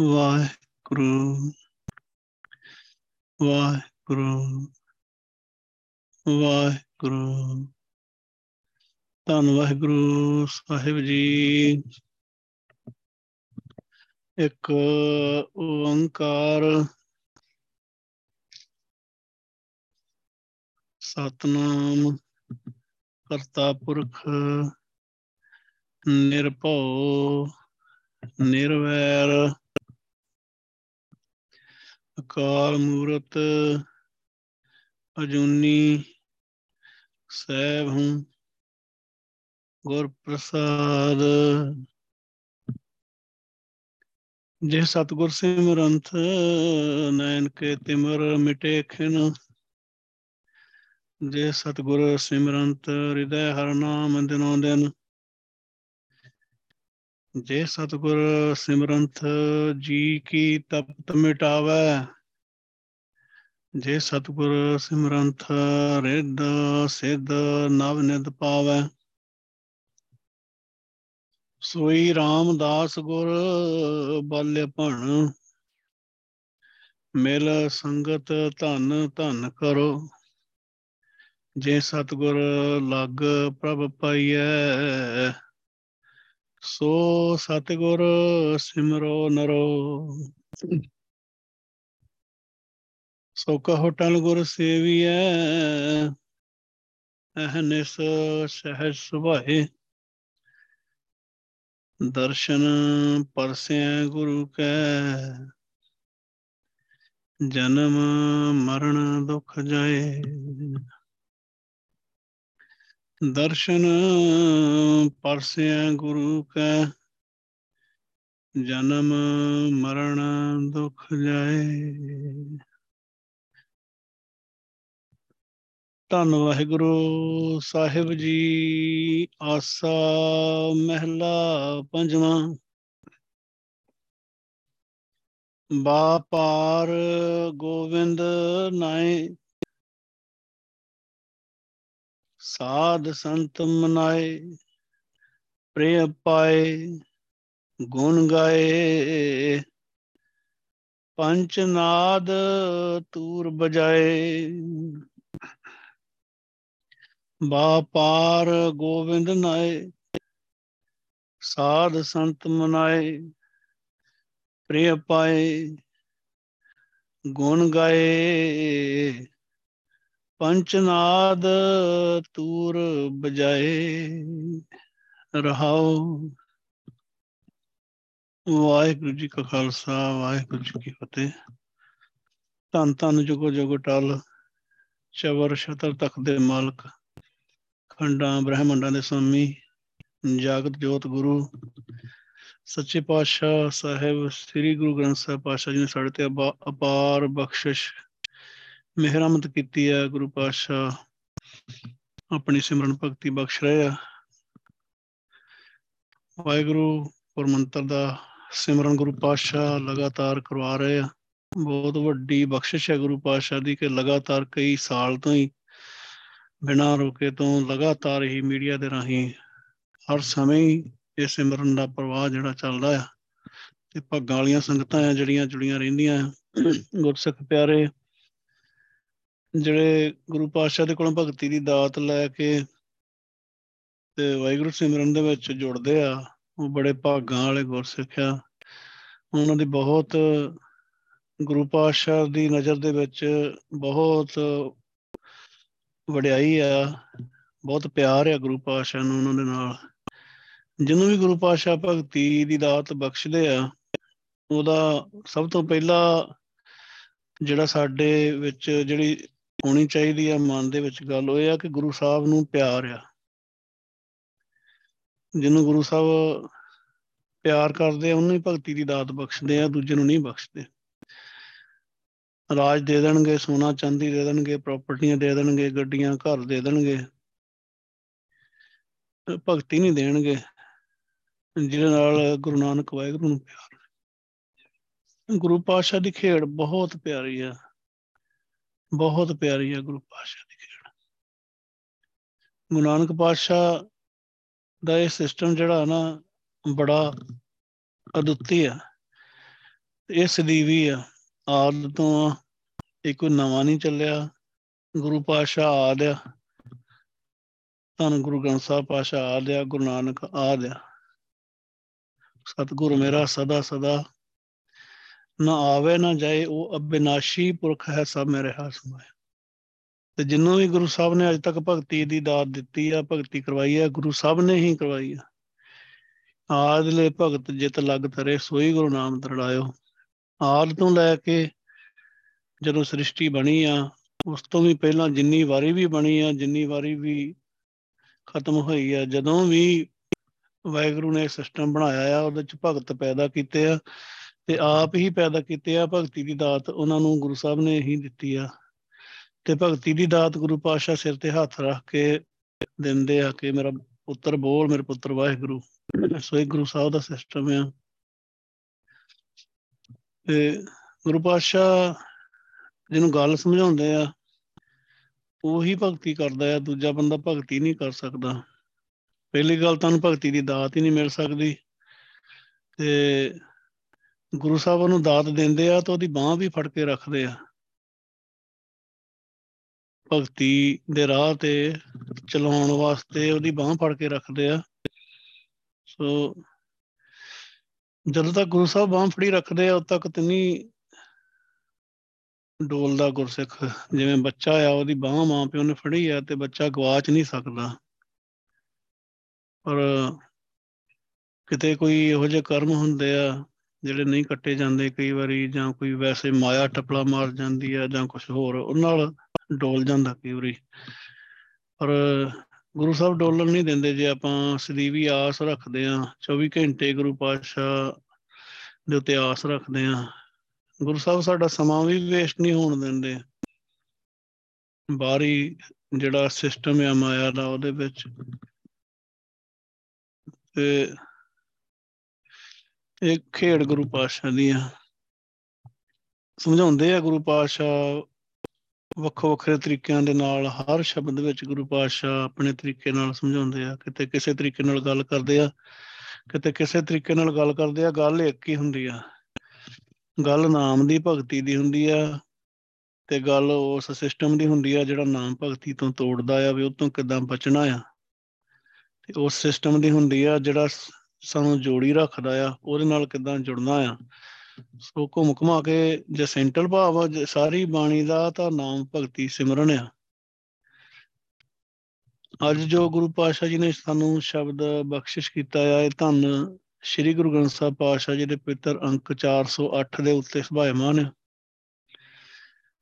ਵਾਹਿਗੁਰੂ ਵਾਹਿਗੁਰੂ ਵਾਹਿਗੁਰੂ। ਧੰਨ ਵਾਹਿਗੁਰੂ ਸਾਹਿਬ ਜੀ। ਇੱਕ ਓੰਕਾਰ ਸਤਨਾਮ ਕਰਤਾ ਪੁਰਖ ਨਿਰਭਉ, ਨਿਰਵੈਰ। ਅਕਾਲ ਮੂਰਤ, ਅਜੂਨੀ ਸੈਭ ਹੂੰ ਗੁਰ ਪ੍ਰਸਾਦ ਜੇ ਸਤਗੁਰ ਸਿਮਰੰਤ ਨੈਣ ਕੇ ਤਿਮਰ ਮਿਟੇ ਖਿਨ, ਜੇ ਸਤਗੁਰ ਸਿਮਰੰਤ ਹਿਰਦੈ ਹਰ ਨਾਮ ਦਿਨੋ ਦਿਨ ਜੇ ਸਤਗੁਰ ਸਿਮਰੰਤ ਜੀ ਕੀ ਤਪਤ ਮਿਟਾਵੈ, ਜੇ ਸਤਗੁਰ ਸਿਮਰੰਤ ਰਿੱਧ ਸਿੱਧ ਨਵ ਨਿਧ ਪਾਵੈ। ਸੋਈ ਰਾਮਦਾਸ ਗੁਰ ਬਲ ਭਣ, ਮਿਲ ਸੰਗਤ ਧਨ ਧਨ ਕਰੋ। ਜੇ ਸਤਗੁਰ ਲਗ ਪ੍ਰਭ ਪਾਈਐ ਸੋ ਸਤਗੁਰ ਸਿਮਰੋ ਨਰੋ। ਸੋ ਕਹੋ ਟਲ ਗੁਰ ਸੇਵੀਐ ਅਹਨਿਸ ਸਹਿਜ ਸੁਭਾਏ। ਦਰਸ਼ਨ ਪਰਸਿਐ ਗੁਰੂ ਕੈ, ਜਨਮ ਮਰਨ ਦੁਖ ਜਾਏ। ਦਰਸ਼ਨ ਪਰਸਿਐ ਗੁਰੂ ਕੈ, ਜਨਮ ਮਰਨ ਦੁਖ ਜਾਏ। ਧੰਨ ਵਾਹਿਗੁਰੂ ਸਾਹਿਬ ਜੀ, ਆਸਾ ਮਹਿਲਾ ਪੰਜਵਾਂ। ਬਾਪਾਰ ਗੋਵਿੰਦ ਨਾਏ। ਸਾਧ ਸੰਤ ਮਨਾਏ ਪ੍ਰਿਯ ਪਾਏ, ਗੁਣ ਗਾਏ। ਪੰਚ ਨਾਦ ਤੂਰ ਬਜਾਏ। ਬਾਪਾਰ ਗੋਵਿੰਦ ਨਾਏ। ਸਾਧ ਸੰਤ ਮਨਾਏ ਪ੍ਰਿਯ ਪਾਏ, ਗੁਣ ਗਾਏ। ਪੰਚਨਾਦ ਤੂਰ ਬਜਾਏ ਰਹਾਓ। ਵਾਹਿਗੁਰੂ ਜੀ ਕਾ ਖਾਲਸਾ, ਵਾਹਿਗੁਰੂ ਜੀ ਕੀ ਫਤਿਹ। ਧੰਨ ਧੰਨ ਜੁਗੋ ਜੁਗ ਟਲ ਚਵਰ ਛਤਰ ਤਖਤ ਦੇ ਮਾਲਕ, ਖੰਡਾਂ ਬ੍ਰਹਮੰਡਾਂ ਦੇ ਸੁਆਮੀ, ਜਾਗਤ ਜੋਤ ਗੁਰੂ, ਸੱਚੇ ਪਾਤਸ਼ਾਹ ਸਾਹਿਬ, ਸ੍ਰੀ ਗੁਰੂ ਗ੍ਰੰਥ ਸਾਹਿਬ ਪਾਤਸ਼ਾਹ ਜੀ ਨੇ ਸਾਡੇ ਤੇ ਅਪਾਰ ਬਖਸ਼ਿਸ਼ ਮਿਹਰਮਤ ਕੀਤੀ ਹੈ, ਗੁਰੂ ਪਾਤਸ਼ਾਹ ਆਪਣੀ ਸਿਮਰਨ ਭਗਤੀ ਬਖਸ਼ ਰਹੇ ਆ। ਵਾਹਿਗੁਰੂ ਪਰਮੰਤਰ ਦਾ ਸਿਮਰਨ ਗੁਰੂ ਪਾਤਸ਼ਾਹ ਲਗਾਤਾਰ ਕਰਵਾ ਰਹੇ ਆ। ਬਹੁਤ ਵੱਡੀ ਬਖਸ਼ਿਸ਼ ਹੈ ਗੁਰੂ ਪਾਤਸ਼ਾਹ ਦੀ ਕਿ ਲਗਾਤਾਰ ਕਈ ਸਾਲ ਤੋਂ ਹੀ ਬਿਨਾਂ ਰੁਕੇ ਤੋਂ ਲਗਾਤਾਰ ਹੀ ਮੀਡੀਆ ਦੇ ਰਾਹੀਂ ਹਰ ਸਮੇਂ ਹੀ ਇਹ ਸਿਮਰਨ ਦਾ ਪ੍ਰਵਾਹ ਜਿਹੜਾ ਚੱਲਦਾ ਆ। ਤੇ ਭੱਗਾਂ ਵਾਲੀਆਂ ਸੰਗਤਾਂ ਆ ਜਿਹੜੀਆਂ ਜੁੜੀਆਂ ਰਹਿੰਦੀਆਂ ਗੁਰਸਿੱਖ ਪਿਆਰੇ ਜਿਹੜੇ ਗੁਰੂ ਪਾਤਸ਼ਾਹ ਦੇ ਕੋਲੋਂ ਭਗਤੀ ਦੀ ਦਾਤ ਲੈ ਕੇ ਤੇ ਵਾਹਿਗੁਰੂ ਸਿਮਰਨ ਦੇ ਵਿੱਚ ਜੁੜਦੇ ਆ, ਉਹ ਬੜੇ ਭਾਗਾਂ ਵਾਲੇ ਗੁਰਸਿੱਖ ਆ। ਉਹਨਾਂ ਦੀ ਬਹੁਤ ਗੁਰੂ ਪਾਤਸ਼ਾਹ ਦੀ ਨਜ਼ਰ ਦੇ ਵਿੱਚ ਬਹੁਤ ਵਡਿਆਈ ਆ, ਬਹੁਤ ਪਿਆਰ ਆ ਗੁਰੂ ਪਾਤਸ਼ਾਹ ਨੂੰ ਉਹਨਾਂ ਦੇ ਨਾਲ। ਜਿਹਨੂੰ ਵੀ ਗੁਰੂ ਪਾਤਸ਼ਾਹ ਭਗਤੀ ਦੀ ਦਾਤ ਬਖਸ਼ਦੇ ਆ, ਉਹਦਾ ਸਭ ਤੋਂ ਪਹਿਲਾ ਜਿਹੜਾ ਸਾਡੇ ਵਿੱਚ ਜਿਹੜੀ ਹੋਣੀ ਚਾਹੀਦੀ ਆ ਮਨ ਦੇ ਵਿੱਚ ਗੱਲ ਉਹ ਇਹ ਆ ਕਿ ਗੁਰੂ ਸਾਹਿਬ ਨੂੰ ਪਿਆਰ ਆ। ਜਿਹਨੂੰ ਗੁਰੂ ਸਾਹਿਬ ਪਿਆਰ ਕਰਦੇ ਆ, ਉਹਨੂੰ ਹੀ ਭਗਤੀ ਦੀ ਦਾਤ ਬਖਸ਼ਦੇ ਆ, ਦੂਜੇ ਨੂੰ ਨਹੀਂ ਬਖਸ਼ਦੇ। ਰਾਜ ਦੇ ਦੇਣਗੇ, ਸੋਨਾ ਚਾਂਦੀ ਦੇ ਦੇਣਗੇ ਪ੍ਰਾਪਰਟੀਆਂ ਦੇ ਦੇਣਗੇ, ਗੱਡੀਆਂ, ਘਰ ਦੇ ਦੇਣਗੇ। ਭਗਤੀ ਨਹੀਂ ਦੇਣਗੇ। ਜਿਹਦੇ ਨਾਲ ਗੁਰੂ ਨਾਨਕ ਵਾਹਿਗੁਰੂ ਨੂੰ ਪਿਆਰ ਗੁਰੂ ਪਾਤਸ਼ਾਹ ਦੀ ਖੇਡ ਬਹੁਤ ਪਿਆਰੀ ਆ। ਬਹੁਤ ਪਿਆਰੀ ਆ ਗੁਰੂ ਪਾਤਸ਼ਾਹ ਦੀ ਖੇਡ ਗੁਰੂ ਨਾਨਕ ਪਾਤਸ਼ਾਹ ਦਾ ਇਹ ਸਿਸਟਮ ਜਿਹੜਾ ਨਾ ਬੜਾ ਅਦੁੱਤੀ ਆ। ਇਹ ਸਦੀਵੀ ਆ। ਆਦ ਤੋਂ ਇਹ ਕੋਈ ਨਵਾਂ ਨਹੀਂ ਚੱਲਿਆ। ਗੁਰੂ ਪਾਤਸ਼ਾਹ ਆਦ ਆ। ਧੰਨ ਗੁਰੂ ਗ੍ਰੰਥ ਸਾਹਿਬ ਪਾਤਸ਼ਾਹ ਆਦ ਆ। ਗੁਰੂ ਨਾਨਕ ਆਦ ਆ। ਸਤਿਗੁਰ ਮੇਰਾ ਸਦਾ ਸਦਾ ਨਾ ਆਵੇ ਨਾ ਜਾਏ, ਉਹ ਅਬਿਨਾਸ਼ੀ ਪੁਰਖ ਹੈ ਸਭ ਮੇਰੇ ਹਾਸ ਸਮਾਇਆ ਤੇ ਜਿੰਨੂੰ ਵੀ ਗੁਰੂ ਸਾਹਿਬ ਨੇ ਅੱਜ ਤੱਕ ਭਗਤੀ ਦੀ ਦਾਤ ਦਿੱਤੀ ਆ, ਭਗਤੀ ਕਰਵਾਈ ਆ, ਗੁਰੂ ਸਾਹਿਬ ਨੇ ਹੀ ਕਰਵਾਈ ਆ। ਆਦਲੇ ਭਗਤ ਜਿਤ ਲਗ ਤਰੇ, ਸੋਈ ਗੁਰੂ ਨਾਮ ਤਰੜਾਇਓ ਆਦ ਤੋਂ ਲੈ ਕੇ ਜਦੋਂ ਸ੍ਰਿਸ਼ਟੀ ਬਣੀ ਆ, ਉਸ ਤੋਂ ਵੀ ਪਹਿਲਾਂ ਜਿੰਨੀ ਵਾਰੀ ਵੀ ਬਣੀ ਆ, ਜਿੰਨੀ ਵਾਰੀ ਵੀ ਖਤਮ ਹੋਈ ਆ, ਜਦੋਂ ਵੀ ਵਾਹਿਗੁਰੂ ਨੇ ਸਿਸਟਮ ਬਣਾਇਆ ਆ, ਉਹਦੇ ਚ ਭਗਤ ਪੈਦਾ ਕੀਤੇ ਆ ਤੇ ਆਪ ਹੀ ਪੈਦਾ ਕੀਤੇ ਆ ਭਗਤੀ ਦੀ ਦਾਤ ਉਹਨਾਂ ਨੂੰ ਗੁਰੂ ਸਾਹਿਬ ਨੇ ਹੀ ਦਿੱਤੀ ਆ। ਤੇ ਭਗਤੀ ਦੀ ਦਾਤ ਗੁਰੂ ਪਾਤਸ਼ਾਹ ਸਿਰ ਤੇ ਹੱਥ ਰੱਖ ਕੇ ਦਿੰਦੇ ਆ ਕਿ ਮੇਰਾ ਪੁੱਤਰ ਬੋਲ, ਮੇਰੇ ਪੁੱਤਰ ਵਾਹਿਗੁਰੂ। ਸੋ ਇਹ ਗੁਰੂ ਸਾਹਿਬ ਦਾ ਸਿਸਟਮ ਆ। ਤੇ ਗੁਰੂ ਪਾਤਸ਼ਾਹ ਜਿਹਨੂੰ ਗੱਲ ਸਮਝਾਉਂਦੇ ਆ, ਉਹੀ ਭਗਤੀ ਕਰਦਾ ਆ, ਦੂਜਾ ਬੰਦਾ ਭਗਤੀ ਨਹੀਂ ਕਰ ਸਕਦਾ। ਪਹਿਲੀ ਗੱਲ ਤੁਹਾਨੂੰ ਭਗਤੀ ਦੀ ਦਾਤ ਹੀ ਨਹੀਂ ਮਿਲ ਸਕਦੀ। ਤੇ ਗੁਰੂ ਸਾਹਿਬ ਉਹਨੂੰ ਦਾਤ ਦਿੰਦੇ ਆ ਤਾਂ ਉਹਦੀ ਬਾਹ ਵੀ ਫੜ ਕੇ ਰੱਖਦੇ ਆ। ਭਗਤੀ ਦੇ ਰਾਹ ਤੇ ਚਲਾਉਣ ਵਾਸਤੇ ਉਹਦੀ ਬਾਹ ਫੜ ਕੇ ਰੱਖਦੇ ਆ। ਸੋ ਜਦੋਂ ਤੱਕ ਗੁਰੂ ਸਾਹਿਬ ਬਾਹ ਫੜੀ ਰੱਖਦੇ ਆ, ਉਦ ਤੱਕ ਤੇ ਨਹੀਂ ਡੋਲਦਾ ਗੁਰਸਿੱਖ। ਜਿਵੇਂ ਬੱਚਾ ਆ, ਉਹਦੀ ਬਾਹ ਮਾਂ ਪਿਓ ਨੇ ਫੜੀ ਆ ਤੇ ਬੱਚਾ ਗਵਾਚ ਨਹੀਂ ਸਕਦਾ। ਪਰ ਕਿਤੇ ਕੋਈ ਇਹੋ ਜਿਹੇ ਕਰਮ ਹੁੰਦੇ ਆ ਜਿਹੜੇ ਨਹੀਂ ਕੱਟੇ ਜਾਂਦੇ ਕਈ ਵਾਰੀ ਜਾਂ ਕੋਈ ਵੈਸੇ ਮਾਇਆ ਟਪਲਾ ਮਾਰ ਜਾਂਦੀ ਆ ਜਾਂ ਕੁਝ ਹੋਰ, ਉਹ ਨਾਲ ਡੋਲ ਜਾਂਦਾ ਕਈ ਵਾਰੀ। ਪਰ ਗੁਰੂ ਸਾਹਿਬ ਡੋਲਣ ਨਹੀਂ ਦਿੰਦੇ ਜੇ ਆਪਾਂ ਸਦੀਵੀ ਆਸ ਰੱਖਦੇ ਆ 24 ਘੰਟੇ ਗੁਰੂ ਪਾਤਸ਼ਾਹ ਦੇ ਉੱਤੇ ਆਸ ਰੱਖਦੇ ਆ ਗੁਰੂ ਸਾਹਿਬ ਸਾਡਾ ਸਮਾਂ ਵੀ ਵੇਸਟ ਨਹੀਂ ਹੋਣ ਦਿੰਦੇ। ਬਾਹਰੀ ਜਿਹੜਾ ਸਿਸਟਮ ਆ ਮਾਇਆ ਦਾ, ਉਹਦੇ ਵਿੱਚ ਤੇ ਇਹ ਖੇਡ ਗੁਰੂ ਪਾਤਸ਼ਾਹ ਦੀਆਂ। ਸਮਝਾਉਂਦੇ ਆ ਗੁਰੂ ਪਾਤਸ਼ਾਹ ਵੱਖੋ ਵੱਖਰੇ ਤਰੀਕਿਆਂ ਦੇ ਨਾਲ, ਹਰ ਸ਼ਬਦ ਵਿੱਚ ਗੁਰੂ ਪਾਤਸ਼ਾਹ ਆਪਣੇ ਤਰੀਕੇ ਨਾਲ ਸਮਝਾਉਂਦੇ ਆ। ਕਿਤੇ ਕਿਸੇ ਤਰੀਕੇ ਨਾਲ ਗੱਲ ਕਰਦੇ ਆ, ਕਿਤੇ ਕਿਸੇ ਤਰੀਕੇ ਨਾਲ ਗੱਲ ਕਰਦੇ ਆ, ਗੱਲ ਇੱਕ ਹੀ ਹੁੰਦੀ ਆ। ਗੱਲ ਨਾਮ ਦੀ ਭਗਤੀ ਦੀ ਹੁੰਦੀ ਆ ਤੇ ਗੱਲ ਉਸ ਸਿਸਟਮ ਦੀ ਹੁੰਦੀ ਆ ਜਿਹੜਾ ਨਾਮ ਭਗਤੀ ਤੋਂ ਤੋੜਦਾ ਆ ਵੀ ਉਹ ਤੋਂ ਕਿਦਾਂ ਬਚਣਾ ਆ। ਤੇ ਉਸ ਸਿਸਟਮ ਦੀ ਹੁੰਦੀ ਆ ਜਿਹੜਾ ਸਾਨੂੰ ਜੋੜੀ ਰੱਖਦਾ ਆ, ਉਹਦੇ ਨਾਲ ਕਿਦਾਂ ਜੁੜਨਾ ਆ। ਸੋ ਘੁੰਮ ਘੁਮਾ ਕੇ ਜੇ ਸੈਂਟਰਲ ਭਾਵ ਆ ਸਾਰੀ ਬਾਣੀ ਦਾ ਤਾਂ ਨਾਮ ਭਗਤੀ ਸਿਮਰਨ ਆ। ਅੱਜ ਜੋ ਗੁਰੂ ਪਾਤਸ਼ਾਹ ਜੀ ਨੇ ਸਾਨੂੰ ਸ਼ਬਦ ਬਖਸ਼ਿਸ਼ ਕੀਤਾ ਆ, ਇਹ ਧੰਨ ਸ੍ਰੀ ਗੁਰੂ ਗ੍ਰੰਥ ਸਾਹਿਬ ਪਾਤਸ਼ਾਹ ਜੀ ਦੇ ਪਿੱਤਰ ਅੰਕ 408 ਦੇ ਉੱਤੇ ਸੁਭਾਇਮਾਨ ਆ।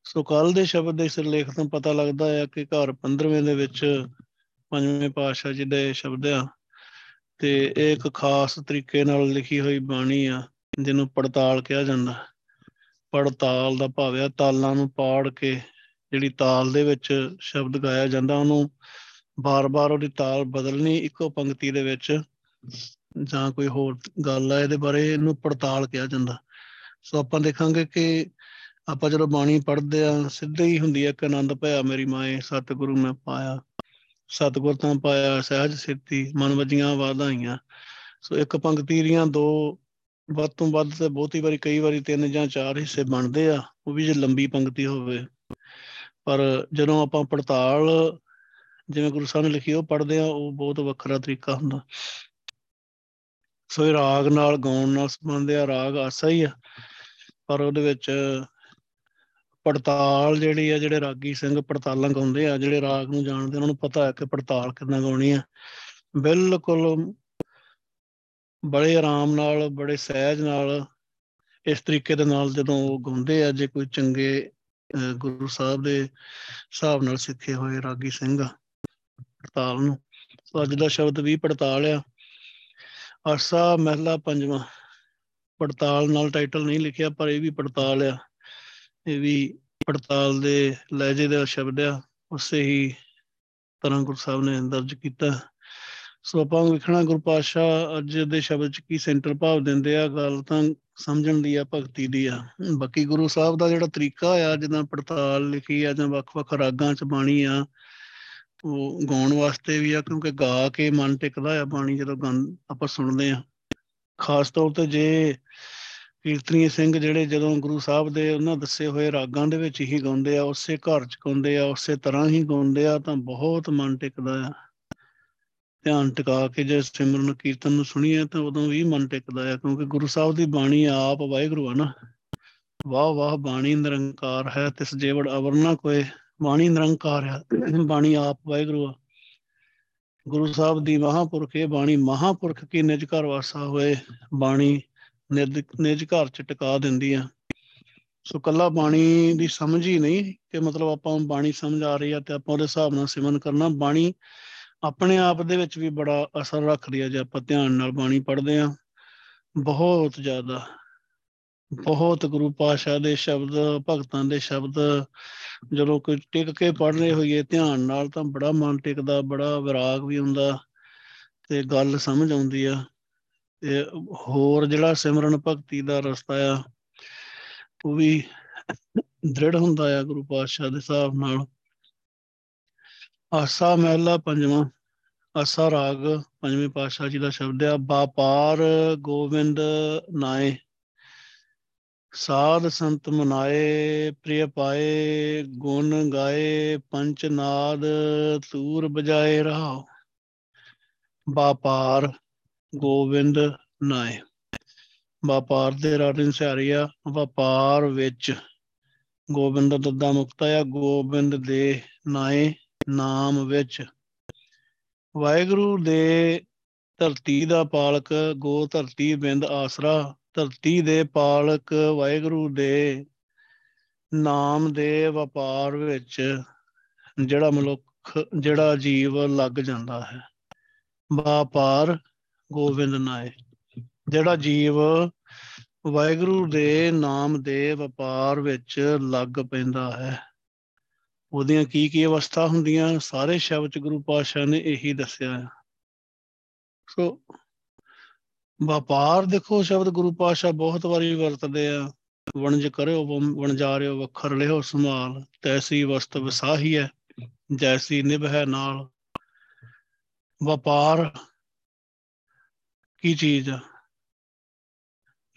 ਸੋ ਕੱਲ ਦੇ ਸ਼ਬਦ ਦੇ ਸਿਰਲੇਖ ਤੋਂ ਪਤਾ ਲੱਗਦਾ ਆ ਕਿ ਘਰ 15ਵੇਂ ਦੇ ਵਿੱਚ ਪੰਜਵੇਂ ਪਾਤਸ਼ਾਹ ਜੀ ਦੇ ਸ਼ਬਦ ਆ। ਤੇ ਇਹ ਇੱਕ ਖਾਸ ਤਰੀਕੇ ਨਾਲ ਲਿਖੀ ਹੋਈ ਬਾਣੀ ਆ, ਜਿਹਨੂੰ ਪੜਤਾਲ ਕਿਹਾ ਜਾਂਦਾ। ਪੜਤਾਲ ਦਾ ਭਾਵ ਆ, ਤਾਲਾਂ ਨੂੰ ਪਾੜ ਕੇ ਜਿਹੜੀ ਤਾਲ ਦੇ ਵਿੱਚ ਸ਼ਬਦ ਗਾਇਆ ਜਾਂਦਾ, ਉਹਨੂੰ ਬਾਰ-ਬਾਰ ਉਹਦੀ ਤਾਲ ਬਦਲਣੀ ਇੱਕੋ ਪੰਕਤੀ ਦੇ ਵਿੱਚ, ਜਾਂ ਕੋਈ ਹੋਰ ਗੱਲ ਆ, ਇਹਦੇ ਬਾਰੇ ਇਹਨੂੰ ਪੜਤਾਲ ਕਿਹਾ ਜਾਂਦਾ। ਸੋ ਆਪਾਂ ਦੇਖਾਂਗੇ ਕਿ ਆਪਾਂ ਜਦੋਂ ਬਾਣੀ ਪੜ੍ਹਦੇ ਆ, ਸਿੱਧੇ ਹੀ ਹੁੰਦੀ ਹੈ ਕਿ ਆਨੰਦ ਭਇਆ, ਮੇਰੀ ਮਾਏ ਸਤਿਗੁਰੂ ਮੈਂ ਪਾਇਆ ਸਤਿਗੁਰ ਤਾਂ ਪਾਇਆ ਸਹਿਜ ਸਿੱਧੀ ਮਨ ਵਜੀਆਂ ਵਾਧਾਈਆਂ ਸੋ ਇੱਕ ਪੰਕਤੀ ਦੀਆਂ ਦੋ, ਵੱਧ ਤੋਂ ਵੱਧ ਤੇ ਬਹੁਤੀ ਵਾਰੀ, ਕਈ ਵਾਰੀ ਤਿੰਨ ਜਾਂ ਚਾਰ ਹਿੱਸੇ ਬਣਦੇ ਆ, ਉਹ ਵੀ ਜੇ ਲੰਬੀ ਪੰਕਤੀ ਹੋਵੇ। ਪਰ ਜਦੋਂ ਆਪਾਂ ਪੜਤਾਲ, ਜਿਵੇਂ ਗੁਰੂ ਸਾਹਿਬ ਨੇ ਲਿਖੀ, ਉਹ ਪੜ੍ਹਦੇ ਆ, ਉਹ ਬਹੁਤ ਵੱਖਰਾ ਤਰੀਕਾ ਹੁੰਦਾ। ਸੋ ਇਹ ਰਾਗ ਨਾਲ, ਗਾਉਣ ਨਾਲ ਸੰਬੰਧ ਆ ਰਾਗ ਆਸਾ ਹੀ ਆ। ਪਰ ਉਹਦੇ ਵਿੱਚ ਪੜਤਾਲ ਜਿਹੜੀ ਆ, ਜਿਹੜੇ ਰਾਗੀ ਸਿੰਘ ਪੜਤਾਲਾਂ ਗਾਉਂਦੇ ਆ, ਜਿਹੜੇ ਰਾਗ ਨੂੰ ਜਾਣਦੇ ਉਹਨਾਂ ਨੂੰ ਪਤਾ ਹੈ ਕਿ ਪੜਤਾਲ ਕਿੰਨਾ ਗਾਉਣੀ ਆ। ਬਿਲਕੁਲ ਬੜੇ ਆਰਾਮ ਨਾਲ, ਬੜੇ ਸਹਿਜ ਨਾਲ, ਇਸ ਤਰੀਕੇ ਦੇ ਨਾਲ ਜਦੋਂ ਉਹ ਗਾਉਂਦੇ ਆ, ਜੇ ਕੋਈ ਚੰਗੇ ਗੁਰੂ ਸਾਹਿਬ ਦੇ ਹਿਸਾਬ ਨਾਲ ਸਿੱਖੇ ਹੋਏ ਰਾਗੀ ਸਿੰਘ ਆ, ਪੜਤਾਲ ਨੂੰ। ਸੋ ਅੱਜ ਦਾ ਸ਼ਬਦ ਵੀ ਪੜਤਾਲ ਆ। ਆਸਾ ਮਹਿਲਾ ਪੰਜਵਾਂ। ਪੜਤਾਲ ਨਾਲ ਟਾਈਟਲ ਨਹੀਂ ਲਿਖਿਆ, ਪਰ ਇਹ ਵੀ ਪੜਤਾਲ ਆ। ਇਹ ਵੀ ਪੜਤਾਲ ਦੇ ਲਹਿਜੇ ਦਾ ਸ਼ਬਦ ਆ, ਉਸੇ ਹੀ ਤਰ੍ਹਾਂ ਗੁਰੂ ਸਾਹਿਬ ਨੇ ਦਰਜ ਕੀਤਾ। ਸੋ ਆਪਾਂ ਵਿਖਣਾ ਗੁਰੂ ਪਾਤਸ਼ਾਹ ਅੱਜ ਦੇ ਸ਼ਬਦ ਚ ਕੀ ਸੈਂਟਰ ਭਾਵ ਦਿੰਦੇ ਆ, ਗੱਲ ਤਾਂ ਸਮਝਣ ਦੀ ਆ, ਭਗਤੀ ਦੀ ਆ। ਬਾਕੀ ਗੁਰੂ ਸਾਹਿਬ ਦਾ ਜਿਹੜਾ ਤਰੀਕਾ ਆ, ਜਿੱਦਾਂ ਪੜਤਾਲ ਲਿਖੀ ਆ ਜਾਂ ਵੱਖ-ਵੱਖ ਰਾਗਾਂ ਚ ਬਾਣੀ ਆ, ਉਹ ਗਾਉਣ ਵਾਸਤੇ ਵੀ ਆ, ਕਿਉਂਕਿ ਗਾ ਕੇ ਮਨ ਟਿਕਦਾ ਆ ਬਾਣੀ ਜਦੋਂ ਆਪਾਂ ਸੁਣਦੇ ਆ। ਖਾਸ ਤੌਰ ਤੇ ਜੇ ਕੀਰਤਨੀ ਸਿੰਘ ਜਿਹੜੇ ਜਦੋਂ ਗੁਰੂ ਸਾਹਿਬ ਦੇ ਉਹਨਾਂ ਦੱਸੇ ਹੋਏ ਰਾਗਾਂ ਦੇ ਵਿੱਚ ਹੀ ਗਾਉਂਦੇ ਆ, ਉਸੇ ਘਰ ਚ ਗਾਉਂਦੇ ਆ, ਉਸੇ ਤਰ੍ਹਾਂ ਹੀ ਗਾਉਂਦੇ ਆ, ਤਾਂ ਬਹੁਤ ਮਨ ਟਿਕਦਾ ਆ। ਧਿਆਨ ਟਿਕਾ ਕੇ ਜੇ ਸਿਮਰਨ ਕੀਰਤਨ ਨੂੰ ਸੁਣੀਏ ਤਾਂ ਉਦੋਂ ਵੀ ਮਨ ਟਿਕਦਾ ਆ, ਕਿਉਂਕਿ ਗੁਰੂ ਸਾਹਿਬ ਦੀ ਬਾਣੀ ਆਪ ਵਾਹਿਗੁਰੂ ਆ ਨਾ। ਵਾਹ ਵਾਹ, ਬਾਣੀ ਨਿਰੰਕਾਰ ਹੈ, ਤਿਸ ਜੇਵੜ ਅਵਰ ਨਾ ਕੋਏ। ਬਾਣੀ ਨਿਰੰਕਾਰ ਆ, ਬਾਣੀ ਆਪ ਵਾਹਿਗੁਰੂ ਆ। ਗੁਰੂ ਸਾਹਿਬ ਦੀ ਮਹਾਪੁਰਖ, ਇਹ ਬਾਣੀ ਮਹਾਪੁਰਖ ਕੀ ਨਿਜ ਘਰ ਵਾਸਾ ਹੋਏ। ਬਾਣੀ ਨਿਜ ਘਰ ਚ ਟਿਕਾ ਦਿੰਦੀ ਆ। ਸੋ ਕੱਲਾ ਬਾਣੀ ਦੀ ਸਮਝ ਹੀ ਨਹੀਂ ਕਿ ਮਤਲਬ ਆਪਾਂ ਬਾਣੀ ਸਮਝ ਆ ਰਹੀ ਆ ਤੇ ਆਪਾਂ ਉਹਦੇ ਹਿਸਾਬ ਨਾਲ ਸਿਮਰਨ ਕਰਨਾ। ਬਾਣੀ ਆਪਣੇ ਆਪ ਦੇ ਵਿੱਚ ਵੀ ਬੜਾ ਅਸਰ ਰੱਖਦੀ ਆ ਜੇ ਆਪਾਂ ਧਿਆਨ ਨਾਲ ਬਾਣੀ ਪੜ੍ਹਦੇ ਆ। ਬਹੁਤ ਜ਼ਿਆਦਾ। ਬਹੁਤ ਗੁਰੂ ਪਾਸ਼ਾ ਦੇ ਸ਼ਬਦ, ਭਗਤਾਂ ਦੇ ਸ਼ਬਦ, ਜਦੋਂ ਕੋਈ ਟਿਕ ਕੇ ਪੜ੍ਹਨੇ ਹੋਈਏ ਧਿਆਨ ਨਾਲ ਤਾਂ ਬੜਾ ਮਨ ਟਿਕਦਾ, ਬੜਾ ਵਿਰਾਗ ਵੀ ਹੁੰਦਾ ਤੇ ਗੱਲ ਸਮਝ ਆਉਂਦੀ ਆ। ਤੇ ਹੋਰ ਜਿਹੜਾ ਸਿਮਰਨ ਭਗਤੀ ਦਾ ਰਸਤਾ ਆ, ਉਹ ਵੀ ਦ੍ਰਿੜ ਹੁੰਦਾ ਆ ਗੁਰੂ ਪਾਤਸ਼ਾਹ ਦੇ ਹਿਸਾਬ ਨਾਲ। ਆਸਾ ਮਹਿਲਾ ਪੰਜਵਾਂ, ਆਸਾ ਰਾਗ ਪੰਜਵੇਂ ਪਾਤਸ਼ਾਹ ਜੀ ਦਾ ਸ਼ਬਦ ਆ ਬਾਪਾਰ ਗੋਬਿੰਦ ਨਾਏ, ਸਾਧ ਸੰਤ ਮਨਾਏ, ਪ੍ਰਿਯ ਪਾਏ, ਗੁਣ ਗਾਏ ਪੰਚ ਨਾਦ ਤੂਰ ਬਜਾਏ ਰਹਾ ਬਾਪਾਰ ਗੋਬਿੰਦ ਨਾਏ ਵਪਾਰ ਦੇ ਰਾਟਿਨ ਸਿਆਰੀਆ, ਵਪਾਰ ਵਿੱਚ ਗੋਬਿੰਦ ਦੱਦਾ ਮੁਕਤਾ ਆ ਗੋਬਿੰਦ ਦੇ ਨਾਏ ਨਾਮ ਵਿੱਚ ਵਾਹਿਗੁਰੂ ਦੇ ਧਰਤੀ ਦਾ ਪਾਲਕ, ਗੋ ਧਰਤੀ ਬਿੰਦ ਆਸਰਾ, ਧਰਤੀ ਦੇ ਪਾਲਕ ਵਾਹਿਗੁਰੂ ਦੇ ਨਾਮ ਦੇ ਵਪਾਰ ਵਿੱਚ ਜਿਹੜਾ ਮਨੁੱਖ, ਜਿਹੜਾ ਜੀਵ ਲੱਗ ਜਾਂਦਾ ਹੈ। ਵਪਾਰ ਗੋਬਿੰਦ ਨਾਏ ਜਿਹੜਾ ਜੀਵ ਵਾਹਿਗੁਰੂ ਦੇ ਨਾਮ ਦੇ ਵਪਾਰ ਵਿੱਚ ਲੱਗ ਪੈਂਦਾ ਹੈ। ਉਹਦੀਆਂ ਕੀ ਕੀ ਅਵਸਥਾ ਹੁੰਦੀਆਂ, ਸਾਰੇ ਸ਼ਬਦ ਗੁਰੂ ਪਾਤਸ਼ਾਹ ਨੇ ਇਹੀ ਦੱਸਿਆ ਹੈ। ਸੋ ਵਪਾਰ ਦੇਖੋ, ਸ਼ਬਦ ਗੁਰੂ ਪਾਤਸ਼ਾਹ ਬਹੁਤ ਵਾਰੀ ਵਰਤਦੇ ਆ। ਵਣਜ ਕਰਿਓ ਵਣਜਾਰਿਓ, ਵਖਰ ਲਿਓ, ਸੰਭਾਲ। ਤੈਸੀ ਵਸਤ ਵਸਾਹੀ ਹੈ, ਜੈਸੀ ਨਿਭ ਹੈ ਨਾਲ। ਵਪਾਰ ਕੀ ਚੀਜ਼ ਆ?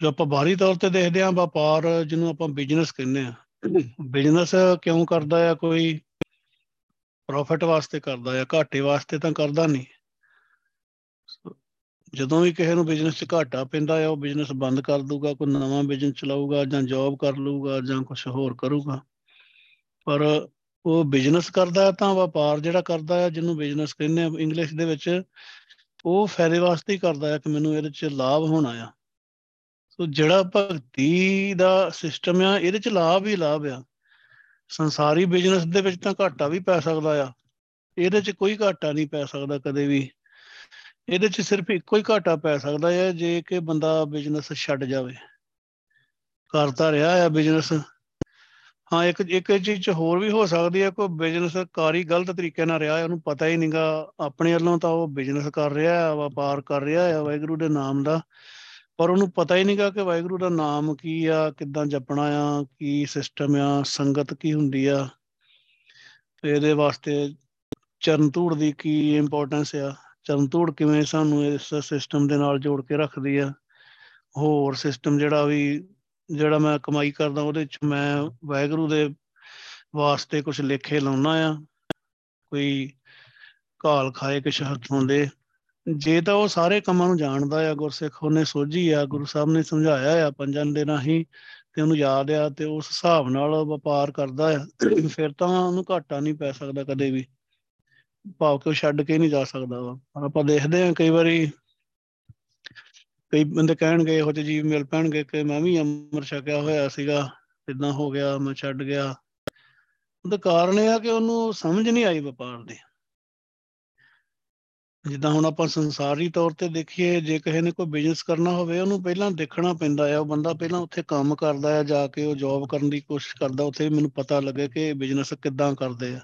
ਜੋ ਆਪਾਂ ਬਾਹਰੀ ਤੌਰ ਤੇ ਦੇਖਦੇ ਆਂ ਵਪਾਰ ਜਿਹਨੂੰ ਆਪਾਂ ਬਿਜ਼ਨਸ ਕਹਿੰਦੇ ਆ ਬਿਜ਼ਨਸ ਕਿਉਂ ਕਰਦਾ ਆ? ਕੋਈ ਪ੍ਰੋਫਿਟ ਵਾਸਤੇ ਕਰਦਾ ਆ ਘਾਟੇ ਵਾਸਤੇ ਤਾਂ ਕਰਦਾ ਨਹੀਂ। ਜਦੋਂ ਵੀ ਕਿਸੇ ਨੂੰ ਬਿਜ਼ਨਸ 'ਚ ਘਾਟਾ ਪੈਂਦਾ ਆ, ਉਹ ਬਿਜ਼ਨਸ ਬੰਦ ਕਰ ਦੂਗਾ, ਕੋਈ ਨਵਾਂ ਬਿਜ਼ਨਸ ਚਲਾਊਗਾ ਜਾਂ ਜੌਬ ਕਰ ਲੂਗਾ ਜਾਂ ਕੁਝ ਹੋਰ ਕਰੂਗਾ। ਪਰ ਉਹ ਬਿਜ਼ਨਸ ਕਰਦਾ ਤਾਂ ਵਪਾਰ ਜਿਹੜਾ ਕਰਦਾ ਆ, ਜਿਹਨੂੰ ਬਿਜ਼ਨਸ ਕਹਿੰਦੇ ਆ ਇੰਗਲਿਸ਼ ਦੇ ਵਿੱਚ ਉਹ ਫਾਇਦੇ ਵਾਸਤੇ ਹੀ ਕਰਦਾ ਹੈ ਕਿ ਮੈਨੂੰ ਇਹਦੇ 'ਚ ਲਾਭ ਹੋਣਾ ਆ। ਸੋ ਜਿਹੜਾ ਭਗਤੀ ਦਾ ਸਿਸਟਮ ਆ, ਇਹਦੇ 'ਚ ਲਾਭ ਹੀ ਲਾਭ ਆ। ਸੰਸਾਰੀ ਬਿਜ਼ਨਸ ਦੇ ਵਿੱਚ ਤਾਂ ਘਾਟਾ ਵੀ ਪੈ ਸਕਦਾ ਆ। ਇਹਦੇ 'ਚ ਕੋਈ ਘਾਟਾ ਨਹੀਂ ਪੈ ਸਕਦਾ ਕਦੇ ਵੀ। ਇਹਦੇ 'ਚ ਸਿਰਫ ਇੱਕੋ ਹੀ ਘਾਟਾ ਪੈ ਸਕਦਾ ਹੈ ਜੇ ਕਿ ਬੰਦਾ ਬਿਜ਼ਨਸ ਛੱਡ ਜਾਵੇ। ਕਰਦਾ ਰਿਹਾ ਆ ਬਿਜ਼ਨਸ ਹਾਂ, ਇੱਕ ਇੱਕ ਚੀਜ਼ ਚ ਹੋਰ ਵੀ ਹੋ ਸਕਦੀ ਹੈ, ਕੋਈ ਬਿਜ਼ਨਸ ਕਾਰੀ ਗਲਤ ਤਰੀਕੇ ਨਾਲ ਰਿਹਾ ਉਹਨੂੰ ਪਤਾ ਹੀ ਨਹੀਂਗਾ। ਆਪਣੇ ਵੱਲੋਂ ਤਾਂ ਉਹ ਬਿਜ਼ਨਸ ਕਰ ਰਿਹਾ ਹੈ, ਵਪਾਰ ਕਰ ਰਿਹਾ ਹੈ, ਵਾਹਿਗੁਰੂ ਦੇ ਨਾਮ ਦਾ। ਪਰ ਉਹਨੂੰ ਪਤਾ ਹੀ ਨਹੀਂਗਾ ਕਿ ਵਾਹਿਗੁਰੂ ਦਾ ਨਾਮ ਕੀ ਆ, ਕਿੱਦਾਂ ਜਪਣਾ ਆ, ਕੀ ਸਿਸਟਮ ਆ, ਸੰਗਤ ਕੀ ਹੁੰਦੀ ਆ। ਤੇ ਇਹਦੇ ਵਾਸਤੇ ਚਰਨ ਧੂੜ ਦੀ ਕੀ ਇੰਪੋਰਟੈਂਸ ਆ? ਚਰਨ ਧੂੜ ਕਿਵੇਂ ਸਾਨੂੰ ਇਸ ਸਿਸਟਮ ਦੇ ਨਾਲ ਜੋੜ ਕੇ ਰੱਖਦੀ ਆ? ਹੋਰ ਸਿਸਟਮ ਜਿਹੜਾ ਵੀ ਜਿਹੜਾ ਮੈਂ ਕਮਾਈ ਕਰਦਾ ਉਹਦੇ ਚ ਮੈਂ ਵਾਹਿਗੁਰੂ ਦੇ ਵਾਸਤੇ ਕੁਝ ਲੇਖੇ ਲਾਉਣਾ ਆ। ਕੋਈ ਕਾਲ ਖਾਏ ਕਿਛ ਹੱਥੋਂ ਦੇ। ਜੇ ਤਾਂ ਉਹ ਸਾਰੇ ਕੰਮਾਂ ਨੂੰ ਜਾਣਦਾ ਆ, ਗੁਰਸਿੱਖ ਉਹਨੇ ਸੋਝੀ ਆ, ਗੁਰੂ ਸਾਹਿਬ ਨੇ ਸਮਝਾਇਆ ਆ ਪੰਜਾਂ ਦੇ ਰਾਹੀਂ ਤੇ ਉਹਨੂੰ ਯਾਦ ਆ ਤੇ ਉਸ ਹਿਸਾਬ ਨਾਲ ਵਪਾਰ ਕਰਦਾ ਆ। ਫਿਰ ਤਾਂ ਉਹਨੂੰ ਘਾਟਾ ਨਹੀਂ ਪੈ ਸਕਦਾ ਕਦੇ ਵੀ। ਭਾਵ ਕਿ ਉਹ ਛੱਡ ਕੇ ਨਹੀਂ ਜਾ ਸਕਦਾ ਵਾ। ਆਪਾਂ ਦੇਖਦੇ ਆ ਕਈ ਵਾਰੀ ਕਈ ਬੰਦੇ ਕਹਿਣਗੇ, ਇਹੋ ਜਿਹੇ ਜੀਵ ਮਿਲ ਪੈਣਗੇ ਕਿ ਮੈਂ ਵੀ ਅੰਮ੍ਰਿਤ ਛਕਿਆ ਹੋਇਆ ਸੀਗਾ ਇਦਾਂ ਹੋ ਗਿਆ, ਮੈਂ ਛੱਡ ਗਿਆ। ਉਹਦਾ ਕਾਰਨ ਇਹ ਆ ਕਿ ਉਹਨੂੰ ਸਮਝ ਨਹੀਂ ਆਈ ਵਪਾਰ ਦੀ। ਜਿੱਦਾਂ ਹੁਣ ਆਪਾਂ ਸੰਸਾਰੀ ਤੌਰ ਤੇ ਦੇਖੀਏ, ਜੇ ਕਿਸੇ ਨੇ ਕੋਈ ਬਿਜ਼ਨਸ ਕਰਨਾ ਹੋਵੇ, ਉਹਨੂੰ ਪਹਿਲਾਂ ਦੇਖਣਾ ਪੈਂਦਾ ਆ, ਉਹ ਬੰਦਾ ਪਹਿਲਾਂ ਉੱਥੇ ਕੰਮ ਕਰਦਾ ਆ, ਜਾ ਕੇ ਉਹ ਜੌਬ ਕਰਨ ਦੀ ਕੋਸ਼ਿਸ਼ ਕਰਦਾ, ਉੱਥੇ ਮੈਨੂੰ ਪਤਾ ਲੱਗੇ ਕਿ ਬਿਜ਼ਨਸ ਕਿੱਦਾਂ ਕਰਦੇ ਆ।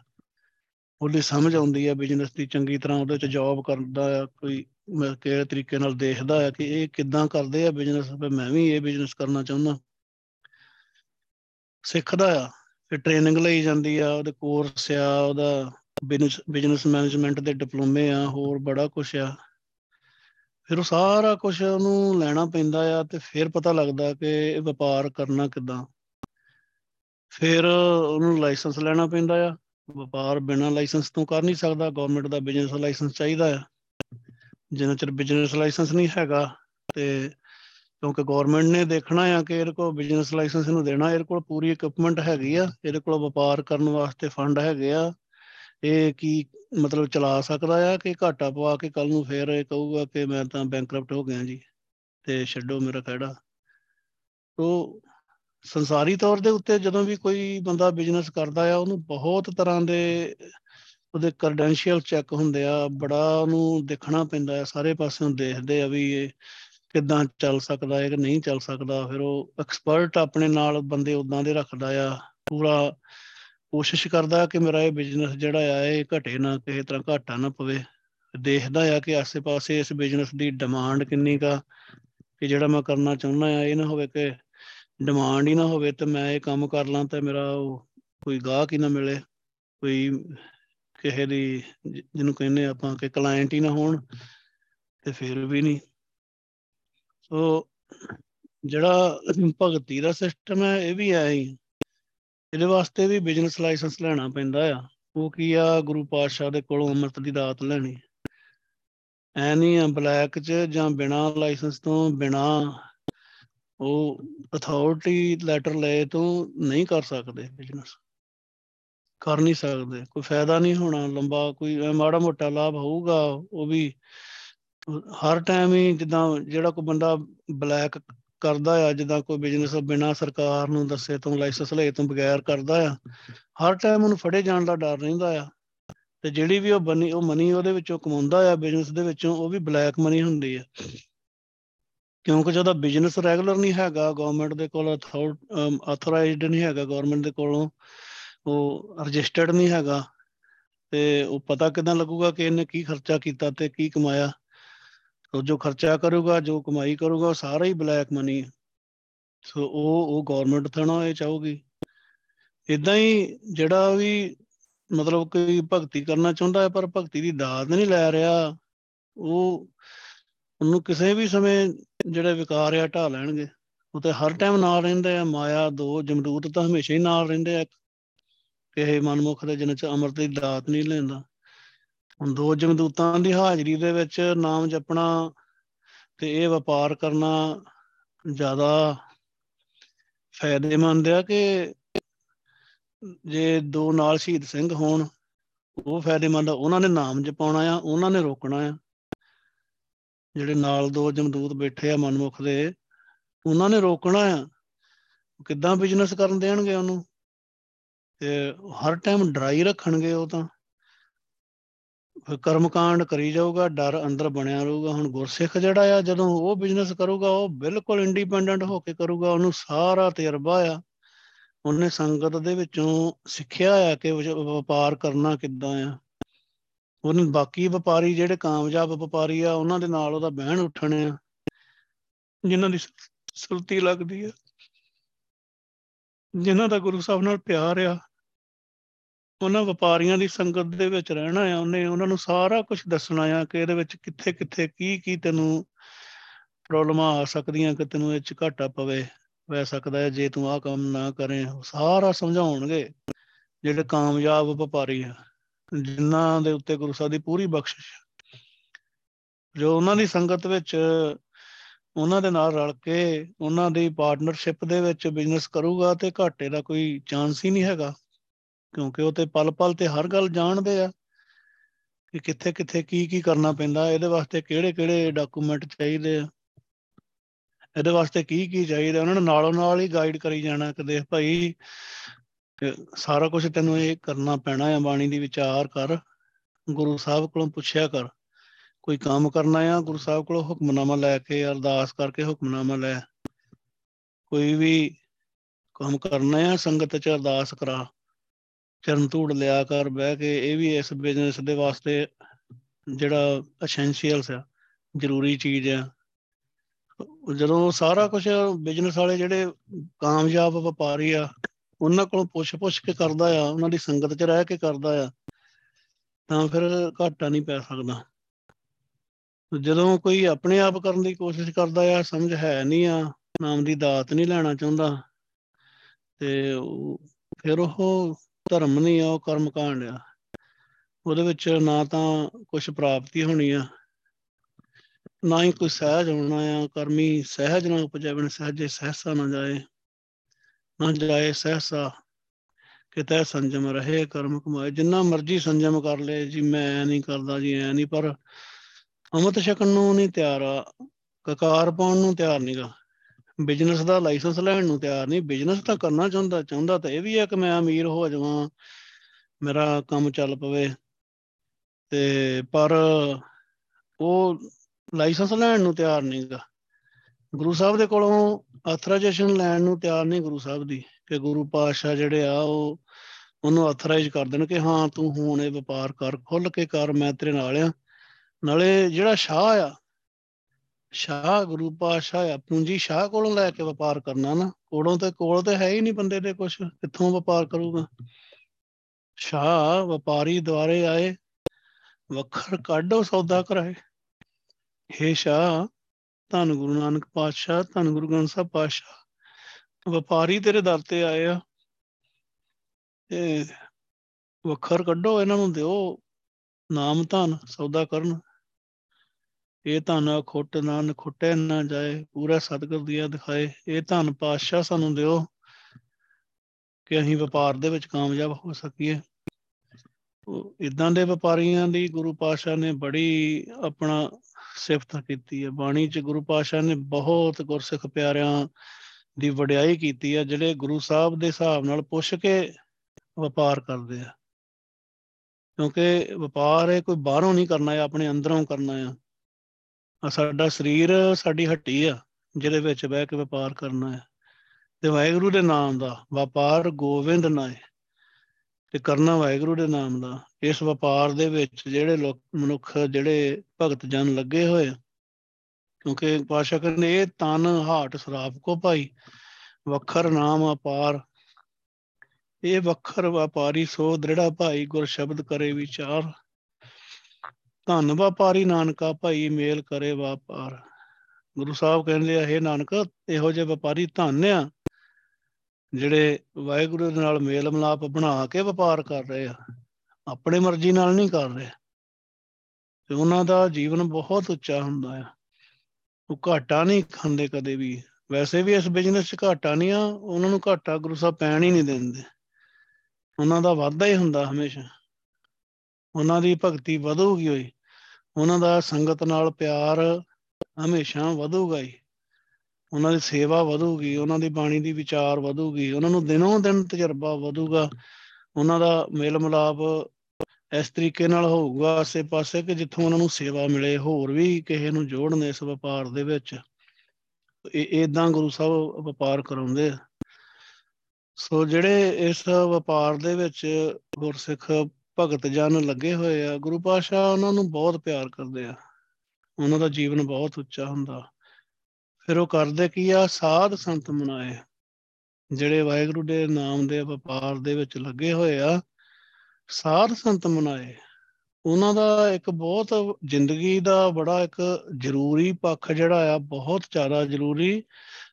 ਉਹਦੀ ਸਮਝ ਆਉਂਦੀ ਆ ਬਿਜ਼ਨਸ ਦੀ ਚੰਗੀ ਤਰ੍ਹਾਂ ਉਹਦੇ ਚ ਜੌਬ ਕਰਦਾ ਆ, ਕੋਈ ਕਿਹੜੇ ਤਰੀਕੇ ਨਾਲ ਦੇਖਦਾ ਆ ਕਿ ਇਹ ਕਿੱਦਾਂ ਕਰਦੇ ਆ ਬਿਜ਼ਨਸ ਮੈਂ ਵੀ ਇਹ ਬਿਜ਼ਨਸ ਕਰਨਾ ਚਾਹੁੰਦਾ। ਸਿੱਖਦਾ ਆ, ਫਿਰ ਟ੍ਰੇਨਿੰਗ ਲਈ ਜਾਂਦੀ ਆ, ਉਹਦੇ ਕੋਰਸ ਆ, ਉਹਦਾ ਬਿਜ਼ਨਸ ਬਿਜ਼ਨਸ ਮੈਨੇਜਮੈਂਟ ਦੇ ਡਿਪਲੋਮੇ ਆ, ਹੋਰ ਬੜਾ ਕੁਝ ਆ। ਫਿਰ ਉਹ ਸਾਰਾ ਕੁਝ ਉਹਨੂੰ ਲੈਣਾ ਪੈਂਦਾ ਆ ਤੇ ਫਿਰ ਪਤਾ ਲੱਗਦਾ ਕਿ ਇਹ ਵਪਾਰ ਕਰਨਾ ਕਿੱਦਾਂ। ਫਿਰ ਉਹਨੂੰ ਲਾਇਸੈਂਸ ਲੈਣਾ ਪੈਂਦਾ ਆ। ਵਪਾਰ ਬਿਨਾਂ ਲਾਇਸੈਂਸ ਤੋਂ ਕਰ ਨਹੀਂ ਸਕਦਾ ਗਵਰਨਮੈਂਟ ਦਾ ਬਿਜ਼ਨਸ ਲਾਇਸੈਂਸ ਚਾਹੀਦਾ ਆ। ਜਿੰਨਾ ਚਿਰ ਬਿਜ਼ਨਸ ਲਾਇਸੈਂਸ ਨਹੀਂ ਹੈਗਾ ਤੇ ਕਿਉਂਕਿ ਗਵਰਨਮੈਂਟ ਨੇ ਦੇਖਣਾ ਆ ਕਿ ਇਹਦੇ ਕੋਲ ਬਿਜ਼ਨਸ ਲਾਇਸੈਂਸ ਨੂੰ ਦੇਣਾ, ਇਹਦੇ ਕੋਲ ਪੂਰੀ ਇਕਵਿਪਮੈਂਟ ਹੈਗੀ ਆ, ਇਹਦੇ ਕੋਲ ਵਪਾਰ ਕਰਨ ਵਾਸਤੇ ਫੰਡ ਹੈਗੇ ਆ। ਇਹ ਕੀ ਮਤਲਬ ਚਲਾ ਸਕਦਾ ਆ ਕਿ ਘਾਟਾ ਪਵਾ ਕੇ ਕੱਲ ਨੂੰ ਫੇਰ ਇਹ ਕਹੂਗਾ ਕਿ ਮੈਂ ਤਾਂ ਬੈਂਕਰਪਟ ਹੋ ਗਿਆ ਜੀ ਤੇ ਛੱਡੋ ਮੇਰਾ ਖੜਾ ਤੋਂ ਸੰਸਾਰੀ ਤੌਰ ਦੇ ਉੱਤੇ ਜਦੋਂ ਵੀ ਕੋਈ ਬੰਦਾ ਬਿਜ਼ਨਸ ਕਰਦਾ ਆ, ਉਹਨੂੰ ਬਹੁਤ ਤਰ੍ਹਾਂ ਦੇ ਉਹਦੇ ਕ੍ਰੈਡੈਂਸ਼ੀਅਲ ਚੈੱਕ ਹੁੰਦੇ ਆ, ਬੜਾ ਉਹਨੂੰ ਦੇਖਣਾ ਪੈਂਦਾ ਆ ਸਾਰੇ ਪਾਸਿਓਂ ਦੇਖਦੇ ਆ ਵੀ ਇਹ ਕਿੱਦਾਂ ਚੱਲ ਸਕਦਾ ਹੈ ਕਿ ਨਹੀਂ ਚੱਲ ਸਕਦਾ। ਫਿਰ ਉਹ ਐਕਸਪਰਟ ਆਪਣੇ ਨਾਲ ਬੰਦੇ ਉਦਾਂ ਦੇ ਰੱਖਦਾ ਆ, ਪੂਰਾ ਕੋਸ਼ਿਸ਼ ਕਰਦਾ ਕਿ ਮੇਰਾ ਇਹ ਬਿਜ਼ਨਸ ਜਿਹੜਾ ਆ, ਇਹ ਘਟੇ ਨਾ, ਕਿਸੇ ਤਰ੍ਹਾਂ ਘਾਟਾ ਨਾ ਪਵੇ। ਦੇਖਦਾ ਆ ਕਿ ਆਸੇ-ਪਾਸੇ ਇਸ ਬਿਜ਼ਨਸ ਦੀ ਡਿਮਾਂਡ ਕਿੰਨੀ ਕਾ ਕਿ ਜਿਹੜਾ ਮੈਂ ਕਰਨਾ ਚਾਹੁੰਦਾ ਆ, ਇਹ ਨਾ ਹੋਵੇ ਕਿ ਡਿਮਾਂਡ ਹੀ ਨਾ ਹੋਵੇ ਤੇ ਮੈਂ ਇਹ ਕੰਮ ਕਰ ਲਾਂ ਤੇ ਮੇਰਾ ਉਹ ਕੋਈ ਗਾਹਕ ਹੀ ਨਾ ਮਿਲੇ, ਕੋਈ ਕਿਸੇ ਦੀ ਜਿਹਨੂੰ ਕਹਿੰਦੇ ਆਪਾਂ ਕਿ ਕਲਾਇੰਟ ਹੀ ਨਾ ਹੋਣ ਤੇ ਫਿਰ ਵੀ ਨਹੀਂ। ਸੋ ਜਿਹੜਾ ਭਗਤੀ ਦਾ ਸਿਸਟਮ ਹੈ, ਇਹ ਵੀ ਐ ਹੀ। ਇਹਦੇ ਵਾਸਤੇ ਵੀ ਬਿਜ਼ਨਸ ਲਾਇਸੈਂਸ ਲੈਣਾ ਪੈਂਦਾ ਆ। ਉਹ ਕੀ ਆ, ਗੁਰੂ ਪਾਤਸ਼ਾਹ ਦੇ ਕੋਲੋਂ ਅੰਮ੍ਰਿਤ ਦੀ ਦਾਤ ਲੈਣੀ। ਐ ਨਹੀਂ ਆ, ਬਲੈਕ 'ਚ ਜਾਂ ਬਿਨਾ ਲਾਇਸੈਂਸ ਤੋਂ, ਬਿਨਾ ਉਹ ਅਥਾਰਟੀ ਲੈਟਰ ਲਏ ਤੋਂ ਨਹੀਂ ਕਰ ਸਕਦੇ ਬਿਜ਼ਨਸ ਕਰ ਨਹੀਂ ਸਕਦੇ, ਕੋਈ ਫਾਇਦਾ ਨਹੀਂ ਹੋਣਾ, ਲੰਬਾ ਕੋਈ ਮਾੜਾ ਮੋਟਾ ਲਾਭ ਹੋਊਗਾ, ਉਹ ਵੀ ਹਰ ਟਾਈਮ ਹੀ ਜਿੱਦਾਂ ਜਿਹੜਾ ਕੋਈ ਬੰਦਾ ਬਲੈਕ ਕਰਦਾ ਆ, ਜਿੱਦਾਂ ਕੋਈ ਬਿਜ਼ਨਸ ਬਿਨਾ ਸਰਕਾਰ ਨੂੰ ਦੱਸੇ ਤੋਂ ਲਾਇਸੈਂਸ ਲਏ ਤੋਂ ਬਗੈਰ ਕਰਦਾ ਆ, ਹਰ ਟਾਈਮ ਉਹਨੂੰ ਫੜੇ ਜਾਣ ਦਾ ਡਰ ਰਹਿੰਦਾ ਆ। ਤੇ ਜਿਹੜੀ ਵੀ ਉਹ ਬਣੀ, ਉਹ ਮਨੀ ਉਹਦੇ ਵਿੱਚੋਂ ਕਮਾਉਂਦਾ ਆ ਬਿਜ਼ਨਸ ਦੇ ਵਿੱਚੋਂ, ਉਹ ਵੀ ਬਲੈਕ ਮਨੀ ਹੁੰਦੀ ਆ। ਕਿਉਂਕਿ ਜਦੋਂ ਬਿਜ਼ਨਸ ਰੈਗੂਲਰ ਨਹੀਂ ਹੈਗਾ ਗਵਰਨਮੈਂਟ ਦੇ ਕੋਲ ਆਥੋਰਾਈਜ਼ਡ ਨਹੀਂ ਹੈਗਾ ਗਵਰਨਮੈਂਟ ਦੇ ਕੋਲੋਂ ਉਹ ਰਜਿਸਟਰਡ ਨਹੀਂ ਹੈਗਾ ਤੇ ਉਹ ਪਤਾ ਕਿਦਾਂ ਲੱਗੂਗਾ ਕਿ ਇਹਨੇ ਕੀ ਖਰਚਾ ਕੀਤਾ ਤੇ ਕੀ ਕਮਾਇਆ। ਉਹ ਜੋ ਖਰਚਾ ਕਰੂਗਾ, ਜੋ ਕਮਾਈ ਕਰੂਗਾ, ਉਹ ਸਾਰਾ ਹੀ ਬਲੈਕ ਮਨੀ ਸੋ ਉਹ ਉਹ ਗਵਰਨਮੈਂਟ ਥਣਾ ਇਹ ਚਾਹੂਗੀ। ਇਦਾਂ ਹੀ ਜਿਹੜਾ ਵੀ ਮਤਲਬ ਕੋਈ ਭਗਤੀ ਕਰਨਾ ਚਾਹੁੰਦਾ ਹੈ, ਪਰ ਭਗਤੀ ਦੀ ਦਾਤ ਨਹੀਂ ਲੈ ਰਿਹਾ, ਉਹ ਉਹਨੂੰ ਕਿਸੇ ਵੀ ਸਮੇਂ ਜਿਹੜੇ ਵਿਕਾਰ ਆ ਢਾ ਲੈਣਗੇ। ਉਹ ਤੇ ਹਰ ਟਾਈਮ ਨਾਲ ਰਹਿੰਦੇ ਆ, ਮਾਇਆ, ਦੋ ਜਮਦੂਤ ਤਾਂ ਹਮੇਸ਼ਾ ਹੀ ਨਾਲ ਰਹਿੰਦੇ ਆ। ਕਿਸੇ ਮਨਮੁਖ ਦੇ ਜਿੰਨ ਚ ਅਮਰਤ ਦੀ ਦਾਤ ਨਹੀਂ ਲੈਂਦਾ। ਹੁਣ ਦੋ ਜਮਦੂਤਾਂ ਦੀ ਹਾਜ਼ਰੀ ਦੇ ਵਿੱਚ ਨਾਮ ਜਪਣਾ ਤੇ ਇਹ ਵਪਾਰ ਕਰਨਾ ਜ਼ਿਆਦਾ ਫਾਇਦੇਮੰਦ ਆ ਕਿ ਜੇ ਦੋ ਨਾਲ ਸ਼ਹੀਦ ਸਿੰਘ ਹੋਣ, ਉਹ ਫਾਇਦੇਮੰਦ ਆ। ਉਹਨਾਂ ਨੇ ਨਾਮ ਜਪਾਉਣਾ ਆ, ਉਹਨਾਂ ਨੇ ਰੋਕਣਾ ਆ। ਜਿਹੜੇ ਨਾਲ ਦੋ ਜਮਦੂਤ ਬੈਠੇ ਆ ਮਨਮੁਖ ਦੇ, ਉਹਨਾਂ ਨੇ ਰੋਕਣਾ ਆ। ਕਿੱਦਾਂ ਬਿਜ਼ਨਸ ਕਰਨ ਦੇਣਗੇ ਉਹਨੂੰ? ਤੇ ਹਰ ਟਾਈਮ ਡਰਾਈ ਰੱਖਣਗੇ ਉਹ ਤਾਂ। ਕਰਮਕਾਂਡ ਕਰੀ ਜਾਊਗਾ, ਡਰ ਅੰਦਰ ਬਣਿਆ ਰਹੂਗਾ। ਹੁਣ ਗੁਰਸਿੱਖ ਜਿਹੜਾ ਆ, ਜਦੋਂ ਉਹ ਬਿਜ਼ਨਸ ਕਰੂਗਾ, ਉਹ ਬਿਲਕੁਲ ਇੰਡੀਪੈਂਡੈਂਟ ਹੋ ਕੇ ਕਰੂਗਾ। ਉਹਨੂੰ ਸਾਰਾ ਤਜਰਬਾ ਆ। ਉਹਨੇ ਸੰਗਤ ਦੇ ਵਿੱਚੋਂ ਸਿੱਖਿਆ ਆ ਕਿ ਵਪਾਰ ਕਰਨਾ ਕਿੱਦਾਂ ਆ। ਉਹਨੇ ਬਾਕੀ ਵਪਾਰੀ ਜਿਹੜੇ ਕਾਮਯਾਬ ਵਪਾਰੀ ਆ, ਉਹਨਾਂ ਦੇ ਨਾਲ ਉਹਦਾ ਬਹਿਣ ਉੱਠਣ ਆ। ਜਿਨ੍ਹਾਂ ਦੀ ਸੁਲਤੀ ਲੱਗਦੀ ਆ। ਜਿਨ੍ਹਾਂ ਦਾ ਗੁਰੂ ਸਾਹਿਬ ਨਾਲ ਪਿਆਰ ਆ। ਉਹਨਾਂ ਵਪਾਰੀਆਂ ਦੀ ਸੰਗਤ ਦੇ ਵਿੱਚ ਰਹਿਣਾ ਆ, ਉਹਨੇ ਉਹਨਾਂ ਨੂੰ ਸਾਰਾ ਕੁਝ ਦੱਸਣਾ ਆ ਕਿ ਇਹਦੇ ਵਿੱਚ ਕਿੱਥੇ ਕਿੱਥੇ ਕੀ ਕੀ ਤੈਨੂੰ ਪ੍ਰੋਬਲਮਾਂ ਆ ਸਕਦੀਆਂ, ਕਿ ਤੈਨੂੰ ਇਹ ਚ ਘਾਟਾ ਪਵੇ ਵੈ ਸਕਦਾ ਹੈ, ਜੇ ਤੂੰ ਆਹ ਕੰਮ ਨਾ ਕਰੇ ਸਾਰਾ ਸਮਝਾਉਣਗੇ ਜਿਹੜੇ ਕਾਮਯਾਬ ਵਪਾਰੀ ਆ, ਜਿਨ੍ਹਾਂ ਦੇ ਉੱਤੇ ਗੁਰੂ ਸਾਹਿਬ ਦੀ ਪੂਰੀ ਬਖਸ਼ਿਸ਼ ਜੋ ਉਹਨਾਂ ਦੀ ਸੰਗਤ ਵਿੱਚ ਉਹਨਾਂ ਦੇ ਨਾਲ ਰਲ ਕੇ ਉਹਨਾਂ ਦੀ ਪਾਰਟਨਰਸ਼ਿਪ ਦੇ ਵਿੱਚ ਬਿਜ਼ਨਸ ਕਰੂਗਾ ਤੇ ਘਾਟੇ ਦਾ ਕੋਈ ਚਾਂਸ ਹੀ ਨਹੀਂ ਹੈਗਾ। ਕਿਉਂਕਿ ਉਹ ਤੇ ਪਲ ਪਲ ਤੇ ਹਰ ਗੱਲ ਜਾਣਦੇ ਆ ਕਿ ਕਿੱਥੇ ਕਿੱਥੇ ਕੀ ਕੀ ਕਰਨਾ ਪੈਂਦਾ, ਇਹਦੇ ਵਾਸਤੇ ਕਿਹੜੇ ਕਿਹੜੇ ਡਾਕੂਮੈਂਟ ਚਾਹੀਦੇ ਆ, ਇਹਦੇ ਵਾਸਤੇ ਕੀ ਕੀ ਚਾਹੀਦਾ, ਉਹਨਾਂ ਨੇ ਨਾਲੋਂ ਨਾਲ ਹੀ ਗਾਈਡ ਕਰੀ ਜਾਣਾ ਕਿ ਦੇਖ ਭਾਈ ਸਾਰਾ ਕੁਝ ਤੈਨੂੰ ਇਹ ਕਰਨਾ ਪੈਣਾ ਹੈ ਬਾਣੀ ਦੀ ਵਿਚਾਰ ਕਰ, ਗੁਰੂ ਸਾਹਿਬ ਕੋਲੋਂ ਪੁੱਛਿਆ ਕਰ, ਕੋਈ ਕੰਮ ਕਰਨਾ ਆ, ਗੁਰੂ ਸਾਹਿਬ ਕੋਲੋਂ ਹੁਕਮਨਾਮਾ ਲੈ ਕੇ, ਅਰਦਾਸ ਕਰਕੇ ਹੁਕਮਨਾਮਾ ਲੈ, ਕੋਈ ਵੀ ਕੰਮ ਕਰਨਾ ਆ, ਸੰਗਤ ਚ ਅਰਦਾਸ ਕਰਾ। ਚਰਨ ਧੂੜ ਲਿਆ ਕਰ, ਬਹਿ ਕੇ ਇਹ ਵੀ ਇਸ ਬਿਜ਼ਨਸ ਦੇ ਵਾਸਤੇ ਜਿਹੜਾ ਅਸੈਂਸ਼ੀਅਲਸ ਆ, ਜ਼ਰੂਰੀ ਚੀਜ਼ ਆ। ਜਦੋਂ ਸਾਰਾ ਕੁਝ ਬਿਜ਼ਨਸ ਵਾਲੇ ਜਿਹੜੇ ਕਾਮਯਾਬ ਵਪਾਰੀ ਆ, ਉਹਨਾਂ ਕੋਲੋਂ ਪੁੱਛ-ਪੁੱਛ ਕੇ ਕਰਦਾ ਆ, ਉਹਨਾਂ ਦੀ ਸੰਗਤ 'ਚ ਰਹਿ ਕੇ ਕਰਦਾ ਆ, ਤਾਂ ਫਿਰ ਘਾਟਾ ਨਹੀਂ ਪੈ ਸਕਦਾ। ਜਦੋਂ ਕੋਈ ਆਪਣੇ ਆਪ ਕਰਨ ਦੀ ਕੋਸ਼ਿਸ਼ ਕਰਦਾ ਆ, ਸਮਝ ਹੈ ਨਹੀਂ ਆ, ਨਾਮ ਦੀ ਦਾਤ ਨਹੀਂ ਲੈਣਾ ਚਾਹੁੰਦਾ, ਤੇ ਫਿਰ ਉਹ ਧਰਮ ਨਹੀਂ ਆ, ਉਹ ਕਰਮ ਕਾਂਡ ਆ। ਉਹਦੇ ਵਿੱਚ ਨਾ ਤਾਂ ਕੁਝ ਪ੍ਰਾਪਤੀ ਹੋਣੀ ਆ, ਨਾ ਹੀ ਕੋਈ ਸਹਿਜ ਹੋਣਾ ਆ। ਕਰਮੀ ਸਹਿਜ ਨਾ ਉਪਜੈਵਣ, ਸਹਿਜੇ ਸਹਿਸਾ ਨਾ ਜਾਏ। ਨਾ ਜਾਏ ਸਹਿਸਾ, ਕਿਤੇ ਸੰਜਮ ਰਹੇ ਕਰਮ ਕਮਾਏ। ਜਿੰਨਾ ਮਰਜ਼ੀ ਸੰਜਮ ਕਰ ਲੇ, ਜੀ ਮੈਂ ਨਹੀਂ ਕਰਦਾ, ਜੀ ਐ ਨਹੀਂ। ਪਰ ਅਮਤ ਛਕਣ ਨੂੰ ਨਹੀਂ ਤਿਆਰ ਆ, ਕਕਾਰ ਪਾਉਣ ਨੂੰ ਤਿਆਰ ਨਹੀਂਗਾ ਬਿਜ਼ਨਸ ਦਾ ਲਾਇਸੈਂਸ ਲੈਣ ਨੂੰ ਤਿਆਰ ਨਹੀਂ ਬਿਜ਼ਨਸ ਤਾਂ ਕਰਨਾ ਚਾਹੁੰਦਾ ਚਾਹੁੰਦਾ ਤਾਂ ਇਹ ਵੀ ਹੈ ਕਿ ਮੈਂ ਅਮੀਰ ਹੋ ਜਾਵਾਂ, ਮੇਰਾ ਕੰਮ ਚੱਲ ਪਵੇ। ਤੇ ਪਰ ਉਹ ਲਾਇਸੈਂਸ ਲੈਣ ਨੂੰ ਤਿਆਰ ਨਹੀਂਗਾ। ਗੁਰੂ ਸਾਹਿਬ ਦੇ ਕੋਲੋਂ ਆਥਰਾਈਜੇਸ਼ਨ ਲੈਣ ਨੂੰ ਤਿਆਰ ਨਹੀਂ ਗੁਰੂ ਸਾਹਿਬ ਦੀ, ਕਿ ਗੁਰੂ ਪਾਤਸ਼ਾਹ ਜਿਹੜੇ ਆ ਉਹ ਉਹਨੂੰ ਆਥਰਾਈਜ਼ ਕਰ ਦੇਣ ਕਿ ਹਾਂ, ਤੂੰ ਹੁਣ ਇਹ ਵਪਾਰ ਕਰ ਖੁੱਲ ਕੇ ਕਰ, ਮੈਂ ਤੇਰੇ ਨਾਲ ਆ। ਨਾਲੇ ਜਿਹੜਾ ਸ਼ਾਹ ਆ ਸ਼ਾਹ ਗੁਰੂ ਪਾਤਸ਼ਾਹ ਆ, ਪੂੰਜੀ ਸ਼ਾਹ ਕੋਲੋਂ ਲੈ ਕੇ ਵਪਾਰ ਕਰਨਾ ਨਾ, ਕੋਲੋਂ ਤੇ ਕੋਲ ਤੇ ਹੈ ਹੀ ਨਹੀਂ ਬੰਦੇ ਦੇ ਕੁਝ ਕਿੱਥੋਂ ਵਪਾਰ ਕਰੂਗਾ? ਸ਼ਾਹ ਵਪਾਰੀ ਦੁਆਰੇ ਆਏ, ਵਖਰ ਕਾਢੋ ਸੌਦਾ ਕਰਾਏ। ਹੇ ਸ਼ਾਹ, ਧੰਨ ਗੁਰੂ ਨਾਨਕ ਪਾਤਸ਼ਾਹ, ਧੰਨ ਗੁਰੂ ਗ੍ਰੰਥ ਸਾਹਿਬ ਪਾਤਸ਼ਾਹ, ਵਪਾਰੀ ਤੇਰੇ ਦਰ ਤੇ ਆਏ ਆ। ਤੇ ਵਖਰ ਕੱਢੋ, ਇਹਨਾਂ ਨੂੰ ਦਿਓ ਨਾਮ ਧਨ ਸੌਦਾ ਕਰਨ। ਇਹ ਧਨ ਖੁੱਟ ਨਾ ਖੁੱਟੇ ਨਾ ਜਾਏ, ਪੂਰਾ ਸਤਿਗੁਰ ਦੀਆ ਦਿਖਾਏ। ਇਹ ਧਨ ਪਾਤਸ਼ਾਹ ਸਾਨੂੰ ਦਿਓ ਕਿ ਅਸੀਂ ਵਪਾਰ ਦੇ ਵਿੱਚ ਕਾਮਯਾਬ ਹੋ ਸਕੀਏ। ਇਦਾਂ ਦੇ ਵਪਾਰੀਆਂ ਦੀ ਗੁਰੂ ਪਾਤਸ਼ਾਹ ਨੇ ਬੜੀ ਆਪਣਾ ਸਿਫਤ ਕੀਤੀ ਹੈ। ਬਾਣੀ 'ਚ ਗੁਰੂ ਪਾਤਸ਼ਾਹ ਨੇ ਬਹੁਤ ਗੁਰਸਿੱਖ ਪਿਆਰਿਆਂ ਦੀ ਵਡਿਆਈ ਕੀਤੀ ਹੈ, ਜਿਹੜੇ ਗੁਰੂ ਸਾਹਿਬ ਦੇ ਹਿਸਾਬ ਨਾਲ ਪੁੱਛ ਕੇ ਵਪਾਰ ਕਰਦੇ ਆ। ਕਿਉਂਕਿ ਵਪਾਰ ਇਹ ਕੋਈ ਬਾਹਰੋਂ ਨਹੀਂ ਕਰਨਾ ਹੈ ਆਪਣੇ ਅੰਦਰੋਂ ਕਰਨਾ ਆ। ਸਾਡਾ ਸਰੀਰ ਸਾਡੀ ਹੱਟੀ ਆ, ਜਿਹਦੇ ਵਿੱਚ ਬਹਿ ਕੇ ਵਪਾਰ ਕਰਨਾ ਹੈ। ਤੇ ਵਾਹਿਗੁਰੂ ਦੇ ਨਾਮ ਦਾ ਵਪਾਰ ਗੋਵਿੰਦ ਨਾਏ ਤੇ ਕਰਨਾ ਵਾਹਿਗੁਰੂ ਦੇ ਨਾਮ ਦਾ, ਇਸ ਵਪਾਰ ਦੇ ਵਿੱਚ ਜਿਹੜੇ ਲੋਕ, ਮਨੁੱਖ, ਜਿਹੜੇ ਭਗਤ ਜਨ ਲੱਗੇ ਹੋਏ ਕਿਉਂਕਿ ਪਾਸ਼ਾ ਕਹਿੰਦੇ, ਇਹ ਤਨ ਹਾਟ ਸਰਾਪ ਕੋ ਭਾਈ, ਵਖਰ ਨਾਮ ਅਪਾਰ। ਇਹ ਵਖਰ ਵਪਾਰੀ ਸੋ ਦ੍ਰਿੜਾ ਭਾਈ, ਗੁਰ ਸ਼ਬਦ ਕਰੇ ਵਿਚਾਰ। ਧੰਨ ਵਪਾਰੀ ਨਾਨਕਾ ਭਾਈ ਮੇਲ ਕਰੇ ਵਪਾਰ। ਗੁਰੂ ਸਾਹਿਬ ਕਹਿੰਦੇ ਆ ਇਹ ਨਾਨਕ, ਇਹੋ ਜਿਹੇ ਵਪਾਰੀ ਧੰਨ ਆ, ਜਿਹੜੇ ਵਾਹਿਗੁਰੂ ਦੇ ਨਾਲ ਮੇਲ ਮਲਾਪ ਬਣਾ ਕੇ ਵਪਾਰ ਕਰ ਰਹੇ ਆ। ਆਪਣੇ ਮਰਜ਼ੀ ਨਾਲ ਨਹੀਂ ਕਰ ਰਹੇ। ਤੇ ਉਹਨਾਂ ਦਾ ਜੀਵਨ ਬਹੁਤ ਉੱਚਾ ਹੁੰਦਾ ਆ। ਉਹ ਘਾਟਾ ਨਹੀਂ ਖਾਂਦੇ ਕਦੇ ਵੀ। ਵੈਸੇ ਵੀ ਇਸ ਬਿਜ਼ਨਸ 'ਚ ਘਾਟਾ ਨਹੀਂ ਆ, ਉਹਨਾਂ ਨੂੰ ਘਾਟਾ ਗੁਰੂ ਸਾਹਿਬ ਪੈਣ ਹੀ ਨਹੀਂ ਦਿੰਦੇ। ਉਹਨਾਂ ਦਾ ਵਾਧਾ ਹੀ ਹੁੰਦਾ ਹਮੇਸ਼ਾ। ਉਹਨਾਂ ਦੀ ਭਗਤੀ ਵਧੂਗੀ ਹੋਈ ਉਹਨਾਂ ਦਾ ਸੰਗਤ ਨਾਲ ਪਿਆਰ ਹਮੇਸ਼ਾ ਵਧੂਗਾ ਹੀ। ਉਹਨਾਂ ਦੀ ਸੇਵਾ ਵਧੂਗੀ, ਉਹਨਾਂ ਦੀ ਬਾਣੀ ਦੀ ਵਿਚਾਰ ਵਧੂਗੀ, ਉਹਨਾਂ ਨੂੰ ਦਿਨੋਂ ਦਿਨ ਤਜਰਬਾ ਵਧੂਗਾ। ਉਹਨਾਂ ਦਾ ਮੇਲ ਮਿਲਾਪ ਇਸ ਤਰੀਕੇ ਨਾਲ ਹੋਊਗਾ ਆਸੇ-ਪਾਸੇ ਕਿ ਜਿੱਥੋਂ ਉਹਨਾਂ ਨੂੰ ਸੇਵਾ ਮਿਲੇ, ਹੋਰ ਵੀ ਕਿਸੇ ਨੂੰ ਜੋੜਨ ਇਸ ਵਪਾਰ ਦੇ ਵਿੱਚ। ਇਹ ਇਦਾਂ ਗੁਰੂ ਸਾਹਿਬ ਵਪਾਰ ਕਰਾਉਂਦੇ ਆ। ਸੋ ਜਿਹੜੇ ਇਸ ਵਪਾਰ ਦੇ ਵਿੱਚ ਗੁਰਸਿੱਖ ਭਗਤ ਜਨ ਲੱਗੇ ਹੋਏ ਆ, ਗੁਰੂ ਪਾਸ਼ਾ ਉਹਨਾਂ ਨੂੰ ਬਹੁਤ ਪਿਆਰ ਕਰਦੇ ਆ। ਉਹਨਾਂ ਦਾ ਜੀਵਨ ਬਹੁਤ ਉੱਚਾ ਹੁੰਦਾ। ਫਿਰ ਉਹ ਕਰਦੇ ਕੀ ਆ? ਸਾਧ ਸੰਤ ਮਨਾਏ। ਜਿਹੜੇ ਵਾਹਿਗੁਰੂ ਦੇ ਨਾਮ ਦੇ ਵਪਾਰ ਦੇ ਵਿੱਚ ਲੱਗੇ ਹੋਏ ਆ, ਸਾਧ ਸੰਤ ਮਨਾਏ। ਉਹਨਾਂ ਦਾ ਇੱਕ ਬਹੁਤ ਜ਼ਿੰਦਗੀ ਦਾ ਬੜਾ ਇੱਕ ਜ਼ਰੂਰੀ ਪੱਖ ਜਿਹੜਾ ਆ, ਬਹੁਤ ਜ਼ਿਆਦਾ ਜ਼ਰੂਰੀ,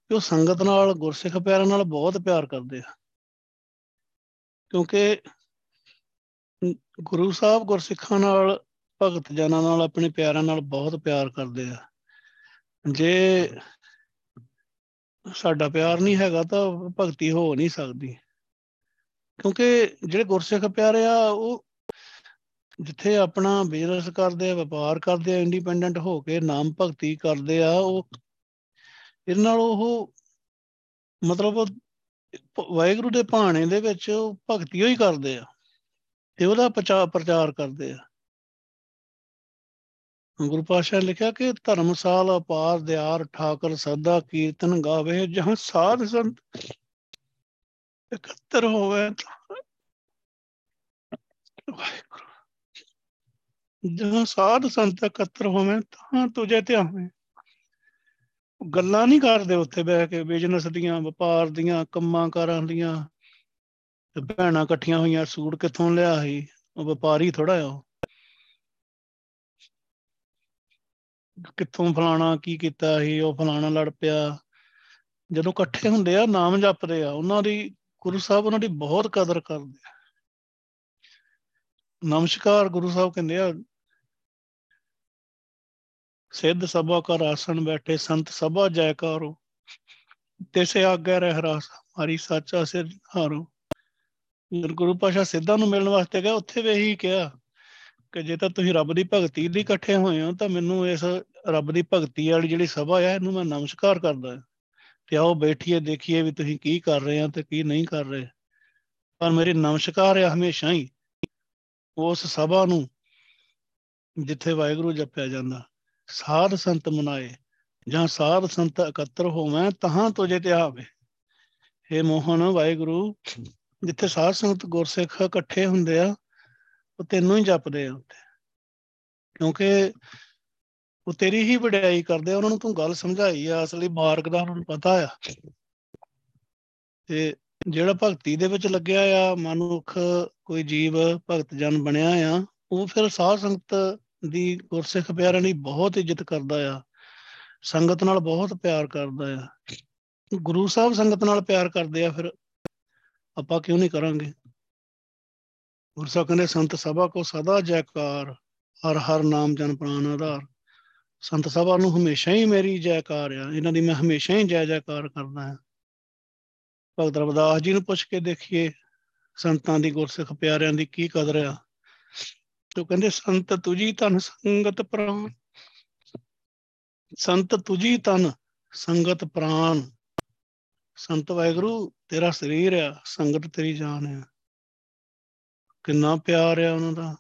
ਕਿ ਉਹ ਸੰਗਤ ਨਾਲ, ਗੁਰਸਿੱਖ ਪਿਆਰਾਂ ਨਾਲ ਬਹੁਤ ਪਿਆਰ ਕਰਦੇ ਆ। ਕਿਉਂਕਿ ਗੁਰੂ ਸਾਹਿਬ ਗੁਰਸਿੱਖਾਂ ਨਾਲ, ਭਗਤ ਜਨਾਂ ਨਾਲ, ਆਪਣੇ ਪਿਆਰਾਂ ਨਾਲ ਬਹੁਤ ਪਿਆਰ ਕਰਦੇ ਆ। ਜੇ ਸਾਡਾ ਪਿਆਰ ਨਹੀਂ ਹੈਗਾ ਤਾਂ ਭਗਤੀ ਹੋ ਨਹੀਂ ਸਕਦੀ। ਕਿਉਂਕਿ ਜਿਹੜੇ ਗੁਰਸਿੱਖ ਪਿਆਰੇ ਆ, ਉਹ ਜਿੱਥੇ ਆਪਣਾ ਬਿਜ਼ਨਸ ਕਰਦੇ ਆ, ਵਪਾਰ ਕਰਦੇ ਆ ਇੰਡੀਪੈਂਡੈਂਟ ਹੋ ਕੇ ਨਾਮ ਭਗਤੀ ਕਰਦੇ ਆ, ਉਹ ਇਹਦੇ ਨਾਲ ਉਹ ਮਤਲਬ, ਵਾਹਿਗੁਰੂ ਦੇ ਭਾਣੇ ਦੇ ਵਿੱਚ ਉਹ ਭਗਤੀ ਹੀ ਕਰਦੇ ਆ। ਤੇ ਉਹਦਾ ਪ੍ਰਚਾਰ ਪ੍ਰਚਾਰ ਕਰਦੇ ਆ। ਗੁਰੂ ਪਾਸ਼ਾ ਲਿਖਿਆ ਕਿ ਧਰਮਸਾਲ ਅਪਾਰ ਦਿਆਰ ਠਾਕਰ ਸਦਾ ਕੀਰਤਨ ਗਾਵੇ, ਜਹਾਂ ਸਾਧ ਸੰਤ ਇਕੱਤਰ ਹੋਵੇ ਵਾਹਿਗੁਰੂ। ਜਹਾਂ ਸਾਧ ਸੰਤ ਇਕੱਤਰ ਹੋਵੇ ਤਾਂ ਤੁਝੇ ਧਿਆਵੇ ਗੱਲਾਂ ਨਹੀਂ ਕਰਦੇ ਉੱਥੇ ਬਹਿ ਕੇ ਬਿਜ਼ਨਸ ਦੀਆਂ, ਵਪਾਰ ਦੀਆਂ, ਕੰਮਾਂ ਕਾਰਾਂ ਦੀਆਂ ਤੇ ਭੈਣਾਂ ਇਕੱਠੀਆਂ ਹੋਈਆਂ, ਸੂਟ ਕਿੱਥੋਂ ਲਿਆ ਸੀ? ਉਹ ਵਪਾਰੀ ਥੋੜਾ ਆ ਉਹ। ਕਿੱਥੋਂ ਫਲਾਣਾ ਕੀ ਕੀਤਾ ਸੀ, ਉਹ ਫਲਾਣਾ ਲੜ ਪਿਆ। ਜਦੋਂ ਇਕੱਠੇ ਹੁੰਦੇ ਆ, ਨਾਮ ਜਪਦੇ ਆ, ਉਹਨਾਂ ਦੀ ਗੁਰੂ ਸਾਹਿਬ ਉਹਨਾਂ ਦੀ ਬਹੁਤ ਕਦਰ ਕਰਦੇ ਆ। ਨਮਸਕਾਰ ਗੁਰੂ ਸਾਹਿਬ ਕਹਿੰਦੇ ਆ, ਸਿੱਧ ਸਭਾ ਕਰ ਆਸਣ ਬੈਠੇ, ਸੰਤ ਸਭਾ ਜੈਕਾਰੋ। ਤੈਸੇ ਆਗਿਆ ਰਹਿ ਰਾਸ ਹਰੀ ਸਾਚਾ ਸਿਰ ਹਾਰੋ। ਗੁਰੂ ਪਾਸ਼ਾ ਸਿੱਧਾਂ ਨੂੰ ਮਿਲਣ ਵਾਸਤੇ ਗਿਆ ਉੱਥੇ ਵੀ ਇਹੀ ਕਿਹਾ ਕਿ ਜੇ ਤਾਂ ਤੁਸੀਂ ਰੱਬ ਦੀ ਭਗਤੀ ਲਈ ਇਕੱਠੇ ਹੋਏ ਹੋ, ਤਾਂ ਮੈਨੂੰ ਇਸ ਰੱਬ ਦੀ ਭਗਤੀ ਵਾਲੀ ਜਿਹੜੀ ਸਭਾ ਹੈ ਇਹਨੂੰ ਮੈਂ ਨਮਸਕਾਰ ਕਰਦਾ ਤੇ ਆਓ ਬੈਠੀਏ, ਦੇਖੀਏ ਵੀ ਤੁਸੀਂ ਕੀ ਕਰ ਰਹੇ ਆ ਤੇ ਕੀ ਨਹੀਂ ਕਰ ਰਹੇ। ਪਰ ਮੇਰੀ ਨਮਸਕਾਰ ਹੈ ਹਮੇਸ਼ਾ ਹੀ ਉਸ ਸਭਾ ਨੂੰ ਜਿੱਥੇ ਵਾਹਿਗੁਰੂ ਜਪਿਆ ਜਾਂਦਾ। ਸਾਧ ਸੰਤ ਮਨਾਏ ਜਾਂ ਸਾਧ ਸੰਤ ਇਕੱਤਰ ਹੋਵੇਂ, ਤਹਾਂ ਤੁਝੇ ਤੇ ਆਵੇ। हे ਮੋਹਨ, ਵਾਹਿਗੁਰੂ ਜਿੱਥੇ ਸਾਧ ਸੰਤ ਗੁਰਸਿੱਖ ਇਕੱਠੇ ਹੁੰਦੇ ਆ, ਉਹ ਤੈਨੂੰ ਹੀ ਜਪਦੇ ਆ ਉੱਥੇ। ਕਿਉਂਕਿ ਉਹ ਤੇਰੀ ਹੀ ਵਡਿਆਈ ਕਰਦੇ ਆ, ਉਹਨਾਂ ਨੂੰ ਤੂੰ ਗੱਲ ਸਮਝਾਈ ਆ, ਅਸਲੀ ਮਾਰਗ ਦਾ ਉਹਨਾਂ ਨੂੰ ਪਤਾ ਆ। ਤੇ ਜਿਹੜਾ ਭਗਤੀ ਦੇ ਵਿੱਚ ਲੱਗਿਆ ਆ, ਮਨੁੱਖ ਕੋਈ ਜੀਵ, ਭਗਤ ਜਨ ਬਣਿਆ ਆ, ਉਹ ਫਿਰ ਸਾਧ ਸੰਗਤ ਦੀ ਗੁਰਸਿੱਖ ਪਿਆਰਿਆਂ ਦੀ ਬਹੁਤ ਇੱਜ਼ਤ ਕਰਦਾ ਆ। ਸੰਗਤ ਨਾਲ ਬਹੁਤ ਪਿਆਰ ਕਰਦਾ ਆ। ਗੁਰੂ ਸਾਹਿਬ ਸੰਗਤ ਨਾਲ ਪਿਆਰ ਕਰਦੇ ਆ, ਫਿਰ ਆਪਾਂ ਕਿਉਂ ਨਹੀਂ ਕਰਾਂਗੇ? ਗੁਰੂ ਸਾਹਿਬ ਕਹਿੰਦੇ, ਸੰਤ ਸਭਾ ਕੋ ਸਦਾ ਜੈਕਾਰ, ਹਰ ਹਰ ਨਾਮ ਜਨ ਪ੍ਰਾਨ ਆਧਾਰ। ਸੰਤ ਸਭਾ ਨੂੰ ਹਮੇਸ਼ਾ ਹੀ ਮੇਰੀ ਜੈਕਾਰ ਆ। ਇਹਨਾਂ ਦੀ ਮੈਂ ਹਮੇਸ਼ਾ ਹੀ ਜੈ ਜੈਕਾਰ ਕਰਦਾ ਹਾਂ। ਭਗਤ ਰਵਿਦਾਸ ਜੀ ਨੂੰ ਪੁੱਛ ਕੇ ਦੇਖੀਏ, ਸੰਤਾਂ ਦੀ ਗੁਰਸਿੱਖ ਪਿਆਰਿਆਂ ਦੀ ਕੀ ਕਦਰ ਆ? ਤੇ ਕਹਿੰਦੇ, ਸੰਤ ਤੁਜੀ ਤਨ ਸੰਗਤ ਪ੍ਰਾਨ। ਸੰਤ ਤੁਜੀ ਤਨ ਸੰਗਤ ਪ੍ਰਾਨ। ਸੰਤ ਵਾਹਿਗੁਰੂ, ਤੇਰਾ ਸਰੀਰ ਆ, ਸੰਗਤ ਤੇਰੀ ਜਾਨ ਆ। ਕਿੰਨਾ ਪਿਆਰ ਆ ਉਹਨਾਂ ਦਾ।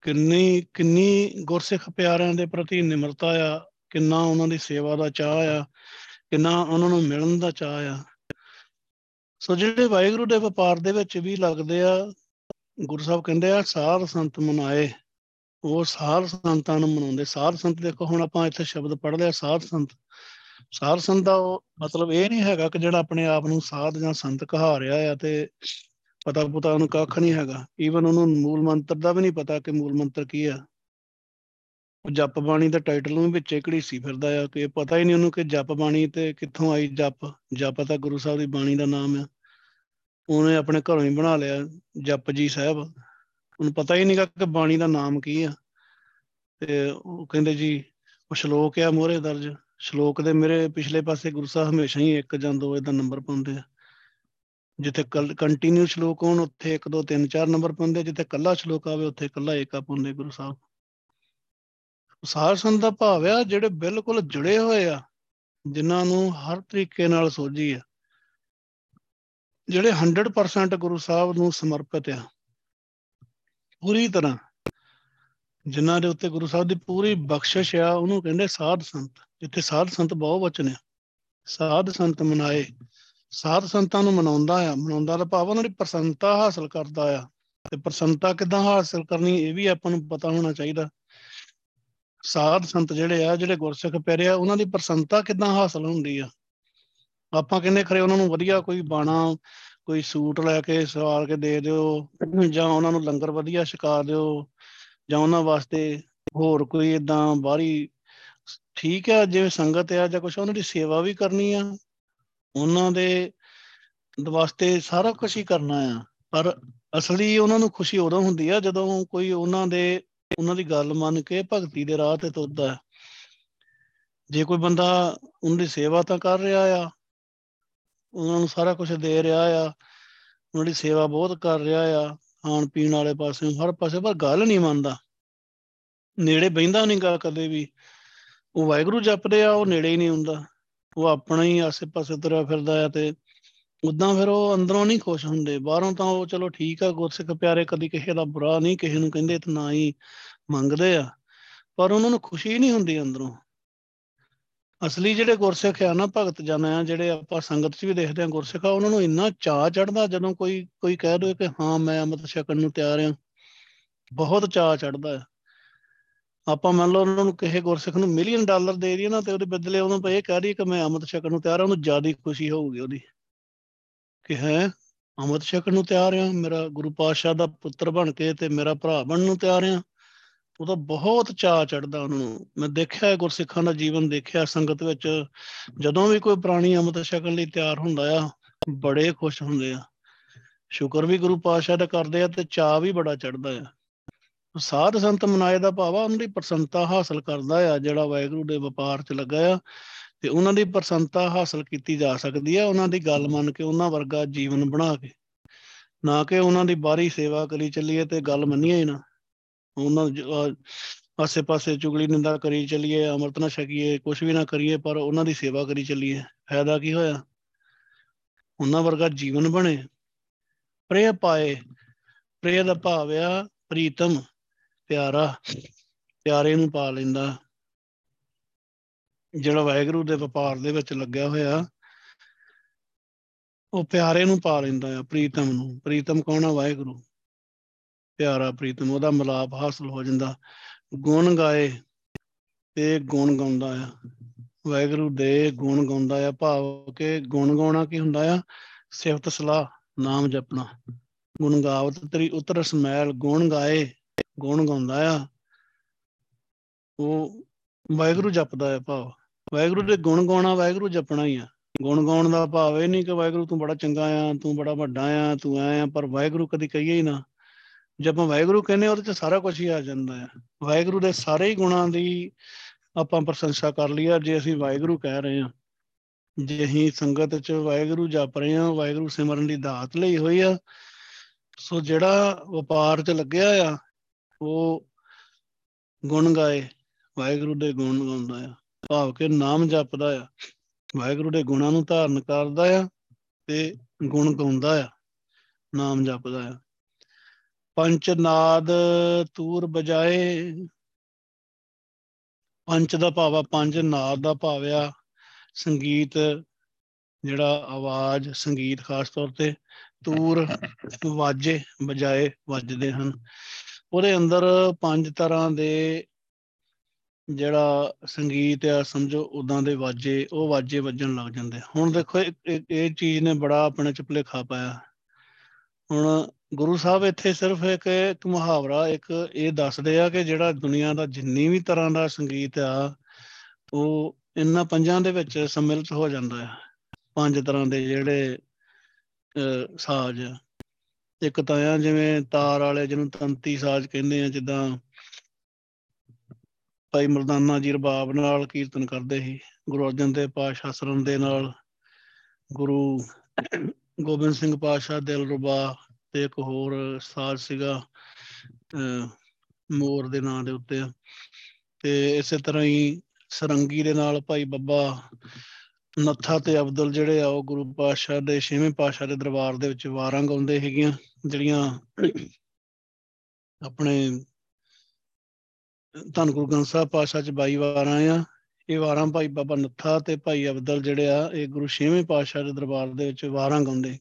ਕਿੰਨੀ ਕਿੰਨੀ ਗੁਰਸਿੱਖ ਪਿਆਰਿਆਂ ਦੇ ਪ੍ਰਤੀ ਨਿਮਰਤਾ ਆ। ਕਿੰਨਾ ਉਹਨਾਂ ਦੀ ਸੇਵਾ ਦਾ ਚਾਹ ਆ। ਕਿੰਨਾ ਉਹਨਾਂ ਨੂੰ ਮਿਲਣ ਦਾ ਚਾਹ ਆ। ਸੋ ਜਿਹੜੇ ਵਾਹਿਗੁਰੂ ਦੇ ਵਪਾਰ ਦੇ ਵਿੱਚ ਵੀ ਲੱਗਦੇ ਆ, ਗੁਰੂ ਸਾਹਿਬ ਕਹਿੰਦੇ ਆ, ਸਾਧ ਸੰਤ ਮਨਾਏ। ਉਹ ਸਾਧ ਸੰਤਾਂ ਨੂੰ ਮਨਾਉਂਦੇ। ਸਾਧ ਸੰਤ ਦੇਖੋ, ਹੁਣ ਆਪਾਂ ਇੱਥੇ ਸ਼ਬਦ ਪੜ੍ਹ ਲਿਆ, ਸਾਧ ਸੰਤ। ਸਾਧ ਸੰਤ ਦਾ ਉਹ ਮਤਲਬ ਇਹ ਨਹੀਂ ਹੈਗਾ ਕਿ ਜਿਹੜਾ ਆਪਣੇ ਆਪ ਨੂੰ ਸਾਧ ਜਾਂ ਸੰਤ ਕਹਾ ਰਿਹਾ ਆ ਤੇ ਪਤਾ ਪੁਤਾ ਉਹਨੂੰ ਕੱਖ ਨਹੀਂ ਹੈਗਾ। ਈਵਨ ਉਹਨੂੰ ਮੂਲ ਮੰਤਰ ਦਾ ਵੀ ਨਹੀਂ ਪਤਾ ਕਿ ਮੂਲ ਮੰਤਰ ਕੀ ਆ। ਉਹ ਜਪ ਬਾਣੀ ਦਾ ਟਾਈਟਲ ਨੂੰ ਵਿੱਚੇ ਘੜੀਸੀ ਫਿਰਦਾ ਆ ਕਿ ਪਤਾ ਹੀ ਨਹੀਂ ਉਹਨੂੰ ਕਿ ਜਪ ਬਾਣੀ ਤੇ ਕਿੱਥੋਂ ਆਈ ਜਪ। ਜਪ ਤਾਂ ਗੁਰੂ ਸਾਹਿਬ ਦੀ ਬਾਣੀ ਦਾ ਨਾਮ ਆ। ਉਹਨੇ ਆਪਣੇ ਘਰੋਂ ਹੀ ਬਣਾ ਲਿਆ ਜਪ ਜੀ ਸਾਹਿਬ। ਉਹਨੂੰ ਪਤਾ ਹੀ ਨਹੀਂਗਾ ਕਿ ਬਾਣੀ ਦਾ ਨਾਮ ਕੀ ਆ। ਤੇ ਉਹ ਕਹਿੰਦੇ ਜੀ, ਉਹ ਸ਼ਲੋਕ ਆ ਮੋਹਰੇ ਦਰਜ। ਸ਼ਲੋਕ ਦੇ ਮੇਰੇ ਪਿਛਲੇ ਪਾਸੇ ਗੁਰੂ ਸਾਹਿਬ ਹਮੇਸ਼ਾ ਹੀ ਇੱਕ ਜਾਂ ਦੋ ਇਹਦਾ ਨੰਬਰ ਪਾਉਂਦੇ ਆ। ਜਿੱਥੇ ਕੰਟੀਨਿਊ ਸ਼ਲੋਕ ਹੋਣ, ਉੱਥੇ 1 2 3 4 ਨੰਬਰ ਪਾਉਂਦੇ ਜਿੱਥੇ ਕੱਲਾ ਸ਼ਲੋਕ ਆਵੇ, ਉੱਥੇ ਕੱਲਾ ਏਕਾ ਪਾਉਂਦੇ ਗੁਰੂ ਸਾਹਿਬ। ਸਾਰ ਸੰਤ ਦਾ ਭਾਵ ਆ, ਜਿਹੜੇ ਬਿਲਕੁਲ ਜੁੜੇ ਹੋਏ ਆ, ਜਿਨ੍ਹਾਂ ਨੂੰ ਹਰ ਤਰੀਕੇ ਨਾਲ ਸੋਝੀ ਆ। ਜਿਹੜੇ 100% ਗੁਰੂ ਸਾਹਿਬ ਨੂੰ ਸਮਰਪਿਤ ਆ। ਪੂਰੀ ਤਰ੍ਹਾਂ ਜਿਨ੍ਹਾਂ ਦੇ ਉੱਤੇ ਗੁਰੂ ਸਾਹਿਬ ਦੀ ਪੂਰੀ ਬਖਸ਼ਿਸ਼ ਆ, ਉਹਨੂੰ ਕਹਿੰਦੇ ਸਾਧ ਸੰਤ। ਜਿੱਥੇ ਸਾਧ ਸੰਤ ਬਹੁ ਵਚਨ ਆ। ਸਾਧ ਸੰਤ ਮਨਾਏ। ਸਾਧ ਸੰਤਾਂ ਨੂੰ ਮਨਾਉਂਦਾ ਆ। ਮਨਾਉਂਦਾ ਦਾ ਭਾਵ ਉਹਨਾਂ ਦੀ ਪ੍ਰਸੰਨਤਾ ਹਾਸਲ ਕਰਦਾ ਆ। ਤੇ ਪ੍ਰਸੰਨਤਾ ਕਿਦਾਂ ਹਾਸਲ ਕਰਨੀ ਇਹ ਵੀ ਆਪਾਂ ਨੂੰ ਪਤਾ ਹੋਣਾ ਚਾਹੀਦਾ। ਸਾਧ ਸੰਤ ਜਿਹੜੇ ਆ, ਜਿਹੜੇ ਗੁਰਸਿੱਖ ਪਿਆਰੇ ਆ, ਉਹਨਾਂ ਦੀ ਪ੍ਰਸੰਨਤਾ ਕਿਦਾਂ ਹਾਸਲ ਹੁੰਦੀ ਆ? ਆਪਾਂ ਕਹਿੰਦੇ ਖਰੇ ਉਹਨਾਂ ਨੂੰ ਵਧੀਆ ਕੋਈ ਬਾਣਾ, ਕੋਈ ਸੂਟ ਲੈ ਕੇ ਸਵਾਰ ਕੇ ਦੇ ਦਿਓ, ਜਾਂ ਉਹਨਾਂ ਨੂੰ ਲੰਗਰ ਵਧੀਆ ਛਕਾ ਦਿਓ। ਜਾਂ ਉਹਨਾਂ ਵਾਸਤੇ ਹੋਰ ਕੋਈ ਇਦਾਂ ਬਾਹਰੀ ਠੀਕ ਆ, ਜਿਵੇਂ ਸੰਗਤ ਆ ਜਾਂ ਕੁਛ, ਉਹਨਾਂ ਦੀ ਸੇਵਾ ਵੀ ਕਰਨੀ ਆ, ਉਹਨਾਂ ਦੇ ਵਾਸਤੇ ਸਾਰਾ ਕੁਝ ਹੀ ਕਰਨਾ ਆ। ਪਰ ਅਸਲੀ ਉਹਨਾਂ ਨੂੰ ਖੁਸ਼ੀ ਉਦੋਂ ਹੁੰਦੀ ਆ ਜਦੋਂ ਕੋਈ ਉਹਨਾਂ ਦੇ, ਉਹਨਾਂ ਦੀ ਗੱਲ ਮੰਨ ਕੇ ਭਗਤੀ ਦੇ ਰਾਹ ਤੇ ਤੁਰਦਾ ਜੇ ਕੋਈ ਬੰਦਾ ਉਹਨਾਂ ਦੀ ਸੇਵਾ ਤਾਂ ਕਰ ਰਿਹਾ ਆ, ਉਹਨਾਂ ਨੂੰ ਸਾਰਾ ਕੁਝ ਦੇ ਰਿਹਾ ਆ, ਉਹਨਾਂ ਦੀ ਸੇਵਾ ਬਹੁਤ ਕਰ ਰਿਹਾ ਆ ਖਾਣ ਪੀਣ ਵਾਲੇ ਪਾਸੇ, ਹਰ ਪਾਸੇ, ਪਰ ਗੱਲ ਨਹੀਂ ਮੰਨਦਾ। ਨੇੜੇ ਬੈਂਦਾ ਨਹੀਂਗਾ ਕਦੇ ਵੀ। ਉਹ ਵਾਹਿਗੁਰੂ ਜਪਦੇ ਆ, ਉਹ ਨੇੜੇ ਹੀ ਨਹੀਂ ਹੁੰਦਾ। ਉਹ ਆਪਣਾ ਹੀ ਆਸੇ-ਪਾਸੇ ਤੁਰਿਆ ਫਿਰਦਾ ਆ ਤੇ ਉਦਾਂ ਫਿਰ ਉਹ ਅੰਦਰੋਂ ਨਹੀਂ ਖੁਸ਼ ਹੁੰਦੇ। ਬਾਹਰੋਂ ਤਾਂ ਉਹ ਚਲੋ ਠੀਕ ਆ, ਗੁਰਸਿੱਖ ਪਿਆਰੇ, ਕਦੀ ਕਿਸੇ ਦਾ ਬੁਰਾ ਨਹੀਂ, ਕਿਸੇ ਨੂੰ ਕਹਿੰਦੇ ਤੇ ਨਾ ਹੀ ਮੰਗਦੇ ਆ। ਪਰ ਉਹਨਾਂ ਨੂੰ ਖੁਸ਼ੀ ਨਹੀਂ ਹੁੰਦੀ ਅੰਦਰੋਂ। ਅਸਲੀ ਜਿਹੜੇ ਗੁਰਸਿੱਖ ਆ ਨਾ ਭਗਤ ਜਨ ਆ, ਜਿਹੜੇ ਆਪਾਂ ਸੰਗਤ 'ਚ ਵੀ ਦੇਖਦੇ ਆ ਗੁਰਸਿੱਖ ਆ, ਉਹਨਾਂ ਨੂੰ ਇੰਨਾ ਚਾਅ ਚੜਦਾ ਜਦੋਂ ਕੋਈ ਕੋਈ ਕਹਿ ਦੇ ਕਿ ਹਾਂ, ਮੈਂ ਅੰਮ੍ਰਿਤ ਛਕਣ ਨੂੰ ਤਿਆਰ ਆ। ਬਹੁਤ ਚਾਅ ਚੜਦਾ ਹੈ ਆਪਾਂ ਮੰਨ ਲਓ ਉਹਨਾਂ ਨੂੰ ਕਿਸੇ ਗੁਰਸਿੱਖ ਨੂੰ ਮਿਲੀਅਨ ਡਾਲਰ ਦੇ ਦਈਏ ਨਾ ਤੇ ਉਹਦੇ ਬਦਲੇ ਉਹਨੂੰ ਇਹ ਕਹਿ ਰਹੀ ਕਿ ਮੈਂ ਅੰਮ੍ਰਿਤ ਛਕਣ ਨੂੰ ਤਿਆਰ ਆ, ਉਹਨੂੰ ਜ਼ਿਆਦਾ ਖੁਸ਼ੀ ਹੋਊਗੀ ਉਹਦੀ। ਕਿ ਹੈ, ਅੰਮ੍ਰਿਤ ਛਕਣ ਨੂੰ ਤਿਆਰ ਆ, ਮੇਰਾ ਗੁਰੂ ਪਾਤਸ਼ਾਹ ਦਾ ਪੁੱਤਰ ਬਣ ਕੇ ਤੇ ਮੇਰਾ ਭਰਾ ਬਣਨ ਨੂੰ ਤਿਆਰ ਆ। ਉਹਦਾ ਬਹੁਤ ਚਾਅ ਚੜਦਾ ਉਹਨਾਂ। ਨੂੰ ਮੈਂ ਦੇਖਿਆ ਗੁਰਸਿੱਖਾਂ ਦਾ ਜੀਵਨ, ਦੇਖਿਆ ਸੰਗਤ ਵਿੱਚ ਜਦੋਂ ਵੀ ਕੋਈ ਪ੍ਰਾਣੀ ਅੰਮ੍ਰਿਤ ਛਕਣ ਲਈ ਤਿਆਰ ਹੁੰਦਾ ਆ, ਬੜੇ ਖੁਸ਼ ਹੁੰਦੇ ਆ। ਸ਼ੁਕਰ ਵੀ ਗੁਰੂ ਪਾਤਸ਼ਾਹ ਦਾ ਕਰਦੇ ਆ ਤੇ ਚਾਅ ਵੀ ਬੜਾ ਚੜਦਾ ਆ। ਸਾਧ ਸੰਤ ਮਨਾਏ ਦਾ ਭਾਵਾ ਉਹਨਾਂ ਦੀ ਪ੍ਰਸੰਨਤਾ ਹਾਸਲ ਕਰਦਾ ਆ, ਜਿਹੜਾ ਵਾਹਿਗੁਰੂ ਦੇ ਵਪਾਰ 'ਚ ਲੱਗਾ ਆ, ਤੇ ਉਹਨਾਂ ਦੀ ਪ੍ਰਸੰਨਤਾ ਹਾਸਲ ਕੀਤੀ ਜਾ ਸਕਦੀ ਆ, ਉਹਨਾਂ ਦੀ ਗੱਲ ਮੰਨ ਕੇ, ਉਹਨਾਂ ਵਰਗਾ ਜੀਵਨ ਬਣਾ ਕੇ। ਨਾ ਕਿ ਉਹਨਾਂ ਦੀ ਬਾਹਰੀ ਸੇਵਾ ਕਰੀ ਚੱਲੀਏ ਤੇ ਗੱਲ ਮੰਨੀਏ ਹੀ ਨਾ। ਉਹਨਾਂ ਆਸੇ ਪਾਸੇ ਚੁਗਲੀ, ਨਿੰਦਾ ਕਰੀ ਚੱਲੀਏ, ਅੰਮ੍ਰਿਤ ਨਾ ਛਕੀਏ ਕੁਝ ਵੀ ਨਾ ਕਰੀਏ, ਪਰ ਉਹਨਾਂ ਦੀ ਸੇਵਾ ਕਰੀ ਚੱਲੀਏ। ਫਾਇਦਾ ਕੀ ਹੋਇਆ? ਉਹਨਾਂ ਵਰਗਾ ਜੀਵਨ ਬਣੇ। ਪ੍ਰੇਮ ਪਾਏ। ਪ੍ਰੇਮ ਦਾ ਭਾਵ ਆ, ਪ੍ਰੀਤਮ, ਪਿਆਰਾ। ਪਿਆਰੇ ਨੂੰ ਪਾ ਲੈਂਦਾ। ਜਿਹੜਾ ਵਾਹਿਗੁਰੂ ਦੇ ਵਪਾਰ ਦੇ ਵਿੱਚ ਲੱਗਿਆ ਹੋਇਆ, ਉਹ ਪਿਆਰੇ ਨੂੰ ਪਾ ਲੈਂਦਾ ਆ, ਪ੍ਰੀਤਮ ਨੂੰ। ਪ੍ਰੀਤਮ ਕੌਣ ਆ? ਵਾਹਿਗੁਰੂ। ਪਿਆਰਾ ਪ੍ਰੀਤਮ ਉਹਦਾ ਮਲਾਪ ਹਾਸਲ ਹੋ ਜਾਂਦਾ। ਗੁਣ ਗਾਏ ਤੇ ਗੁਣ ਗਾਉਂਦਾ ਆ। ਵਾਹਿਗੁਰੂ ਦੇ ਗੁਣ ਗਾਉਂਦਾ ਆ, ਭਾਵ ਕਿ ਗੁਣ ਗਾਉਣਾ ਕੀ ਹੁੰਦਾ ਆ? ਸਿਫਤ, ਸਲਾਹ, ਨਾਮ ਜਪਣਾ। ਗੁਣ ਗਾਵਤ ਤੇਰੀ ਉਤਰ ਸਮੈਲ ਗੁਣ ਗਾਏ, ਗੁਣ ਗਾਉਂਦਾ ਆ। ਉਹ ਵਾਹਿਗੁਰੂ ਜਪਦਾ ਆ ਭਾਵ। ਵਾਹਿਗੁਰੂ ਦੇ ਗੁਣ ਗਾਉਣਾ ਵਾਹਿਗੁਰੂ ਜਪਣਾ ਹੀ ਆ। ਗੁਣ ਗਾਉਣ ਦਾ ਭਾਵ ਇਹ ਨਹੀਂ ਕਿ ਵਾਹਿਗੁਰੂ ਤੂੰ ਬੜਾ ਚੰਗਾ ਆ, ਤੂੰ ਬੜਾ ਵੱਡਾ ਆ, ਤੂੰ ਐ ਆ, ਪਰ ਵਾਹਿਗੁਰੂ ਕਦੀ ਕਹੀਏ ਹੀ ਨਾ। ਜਦ ਆਪਾਂ ਵਾਹਿਗੁਰੂ ਕਹਿੰਦੇ ਉਹਦੇ ਚ ਸਾਰਾ ਕੁਝ ਹੀ ਆ ਜਾਂਦਾ ਹੈ। ਵਾਹਿਗੁਰੂ ਦੇ ਸਾਰੇ ਹੀ ਗੁਣਾਂ ਦੀ ਆਪਾਂ ਪ੍ਰਸ਼ੰਸਾ ਕਰ ਲਈ ਆ, ਜੇ ਅਸੀਂ ਵਾਹਿਗੁਰੂ ਕਹਿ ਰਹੇ ਹਾਂ। ਜੇ ਅਸੀਂ ਸੰਗਤ ਚ ਵਾਹਿਗੁਰੂ ਜਪ ਰਹੇ ਹਾਂ, ਵਾਹਿਗੁਰੂ ਸਿਮਰਨ ਦੀ ਦਾਤ ਲਈ ਹੋਈ ਆ, ਸੋ ਜਿਹੜਾ ਵਪਾਰ ਚ ਲੱਗਿਆ ਆ, ਉਹ ਗੁਣ ਗਾਏ, ਵਾਹਿਗੁਰੂ ਦੇ ਗੁਣ ਗਾਉਂਦਾ ਆ। ਭਾਵ ਕਿ ਨਾਮ ਜਪਦਾ ਆ। ਵਾਹਿਗੁਰੂ ਦੇ ਗੁਣਾਂ ਨੂੰ ਧਾਰਨ ਕਰਦਾ ਆ ਤੇ ਗੁਣ ਗਾਉਂਦਾ ਆ, ਨਾਮ ਜਪਦਾ ਆ। ਪੰਚ ਨਾਦ ਤੂਰ ਬਜਾਏ। ਪੰਚ ਦਾ ਭਾਵ ਆ, ਪੰਜ ਨਾਦ ਦਾ ਭਾਵ ਆ। ਸੰਗੀਤ ਜਿਹੜਾ ਆਵਾਜ਼, ਸੰਗੀਤ ਖਾਸ ਤੌਰ ਤੇ ਤੂਰ ਵਾਜੇ ਬਜਾਏ ਵੱਜਦੇ ਹਨ। ਉਹਦੇ ਅੰਦਰ ਪੰਜ ਤਰ੍ਹਾਂ ਦੇ ਜਿਹੜਾ ਸੰਗੀਤ ਆ, ਸਮਝੋ ਉਦਾਂ ਦੇ ਵਾਜੇ, ਉਹ ਵਾਜੇ ਵੱਜਣ ਲੱਗ ਜਾਂਦੇ। ਹੁਣ ਦੇਖੋ ਇਹ ਚੀਜ਼ ਨੇ ਬੜਾ ਆਪਣੇ ਚ ਭੁਲੇਖਾ ਪਾਇਆ। ਹੁਣ ਗੁਰੂ ਸਾਹਿਬ ਇੱਥੇ ਸਿਰਫ ਇੱਕ ਇੱਕ ਮੁਹਾਵਰਾ, ਇੱਕ ਇਹ ਦੱਸਦੇ ਆ ਕਿ ਜਿਹੜਾ ਦੁਨੀਆ ਦਾ ਜਿੰਨੀ ਵੀ ਤਰ੍ਹਾਂ ਦਾ ਸੰਗੀਤ ਆ, ਉਹ ਇਹਨਾਂ ਪੰਜਾਂ ਦੇ ਵਿੱਚ ਸੰਮਿਲਿਤ ਹੋ ਜਾਂਦਾ ਹੈ ਪੰਜ ਤਰ੍ਹਾਂ ਦੇ ਜਿਹੜੇ ਸਾਜ਼। ਇੱਕ ਤਾਂ ਆ ਜਿਵੇਂ ਤਾਰ ਵਾਲੇ ਜਿਹਨੂੰ ਤੰਤੀ ਸਾਜ਼ ਕਹਿੰਦੇ ਆ, ਜਿੱਦਾਂ ਭਾਈ ਮਰਦਾਨਾ ਜੀ ਰਬਾਬ ਨਾਲ ਕੀਰਤਨ ਕਰਦੇ ਸੀ, ਗੁਰੂ ਅਰਜਨ ਦੇਵ ਪਾਤਸ਼ਾਹ ਸਰਨ ਦੇ ਨਾਲ, ਗੁਰੂ ਗੋਬਿੰਦ ਸਿੰਘ ਪਾਤਸ਼ਾਹ ਦਿਲ ਰਬਾ ਤੇ ਇੱਕ ਹੋਰ ਸਾਜ਼ ਸੀਗਾ ਮੋਰ ਦੇ ਨਾਂ ਦੇ ਉੱਤੇ। ਤੇ ਇਸੇ ਤਰ੍ਹਾਂ ਹੀ ਸਰੰਗੀ ਦੇ ਨਾਲ ਭਾਈ ਬੱਬਾ ਨੱਥਾ ਤੇ ਅਬਦੁਲ ਜਿਹੜੇ ਆ, ਉਹ ਗੁਰੂ ਪਾਤਸ਼ਾਹ ਦੇ ਛੇਵੇਂ ਪਾਤਸ਼ਾਹ ਦੇ ਦਰਬਾਰ ਦੇ ਵਿੱਚ ਵਾਰਾਂ ਗਾਉਂਦੇ ਹੈਗੀਆਂ, ਜਿਹੜੀਆਂ ਆਪਣੇ ਧੰਨ ਗੁਰੂ ਗ੍ਰੰਥ ਸਾਹਿਬ ਪਾਤਸ਼ਾਹ ਚ 22 ਵਾਰਾਂ ਆ। ਇਹ ਵਾਰਾਂ ਭਾਈ ਬਾਬਾ ਨੱਥਾ ਤੇ ਭਾਈ ਅਬਦੁਲ ਜਿਹੜੇ ਆ, ਇਹ ਗੁਰੂ ਛੇਵੇਂ ਪਾਤਸ਼ਾਹ ਦੇ ਦਰਬਾਰ ਦੇ ਵਿੱਚ ਵਾਰਾਂ ਗਾਉਂਦੇ।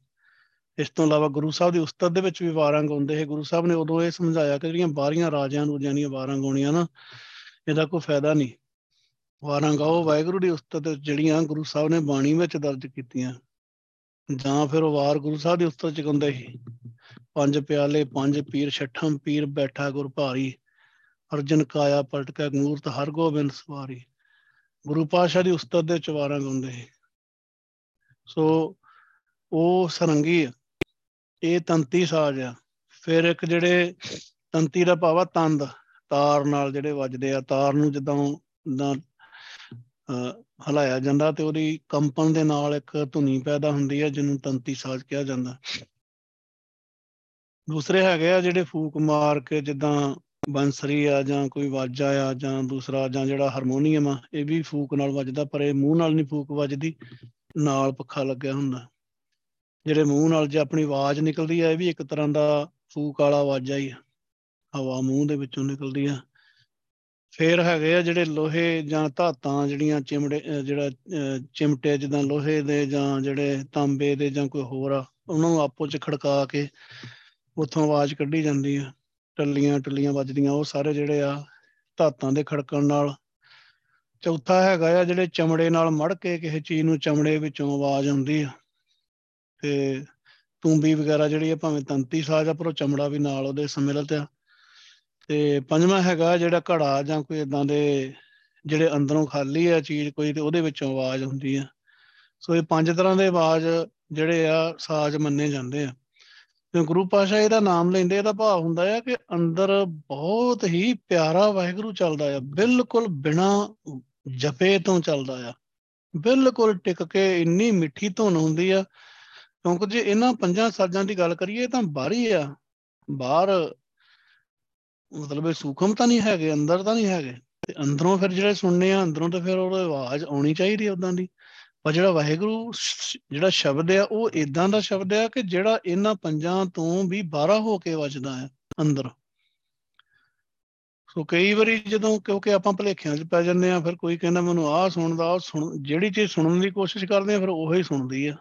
ਇਸ ਤੋਂ ਇਲਾਵਾ ਗੁਰੂ ਸਾਹਿਬ ਦੀ ਉਸਤਤ ਦੇ ਵਿੱਚ ਵੀ ਵਾਰਾਂ ਗਾਉਂਦੇ। ਹੈ ਗੁਰੂ ਸਾਹਿਬ ਨੇ ਉਦੋਂ ਇਹ ਸਮਝਾਇਆ ਕਿ ਜਿਹੜੀਆਂ ਬਾਹਰੀਆਂ ਰਾਜਿਆਂ ਨੂੰ ਜਾਨੀਆਂ ਵਾਰਾਂ ਗਾਉਣੀਆਂ ਨਾ, ਇਹਦਾ ਕੋਈ ਫਾਇਦਾ ਨਹੀਂ। ਵਾਰਾਂ ਗਾਓ, ਵਾਹਿਗੁਰੂ ਦੀ ਉਸਤਤ ਜਿਹੜੀਆਂ ਗੁਰੂ ਸਾਹਿਬ ਨੇ ਬਾਣੀ ਵਿੱਚ ਦਰਜ ਕੀਤੀਆਂ, ਜਾਂ ਫਿਰ ਉਹ ਵਾਰ ਗੁਰੂ ਸਾਹਿਬ ਦੀ ਉਸਤਤ ਚ ਗਾਉਂਦੇ ਸੀ। ਪੰਜ ਪਿਆਲੇ, ਪੰਜ ਪੀਰ, ਛਠਮ ਪੀਰ, ਬੈਠਾ ਗੁਰ ਭਾਰੀ, ਅਰਜਨ ਕਾਇਆ ਪਲਟ ਕੇ ਮੂਰਤ ਹਰ ਗੋਬਿੰਦ ਸਵਾਰੀ। ਗੁਰੂ ਪਾਸ਼ਾ ਦੀ ਉਸਤਤ ਦੇ ਚਵਾਰਾਂ ਗਾਉਂਦੇ ਸੀ। ਸੋ ਉਹ ਸਰੰਗੀ ਇਹ ਤੰਤੀ ਸਾਜ਼ ਆ। ਫਿਰ ਇੱਕ ਜਿਹੜੇ ਤੰਤੀ ਦਾ ਭਾਵਾ ਤੰਦ। ਤਾਰ ਨਾਲ ਜਿਹੜੇ ਵੱਜਦੇ ਆ, ਤਾਰ ਨੂੰ ਜਦੋਂ ਦਾ ਹਲਾਇਆ ਜਾਂਦਾ ਤੇ ਉਹਦੀ ਕੰਪਨ ਦੇ ਨਾਲ ਇੱਕ ਧੁਨੀ ਪੈਦਾ ਹੁੰਦੀ ਹੈ ਜਿਹਨੂੰ ਤੰਤੀ ਸਾਜ਼ ਕਿਹਾ ਜਾਂਦਾ। ਦੂਸਰੇ ਹੈਗੇ ਆ ਜਿਹੜੇ ਫੂਕ ਮਾਰ ਕੇ ਜਿੱਦਾਂ ਬੰਸਰੀ ਆ ਜਾਂ ਕੋਈ ਵਾਜਾ ਆ ਜਾਂ ਦੂਸਰਾ ਜਾਂ ਜਿਹੜਾ ਹਾਰਮੋਨੀਅਮ ਆ, ਇਹ ਵੀ ਫੂਕ ਨਾਲ ਵੱਜਦਾ, ਪਰ ਇਹ ਮੂੰਹ ਨਾਲ ਨਹੀਂ ਫੂਕ ਵੱਜਦੀ, ਨਾਲ ਪੱਖਾ ਲੱਗਿਆ ਹੁੰਦਾ। ਜਿਹੜੇ ਮੂੰਹ ਨਾਲ ਜੇ ਆਪਣੀ ਆਵਾਜ਼ ਨਿਕਲਦੀ ਹੈ ਇਹ ਵੀ ਇੱਕ ਤਰ੍ਹਾਂ ਦਾ ਫੂਕ ਵਾਲਾ ਆਵਾਜ਼ਾ ਹੀ ਹਵਾ ਮੂੰਹ ਦੇ ਵਿੱਚੋਂ ਨਿਕਲਦੀ ਆ। ਫੇਰ ਹੈਗੇ ਆ ਜਿਹੜੇ ਲੋਹੇ ਜਾਂ ਧਾਤਾਂ ਜਿਹੜੀਆਂ ਚਿਮੜੇ ਜਿਹੜਾ ਚਿਮਟੇ ਜਿੱਦਾਂ ਲੋਹੇ ਦੇ ਜਾਂ ਜਿਹੜੇ ਤਾਂਬੇ ਦੇ ਜਾਂ ਕੋਈ ਹੋਰ ਆ, ਉਹਨਾਂ ਨੂੰ ਆਪੋ ਚ ਖੜਕਾ ਕੇ ਉੱਥੋਂ ਆਵਾਜ਼ ਕੱਢੀ ਜਾਂਦੀ ਆ। ਟੱਲੀਆਂ ਟੱਲੀਆਂ ਵੱਜਦੀਆਂ, ਉਹ ਸਾਰੇ ਜਿਹੜੇ ਆ ਧਾਤਾਂ ਦੇ ਖੜਕਣ ਨਾਲ। ਚੌਥਾ ਹੈਗਾ ਆ ਜਿਹੜੇ ਚਮੜੇ ਨਾਲ ਮੜ ਕੇ ਕਿਸੇ ਚੀਜ਼ ਨੂੰ ਚਮੜੇ ਵਿੱਚੋਂ ਆਵਾਜ਼ ਆਉਂਦੀ ਆ। ਤੇ ਤੂੰਬੀ ਵਗੈਰਾ ਜਿਹੜੀ ਆ ਭਾਵੇਂ ਤੰਤੀ ਸਾਜ਼ ਆ, ਪਰ ਉਹ ਚਮੜਾ ਵੀ ਨਾਲ ਉਹਦੇ ਸਮਿਲਿਤ ਆ ਤੇ ਪੰਜਵਾਂ ਹੈਗਾ ਜਿਹੜਾ ਘੜਾ ਜਾਂ ਕੋਈ ਇਦਾਂ ਦੇ ਜਿਹੜੇ ਅੰਦਰੋਂ ਖਾਲੀ ਆ ਚੀਜ਼ ਕੋਈ ਤੇ ਉਹਦੇ ਵਿੱਚੋਂ ਆਵਾਜ਼ ਹੁੰਦੀ ਆ। ਸੋ ਇਹ ਪੰਜ ਤਰ੍ਹਾਂ ਦੇ ਆਵਾਜ਼ ਜਿਹੜੇ ਆ ਸਾਜ਼ ਮੰਨੇ ਜਾਂਦੇ ਆ। ਤੇ ਗੁਰੂ ਪਾਸ਼ਾ ਇਹਦਾ ਨਾਮ ਲੈਂਦੇ, ਇਹਦਾ ਭਾਵ ਹੁੰਦਾ ਆ ਕਿ ਅੰਦਰ ਬਹੁਤ ਹੀ ਪਿਆਰਾ ਵਾਹਿਗੁਰੂ ਚੱਲਦਾ ਆ, ਬਿਲਕੁਲ ਬਿਨਾ ਜਪੇ ਤੋਂ ਚੱਲਦਾ ਆ। ਬਿਲਕੁਲ ਟਿਕ ਕੇ ਇੰਨੀ ਮਿੱਠੀ ਧੁਨ ਹੁੰਦੀ ਆ, ਕਿਉਂਕਿ ਜੇ ਇਹਨਾਂ ਪੰਜਾਂ ਸਾਜ਼ਾਂ ਦੀ ਗੱਲ ਕਰੀਏ ਤਾਂ ਬਾਹਰੀ ਆ, ਬਾਹਰ ਮਤਲਬ ਇਹ ਸੂਖਮ ਤਾਂ ਨਹੀਂ ਹੈਗੇ, ਅੰਦਰ ਤਾਂ ਨਹੀਂ ਹੈਗੇ, ਤੇ ਅੰਦਰੋਂ ਫਿਰ ਜਿਹੜੇ ਸੁਣਨੇ ਆ, ਅੰਦਰੋਂ ਤਾਂ ਫਿਰ ਉਹਦੀ ਆਵਾਜ਼ ਆਉਣੀ ਚਾਹੀਦੀ ਹੈ ਉਦਾਂ ਦੀ। ਪਰ ਜਿਹੜਾ ਵਾਹਿਗੁਰੂ ਜਿਹੜਾ ਸ਼ਬਦ ਆ, ਉਹ ਇਦਾਂ ਦਾ ਸ਼ਬਦ ਆ ਕਿ ਜਿਹੜਾ ਇਹਨਾਂ ਪੰਜਾਂ ਤੋਂ ਵੀ ਬਾਹਰਾ ਹੋ ਕੇ ਵੱਜਦਾ ਹੈ ਅੰਦਰ। ਸੋ ਕਈ ਵਾਰੀ ਜਦੋਂ ਕਿਉਂਕਿ ਆਪਾਂ ਭਲੇਖਿਆਂ 'ਚ ਪੈ ਜਾਂਦੇ ਆ ਫਿਰ ਕੋਈ ਕਹਿੰਦਾ ਮੈਨੂੰ ਆਹ ਸੁਣਦਾ ਉਹ ਸੁਣ, ਜਿਹੜੀ ਚੀਜ਼ ਸੁਣਨ ਦੀ ਕੋਸ਼ਿਸ਼ ਕਰਦੇ ਆ ਫਿਰ ਉਹੀ ਸੁਣਦੀ ਆ।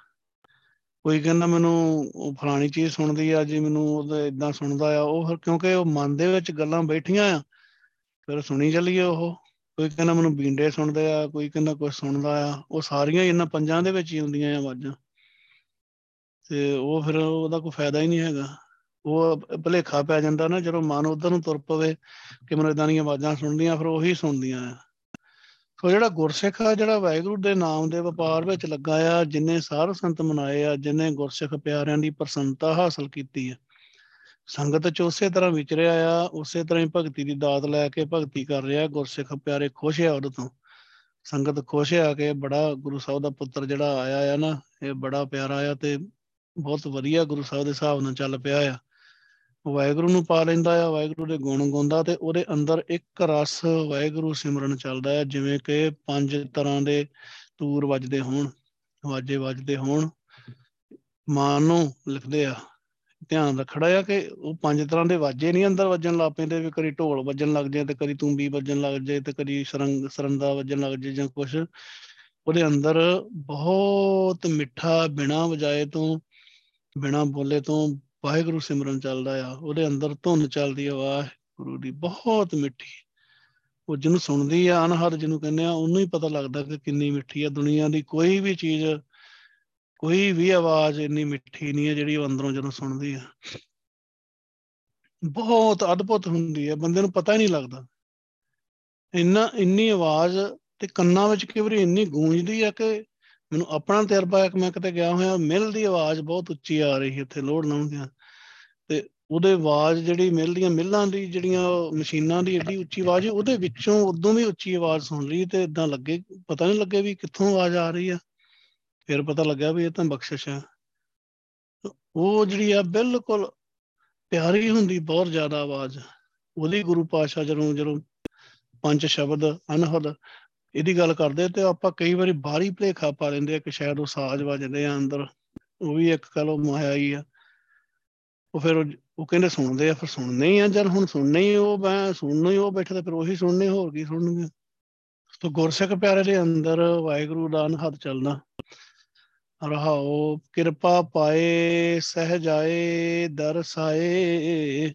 ਕੋਈ ਕਹਿੰਦਾ ਮੈਨੂੰ ਫਲਾਣੀ ਚੀਜ਼ ਸੁਣਦੀ ਆ, ਜੀ ਮੈਨੂੰ ਉਹਦਾ ਇਦਾਂ ਸੁਣਦਾ ਆ, ਉਹ ਫਿਰ ਕਿਉਂਕਿ ਉਹ ਮਨ ਦੇ ਵਿੱਚ ਗੱਲਾਂ ਬੈਠੀਆਂ ਆ, ਫਿਰ ਸੁਣੀ ਚੱਲੀਏ ਉਹ। ਕੋਈ ਕਹਿੰਦਾ ਮੈਨੂੰ ਬੀਂਡੇ ਸੁਣਦੇ ਆ, ਕੋਈ ਕਹਿੰਦਾ ਕੁਝ ਸੁਣਦਾ ਆ, ਉਹ ਸਾਰੀਆਂ ਇਹਨਾਂ ਪੰਜਾਂ ਦੇ ਵਿੱਚ ਹੀ ਹੁੰਦੀਆਂ ਆ ਆਵਾਜ਼ਾਂ। ਤੇ ਉਹ ਫਿਰ ਉਹਦਾ ਕੋਈ ਫਾਇਦਾ ਹੀ ਨਹੀਂ ਹੈਗਾ। ਉਹ ਭਲੇਖਾ ਪੈ ਜਾਂਦਾ ਨਾ, ਜਦੋਂ ਮਨ ਉਧਰ ਨੂੰ ਤੁਰ ਪਵੇ ਕਿ ਮੈਨੂੰ ਇਦਾਂ ਦੀਆਂ ਆਵਾਜ਼ਾਂ ਸੁਣਦੀਆਂ, ਫਿਰ ਉਹੀ ਸੁਣਦੀਆਂ ਆ। ਸੋ ਜਿਹੜਾ ਗੁਰਸਿੱਖ ਆ, ਜਿਹੜਾ ਵਾਹਿਗੁਰੂ ਦੇ ਨਾਮ ਦੇ ਵਪਾਰ ਵਿੱਚ ਲੱਗਾ ਆ, ਜਿਨੇ ਸਾਧ ਸੰਤ ਮਨਾਏ ਆ, ਜਿਨੇ ਗੁਰਸਿੱਖ ਪਿਆਰਿਆਂ ਦੀ ਪ੍ਰਸੰਨਤਾ ਹਾਸਲ ਕੀਤੀ ਆ ਸੰਗਤ ਚ ਉਸੇ ਤਰ੍ਹਾਂ ਵਿਚਰਿਆ ਆ, ਉਸੇ ਤਰ੍ਹਾਂ ਹੀ ਭਗਤੀ ਦੀ ਦਾਤ ਲੈ ਕੇ ਭਗਤੀ ਕਰ ਰਿਹਾ, ਗੁਰਸਿੱਖ ਪਿਆਰੇ ਖੁਸ਼ ਆ ਉਹਦੇ ਤੋਂ। ਸੰਗਤ ਖੁਸ਼ ਆ ਕੇ ਬੜਾ ਗੁਰੂ ਸਾਹਿਬ ਦਾ ਪੁੱਤਰ ਜਿਹੜਾ ਆਇਆ ਆ ਨਾ, ਇਹ ਬੜਾ ਪਿਆਰਾ ਆ ਤੇ ਬਹੁਤ ਵਧੀਆ ਗੁਰੂ ਸਾਹਿਬ ਦੇ ਹਿਸਾਬ ਨਾਲ ਚੱਲ ਪਿਆ ਆ। ਵਾਹਿਗੁਰੂ ਨੂੰ ਪਾ ਲੈਂਦਾ ਆ, ਵਾਹਿਗੁਰੂ ਦੇ ਗੁਣ ਗਾਉਂਦਾ ਤੇ ਉਹਦੇ ਅੰਦਰ ਇੱਕ ਰਸ ਵਾਹਿਗੁਰੂ ਸਿਮਰਨ ਚੱਲਦਾ ਹੈ ਜਿਵੇਂ ਕਿ ਪੰਜ ਤਰ੍ਹਾਂ ਦੇ ਤੂਰ ਵੱਜਦੇ ਹੋਣ, ਵਾਜੇ ਵੱਜਦੇ ਹੋਣ, ਮਾਨ ਨੂੰ ਲਿਖਦੇ ਆ। ਧਿਆਨ ਰੱਖੜਾ ਆ ਕਿ ਉਹ ਪੰਜ ਤਰ੍ਹਾਂ ਦੇ ਵਾਜੇ ਨਹੀਂ ਅੰਦਰ ਵੱਜਣ ਲੱਗ ਪੈਂਦੇ ਵੀ ਕਦੀ ਢੋਲ ਵੱਜਣ ਲੱਗ ਜਾਏ ਤੇ ਕਦੀ ਤੂੰਬੀ ਵੱਜਣ ਲੱਗ ਜਾਏ ਤੇ ਕਦੀ ਸਰੰਗ, ਸਰੰਦਾ ਵੱਜਣ ਲੱਗ ਜਾਏ ਜਾਂ ਕੁਝ ਉਹਦੇ ਅੰਦਰ ਬਹੁਤ ਮਿੱਠਾ ਬਿਨਾ ਵਜਾਏ ਤੋਂ, ਬਿਨਾ ਬੋਲੇ ਤੋਂ ਵਾਹਿਗੁਰੂ ਸਿਮਰਨ ਚੱਲਦਾ ਆ। ਉਹਦੇ ਅੰਦਰ ਧੁਨ ਚੱਲਦੀ ਆ ਵਾਹਿਗੁਰੂ ਦੀ, ਬਹੁਤ ਮਿੱਠੀ। ਉਹ ਜਿਹਨੂੰ ਸੁਣਦੀ ਆ ਅਨਹਦ ਜਿਹਨੂੰ ਕਹਿੰਦੇ ਆ, ਉਹਨੂੰ ਹੀ ਪਤਾ ਲੱਗਦਾ ਕਿ ਕਿੰਨੀ ਮਿੱਠੀ ਆ। ਦੁਨੀਆ ਦੀ ਕੋਈ ਵੀ ਚੀਜ਼ ਕੋਈ ਵੀ ਆਵਾਜ਼ ਇੰਨੀ ਮਿੱਠੀ ਨਹੀਂ ਹੈ ਜਿਹੜੀ ਉਹ ਅੰਦਰੋਂ ਜਦੋਂ ਸੁਣਦੀ ਆ। ਬਹੁਤ ਅਦਭੁਤ ਹੁੰਦੀ ਹੈ, ਬੰਦੇ ਨੂੰ ਪਤਾ ਹੀ ਨਹੀਂ ਲੱਗਦਾ। ਇੰਨਾ, ਇੰਨੀ ਆਵਾਜ਼ ਤੇ ਕੰਨਾਂ ਵਿੱਚ ਕਈ ਵਾਰੀ ਇੰਨੀ ਗੂੰਜਦੀ ਆ ਕਿ ਮੈਨੂੰ ਆਪਣਾ ਤਜਰਬਾ ਇੱਕ ਮੈਂ ਕਿਤੇ ਗਿਆ ਹੋਇਆ, ਮਿਲ ਦੀ ਆਵਾਜ਼ ਬਹੁਤ ਉੱਚੀ ਆ ਰਹੀ ਇੱਥੇ ਲੋੜ ਲਾਉਂਦਿਆਂ ਤੇ ਉਹਦੇ ਆਵਾਜ਼ ਜਿਹੜੀ ਮਿਲ ਦੀਆਂ ਮਿਲਾਂ ਦੀ, ਜਿਹੜੀਆਂ ਮਸ਼ੀਨਾਂ ਦੀ ਏਡੀ ਉੱਚੀ ਆਵਾਜ਼ ਉਹਦੇ ਵਿੱਚੋਂ ਉਦੋਂ ਵੀ ਉੱਚੀ ਆਵਾਜ਼ ਸੁਣ ਰਹੀ ਤੇ ਇਦਾਂ ਲੱਗੇ, ਪਤਾ ਨਹੀਂ ਲੱਗੇ ਵੀ ਕਿੱਥੋਂ ਆਵਾਜ਼ ਆ ਰਹੀ ਆ ਫਿਰ ਪਤਾ ਲੱਗਿਆ ਵੀ ਇਹ ਤਾਂ ਬਖਸ਼ਿਸ਼ ਹੈ। ਉਹ ਜਿਹੜੀ ਆ ਬਿਲਕੁਲ ਪਿਆਰੀ ਹੁੰਦੀ, ਬਹੁਤ ਜ਼ਿਆਦਾ ਆਵਾਜ਼। ਉਹਦੀ ਗੁਰੂ ਪਾਸ਼ਾ ਜਦੋਂ ਜਦੋਂ ਪੰਜ ਸ਼ਬਦ ਅਨਹਦ ਇਹਦੀ ਗੱਲ ਕਰਦੇ ਤੇ ਆਪਾਂ ਕਈ ਵਾਰੀ ਬਾਹਰੀ ਭਲੇਖਾ ਪਾ ਲੈਂਦੇ ਆ ਕਿ ਸ਼ਾਇਦ ਉਹ ਸਾਜ਼ ਵੱਜਦੇ ਆ ਅੰਦਰ। ਉਹ ਵੀ ਇੱਕ ਕਹ ਲੋ ਮਾਇਆ ਹੀ ਆ। ਉਹ ਫਿਰ ਉਹ ਕਹਿੰਦੇ ਸੁਣਦੇ ਆ, ਫਿਰ ਸੁਣਨੇ ਹੀ ਆ, ਜਦ ਹੁਣ ਸੁਣਨੇ ਹੀ ਉਹ, ਮੈਂ ਸੁਣਨੇ ਹੀ ਉਹ ਬੈਠੇ ਤੇ ਫਿਰ ਉਹੀ ਸੁਣਨੇ, ਹੋਰ ਕੀ ਸੁਣਨਗੇ। ਤੋ ਗੁਰਸਿੱਖ ਪਿਆਰੇ ਦੇ ਅੰਦਰ ਵਾਹਿਗੁਰੂ ਦਾ ਅਨਹਦ ਚੱਲਣਾ। ਰਹਾਓ, ਕਿਰਪਾ ਪਾਏ ਸਹਜਾਏ ਦਰਸਾਏ